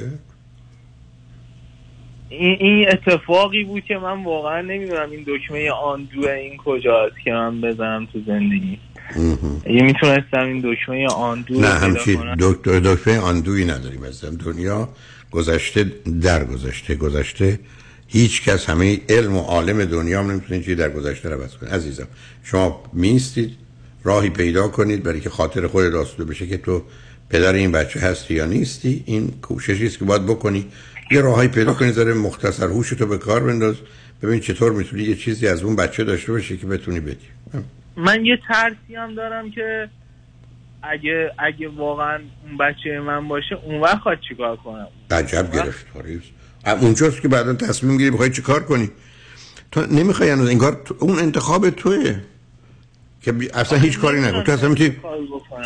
این, این اتفاقی بود که من واقعا نمی‌دونم این دکمه آندو این کجاست که من بزنم تو زندگی. یه می‌تونستم این دکمه آندو نه همچی دکتر دکمه آندوی نداریم از دنیا. گذشته در گذشته گذشته هیچ کس همه علم و عالم دنیا هم نمی‌تونه چیزی در گذشته رو عوض کنه عزیزم شما میستید راهی پیدا کنید برای که خاطر خود آسوده بشه که تو پدر این بچه هستی یا نیستی. این کوششی است که باید بکنی. یه راهی پیدا کنی داره مختصر هوش تو به کار بنداز. ببین چطور می‌تونی یه چیزی از اون بچه داشته باشی که بتونی بدی. من یه ترسی هم دارم که اگه اگه واقعا اون بچه من باشه اون وقت خواهد چیکار کنم؟ عجب گرفتاری اونجاست که بعدا تصمیم گیری بخوای چیکار کنی؟ تو نمی‌خوای هنوز انگار اون انتخاب توه که اصلا هیچ کاری نکن تو اصلا می‌تونی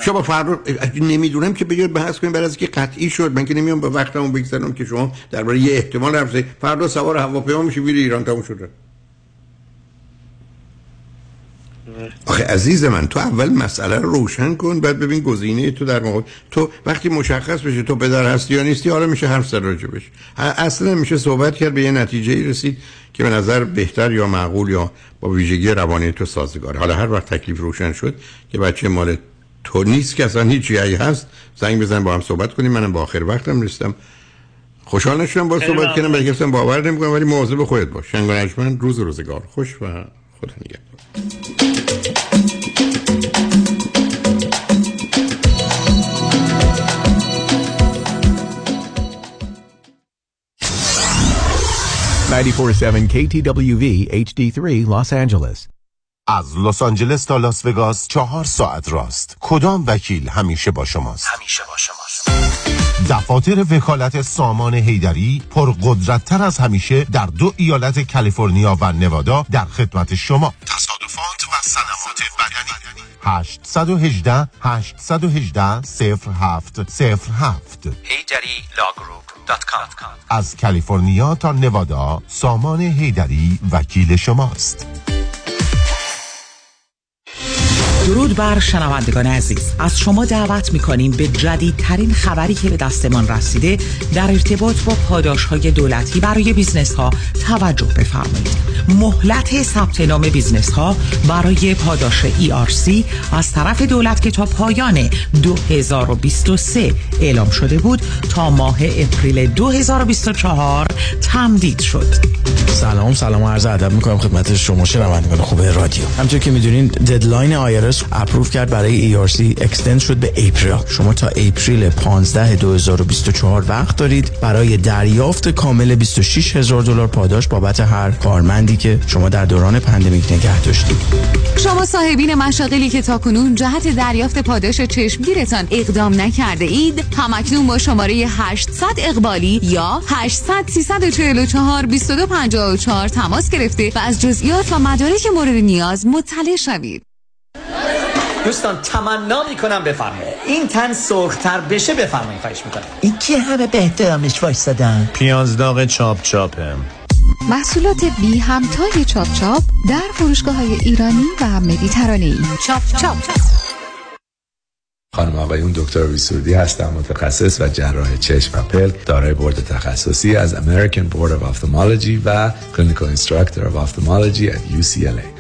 شما فردا نمی‌دونم که بگید بحث کنیم بعد از که قطعی شد. من که نمیام به وقتمون بگذارم که شما درباره یه احتمال حرف فردا سوار هواپیما میشی میری ایران تموم شده. آخه عزیز من تو اول مسئله رو روشن کن بعد ببین گزینه تو در موقع تو وقتی مشخص بشه تو پدر هستی یا نیستی حالا میشه حرف زد راجبش اصلا میشه صحبت کرد به یه نتیجه رسید که به نظر بهتر یا معقول یا با ویژگی روانی تو سازگاره. حالا هر وقت تکلیف روشن شد که بچه مال تو نیست که اصلا هیچی هست زنگ بزن با هم صحبت کنیم. منم با آخر وقتم رسیدم خوشحال نشدم با صحبت کردم ولی گفتم باور نمی‌کنم ولی مواظب خودت باش. شنگ روز روزگار. خوش و خدا نگهدار. 947 KTWV HD3 Los Angeles. از لس آنجلس تا لاس وگاس چهار ساعت راست. کدام وکیل همیشه با شماست؟ همیشه با شماست. دفاتر وکالت سامان هیدری پرقدرتتر از همیشه در دو ایالت کالیفرنیا و نوادا در خدمت شما. تصادفات و صدمات بدنی. 818 818 0707 حیدری Law Group از کالیفرنیا تا نوادا سامان حیدری وکیل شماست. درود بر شنوندگان عزیز. از شما دعوت می‌کنیم به جدیدترین خبری که به دستمان رسیده در ارتباط با پاداش های دولتی برای بیزنس ها توجه بفرمایید. مهلت ثبت نام business ها برای پاداش ERC از طرف دولت که تا پایان 2023 اعلام شده بود تا ماه April 2024 تمدید شد. سلام سلام و عرض ادب می‌کنم خدمت شما شنوندگان خوب رادیو. همچون که می‌دونین deadline IRS approve کرد برای ERC extend شد به April شما تا April 15 2024 وقت دارید. برای دریافت کامل 26 هزار دلار پاداش بابت هر کارمندی که شما در دوران pandemic نگه داشتید. شما صاحبین مشاغلی که تاکنون جهت دریافت پاداش چشمگیرتان اقدام نکرده اید همکنون با شماره 800 اقبالی یا 800 344 2254 تماس گرفته و از جزئیات و مدارک مورد نیاز مطلع شوید. دوستان تمنا می‌کنم بفرمایید. این تن سرختر بشه بفرمایید خواهش می‌کنم. این که همه به احترامش وایستادن پیاز داغ چاپ. چاپه محصولات بی همتای چاپ چاپ در فروشگاه های ایرانی و مدیترانه چاپ چاپ. خانم آقایون دکتر ویسوردی هستم متخصص و جراح چشم و پلک دارای بورد تخصصی از American Board of Ophthalmology و Clinical Instructor of Ophthalmology at UCLA